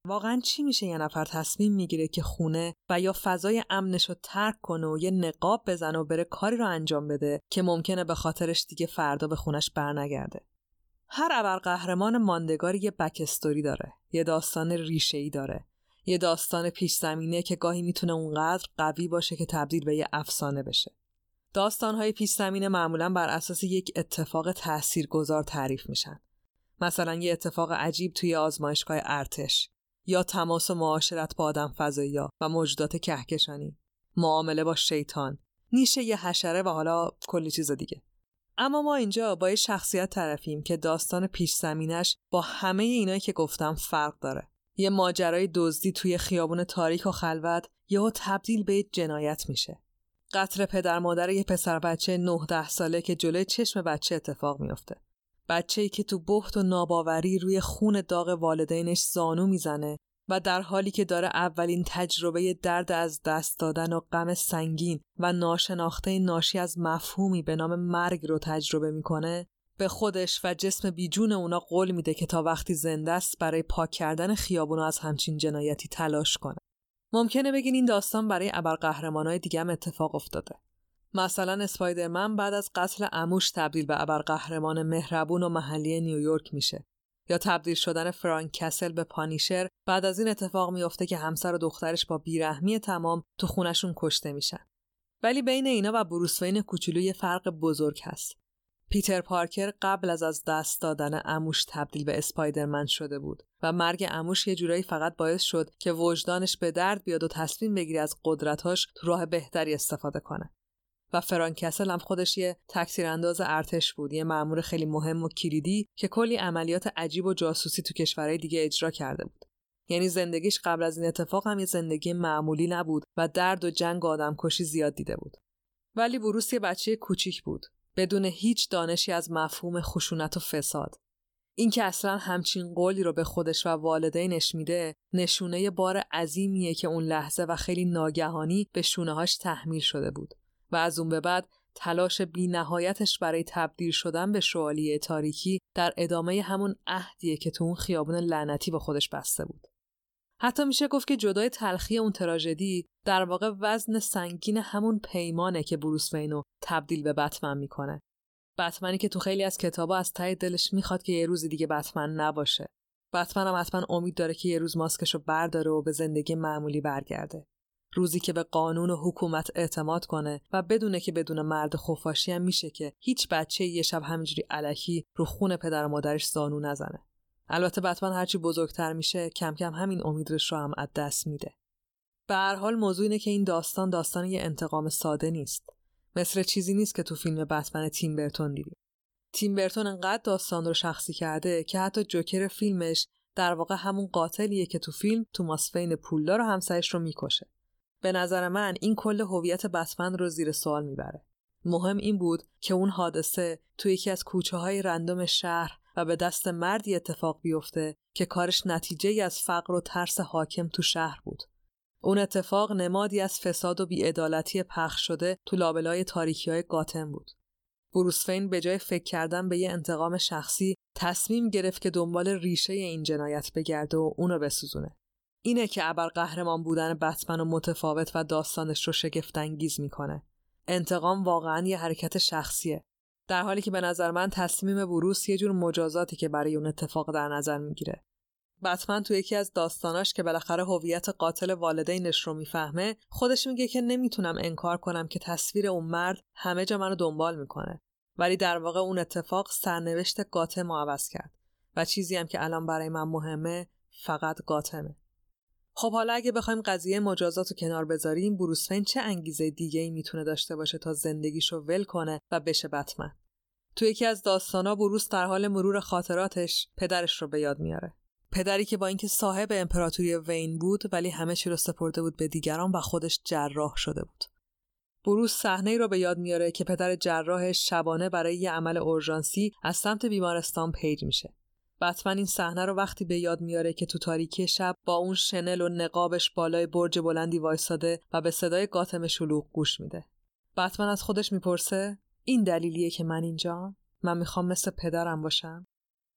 واقعا چی میشه یه نفر تصمیم می‌گیره که خونه و یا فضای امنش رو ترک کنه و یه نقاب بزنه و بره کاری رو انجام بده که ممکنه به خاطرش دیگه فردا به خونش برنگرده؟ هر ابرقهرمان ماندگاری یه بکستوری داره، یه داستان ریشه‌ای داره، یه داستان پیش زمینه که گاهی می‌تونه اونقدر قوی باشه که تبدیل به یه افسانه بشه. داستانهای پیش زمینه معمولا بر اساس یک اتفاق تاثیرگذار تعریف میشن. مثلا یه اتفاق عجیب توی آزمایشگاه ارتش یا تماس و معاشرت با آدم فضایی و موجودات کهکشانی، معامله با شیطان، نیشه یه حشره و حالا کلی چیز دیگه. اما ما اینجا با یه شخصیت طرفیم که داستان پیش زمینش با همه اینایی که گفتم فرق داره. یه ماجرای دزدی توی خیابون تاریک و خلوت یهو تبدیل به جنایت میشه. قتل پدر مادر یه پسر بچه 9 ده ساله که جلوی چشم بچه اتفاق میافته. بچه ای که تو بحت و ناباوری روی خون داغ والدینش زانو می‌زنه و در حالی که داره اولین تجربه درد از دست دادن و غم سنگین و ناشناخته ناشی از مفهومی به نام مرگ رو تجربه می‌کنه به خودش و جسم بیجون اونا قول میده که تا وقتی زنده است برای پاک کردن خیابونو از همچین جنایتی تلاش کنه. ممکنه بگین این داستان برای ابرقهرمانای دیگه هم اتفاق افتاده. مثلا اسپایدرمن بعد از قتل اموش تبدیل به ابرقهرمان مهربون و محلی نیویورک میشه. یا تبدیل شدن فرانک کسل به پانیشر بعد از این اتفاق میافته که همسر و دخترش با بیرحمی تمام تو خونشون کشته میشن. ولی بین اینا و بروس وین کوچولو یه فرق بزرگ هست. پیتر پارکر قبل از از دست دادن اموش تبدیل به اسپایدرمن شده بود و مرگ اموش یه جورایی فقط باعث شد که وجدانش به درد بیاد و تصمیم بگیره از قدرتاش تو راه بهتری استفاده کنه. و فرانک کسل هم خودش یه تکثیرانداز ارتش بود یه مأمور خیلی مهم و کلیدی که کلی عملیات عجیب و جاسوسی تو کشورهای دیگه اجرا کرده بود. یعنی زندگیش قبل از این اتفاق هم یه زندگی معمولی نبود و درد و جنگ و آدمکشی زیاد دیده بود. ولی بروس یه بچه کوچیک بود. بدون هیچ دانشی از مفهوم خشونت و فساد اینکه اصلا همچین قولی رو به خودش و والدینش میده نشونه بار عظیمیه که اون لحظه و خیلی ناگهانی به شونههاش تحمیل شده بود و از اون به بعد تلاش بی نهایتش برای تبدیل شدن به شوالیه تاریکی در ادامه همون عهدیه که تو اون خیابون لعنتی به خودش بسته بود. حتی میشه گفت که جدای تلخی اون تراژدی در واقع وزن سنگین همون پیمانه که بروس وینو تبدیل به بتمن می‌کنه. بتمنی که تو خیلی از کتابا از ته دلش می‌خواد که یه روز دیگه بتمن نباشه. بتمن هم حتما امید داره که یه روز ماسکشو برداره و به زندگی معمولی برگرده. روزی که به قانون و حکومت اعتماد کنه و بدونه که بدون مرد خفاشی هم میشه که هیچ بچه یه شب همینجوری علکی رو خون پدر و مادرش زانو نزنه. البته بتمن هرچی بزرگتر میشه کم کم همین امیدش رو هم از دست میده. به هر حال موضوع اینه که این داستان داستان یه انتقام ساده نیست. مثل چیزی نیست که تو فیلم بتمن تیم برتون دیدیم. تیم برتون انقدر داستان رو شخصی کرده که حتی جوکر فیلمش در واقع همون قاتلیه که تو فیلم توماس فین پولدار و همسایش رو می‌کشه. به نظر من این کل هویت بتمن رو زیر سوال می‌بره. مهم این بود که اون حادثه تو یکی از کوچه های رندوم شهر و به دست مردی اتفاق بیفته که کارش نتیجه از فقر و ترس حاکم تو شهر بود. اون اتفاق نمادی از فساد و بیعدالتی پخش شده تو لابلای تاریکی های گاتم بود. بروس فین به جای فکر کردن به یه انتقام شخصی تصمیم گرفت که دنبال ریشه این جنایت بگرده و اونو بسوزونه. اینه که ابر قهرمان بودن بتمن و متفاوت و داستانش رو شگفتانگیز می‌کنه. انتقام واقعا یه حرکت شخصیه. در حالی که به نظر من تصمیم بروس یه جور مجازاتی که برای اون اتفاق در نظر می‌گیره. بتمن تو یکی از داستاناش که بالاخره هویت قاتل والدینش رو می‌فهمه خودش میگه که نمی‌تونم انکار کنم که تصویر اون مرد همه جا منو دنبال می‌کنه. ولی در واقع اون اتفاق سرنوشت گاتم عوض کرد. و چیزی هم که الان برای من مهمه فقط گاتمه. خب حالا اگه بخوایم قضیه مجازات رو کنار بذاریم بروس فین چه انگیزه دیگه ای می‌تونه داشته باشه تا زندگیشو ول کنه و بشه بتمن تو یکی از داستانا بروس در حال مرور خاطراتش پدرش رو به یاد میاره پدری که با اینکه صاحب امپراتوری وین بود ولی همه چی رو سپرده بود به دیگران و خودش جراح شده بود. بروس صحنه ای رو به یاد میاره که پدر جراحش شبانه برای یه عمل اورژانسی از سمت بیمارستان page میشه. بتمن این صحنه رو وقتی به یاد میاره که تو تاریکی شب با اون شنل و نقابش بالای برج بلندی وایساده و به صدای گاتم شلوغ گوش میده. بتمن از خودش می‌پرسه این دلیلیه که من اینجا؟ من می‌خوام مثل پدرم باشم؟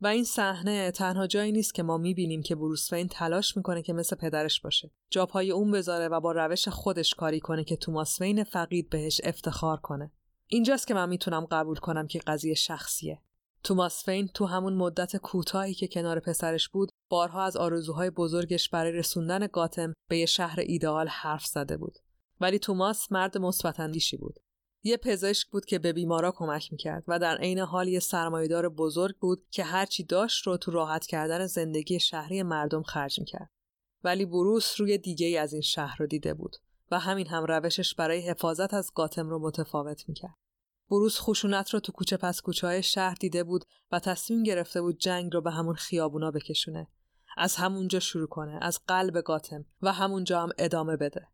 و این صحنه تنها جایی نیست که ما می‌بینیم که بروس وین تلاش می‌کنه که مثل پدرش باشه. جاپای اون بذاره و با روش خودش کاری کنه که توماس وین فقید بهش افتخار کنه. اینجاست که من می‌تونم قبول کنم که قضیه شخصیه. توماس فین تو همون مدت کوتاهی که کنار پسرش بود بارها از آرزوهای بزرگش برای رسوندن گاتم به یه شهر ایدئال حرف زده بود ولی توماس مرد مثبت بود یه پزشک بود که به بیمارا کمک می‌کرد و در عین حال یه سرمایهدار بزرگ بود که هرچی داشت رو تو راحت کردن زندگی شهری مردم خرج می‌کرد. ولی بروس روی دیگه ای از این شهر رو دیده بود و همین هم روشش برای حفاظت از گاتم رو متفاوت می‌کرد. بروس خشونت رو تو کوچه پس کوچه های شهر دیده بود و تصمیم گرفته بود جنگ رو به همون خیابونا بکشونه. از همونجا شروع کنه، از قلب گاتم و همونجا هم ادامه بده.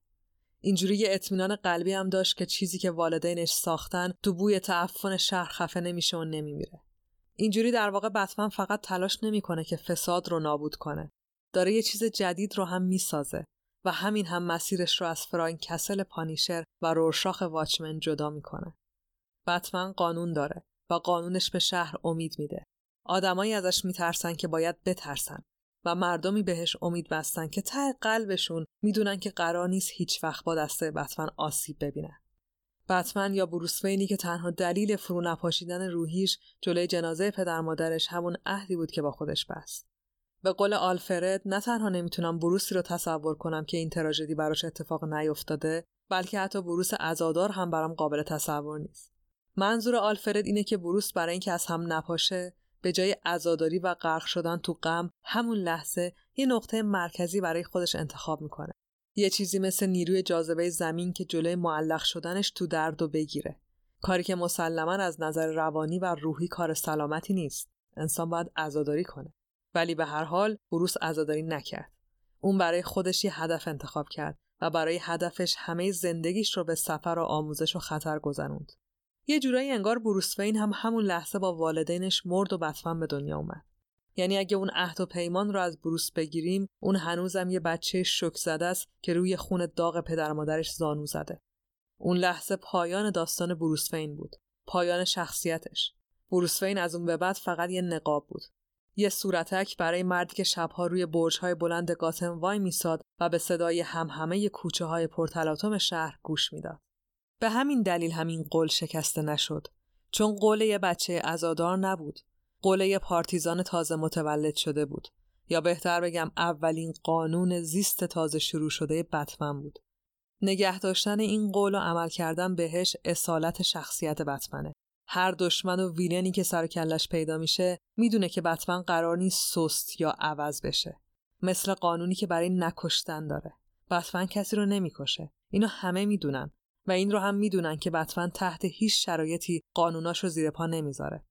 اینجوری یه اطمینان قلبی هم داشت که چیزی که والدینش ساختن تو بوی تعفن شهر خفه نمیشه و نمیمیره. اینجوری در واقع بتمن فقط تلاش نمی‌کنه که فساد رو نابود کنه. داره یه چیز جدید رو هم می‌سازه و همین هم مسیرش رو از فراین کسل پانیشر و رورشاخ واچمن جدا می‌کنه. بتمن قانون داره و قانونش به شهر امید میده. آدمایی ازش میترسن که باید بترسن و مردمی بهش امید بستن که ته قلبشون می‌دونن که قرار نیست هیچ وقت با دسته بتمن آسیب ببینن. بتمن یا بروس وینی که تنها دلیل فرو نپاشیدن روحیش جلوی جنازه پدر مادرش همون عهدی بود که با خودش بست. به قول آلفرد نه تنها نمی‌تونم بروسی رو تصور کنم که این تراژدی براش اتفاق نیفتاده بلکه حتی بروس عزادار هم برام قابل تصور نیست. منظور آلفرد اینه که بروس برای اینکه از هم نپاشه به جای عزاداری و غرق شدن تو غم همون لحظه یه نقطه مرکزی برای خودش انتخاب می‌کنه. یه چیزی مثل نیروی جاذبه زمین که جلوی معلق شدنش تو درد و بگیره. کاری که مسلما از نظر روانی و روحی کار سلامتی نیست. انسان باید عزاداری کنه. ولی به هر حال بروس عزاداری نکرد. اون برای خودش یه هدف انتخاب کرد و برای هدفش همه زندگیش رو به سفر و آموزش و خطر گذروند. یه جورایی انگار بروس وین هم همون لحظه با والدینش مرد و بتمن به دنیا اومد. یعنی اگه اون عهد و پیمان رو از بروس بگیریم اون هنوزم یه بچه شک زده است که روی خون داغ پدر مادرش زانو زده. اون لحظه پایان داستان بروس وین بود. پایان شخصیتش. بروس وین از اون به بعد فقط یه نقاب بود. یه صورتک برای مردی که شبها روی برج‌های بلند گاتم وای میساد و به صدای همهمه کوچه های پرتلاطم شهر گوش می‌داد. به همین دلیل همین قول شکسته نشد چون قول یه بچه ازادار نبود. قول یه پارتیزان تازه متولد شده بود. یا بهتر بگم اولین قانون زیست تازه شروع شده بتمن بود. نگه داشتن این قول و عمل کردن بهش اصالت شخصیت بتمنه. هر دشمن و ویلنی که سر کلش پیدا میشه می‌دونه که بتمن قرار نیست سست یا عوض بشه. مثل قانونی که برای نکشتن داره. بتمن کسی رو نمی‌کشه. اینو همه می‌دونن. و این رو هم می‌دونن که بتمن تحت هیچ شرایطی قانوناش رو زیر پا نمی‌ذاره.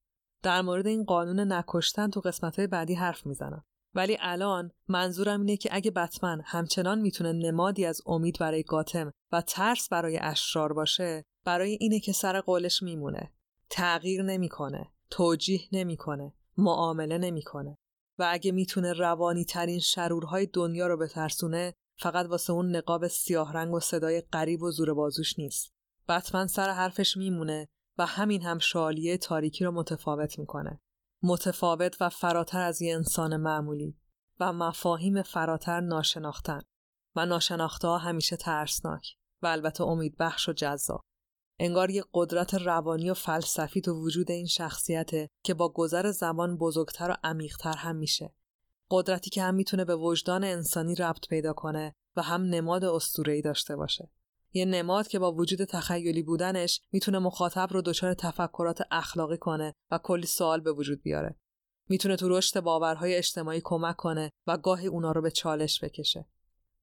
در مورد این قانون نکشتن تو قسمت بعدی حرف می‌زنم. ولی الان منظورم اینه که اگه بتمن همچنان می‌تونه نمادی از امید برای گاتم و ترس برای اشرار باشه برای اینه که سر قولش میمونه تغییر نمی‌کنه توجیه نمی‌کنه معامله نمی‌کنه و اگه می‌تونه روانی ترین شرورهای دنیا رو بترسونه فقط واسه اون نقاب سیاه رنگ و صدای قریب و زور بازوش نیست بتمن سر حرفش میمونه و همین هم شالیه تاریکی رو متفاوت می‌کنه متفاوت و فراتر از یه انسان معمولی و مفاهیم فراتر ناشناختن و ناشناخته همیشه ترسناک و البته امید بخش و جذاب. انگار یه قدرت روانی و فلسفی تو وجود این شخصیته که با گذر زمان بزرگتر و عمیقتر هم میشه. قدرتی که هم می‌تونه به وجدان انسانی ربط پیدا کنه و هم نماد اسطوره‌ای داشته باشه. یه نماد که با وجود تخیلی بودنش می‌تونه مخاطب رو دچار تفکرات اخلاقی کنه و کلی سوال به وجود بیاره. می‌تونه تو رشد باورهای اجتماعی کمک کنه و گاهی اونا رو به چالش بکشه.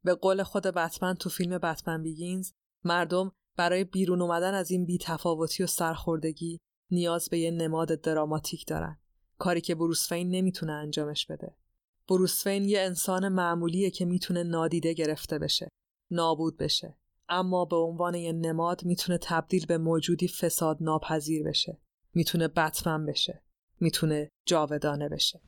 به قول خود بتمن تو فیلم بتمن بیگینز مردم برای بیرون اومدن از این بیتفاوتی و سرخوردگی نیاز به یه نماد دراماتیک دارن. کاری که بروسفین نمی‌تونه انجامش بده. بروسفین یه انسان معمولیه که می‌تونه نادیده گرفته بشه. نابود بشه. اما به عنوان یه نماد می‌تونه تبدیل به موجودی فساد ناپذیر بشه می‌تونه بتمن بشه می‌تونه جاودانه بشه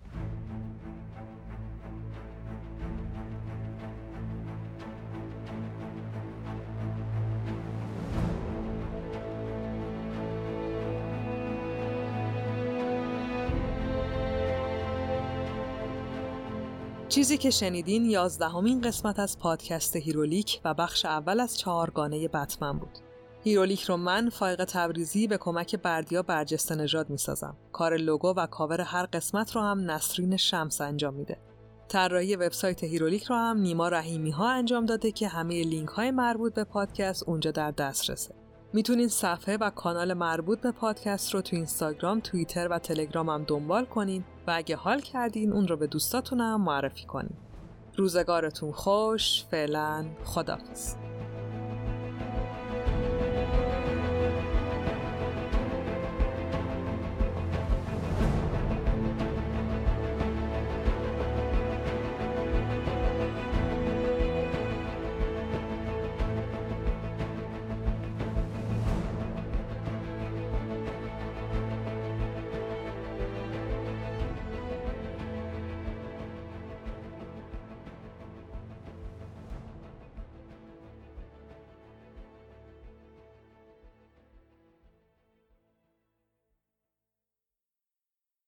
چیزی که شنیدین یازدهمین قسمت از پادکست هیرولیک و بخش اول از چهارگانه بتمن بود. هیرولیک رو من فایق تبریزی به کمک بردیا برجسته نژاد می‌سازم. کار لوگو و کاور هر قسمت رو هم نسرین شمس انجام میده. طراحی وبسایت هیرولیک رو هم نیما رحیمی ها انجام داده که همه لینک های مربوط به پادکست اونجا در دسترسه. می‌تونین صفحه و کانال مربوط به پادکست رو تو اینستاگرام، توییتر و تلگرام هم دنبال کنین و اگه حال کردین اون رو به دوستاتون هم معرفی کنین. روزگارتون خوش، فعلا خدافز.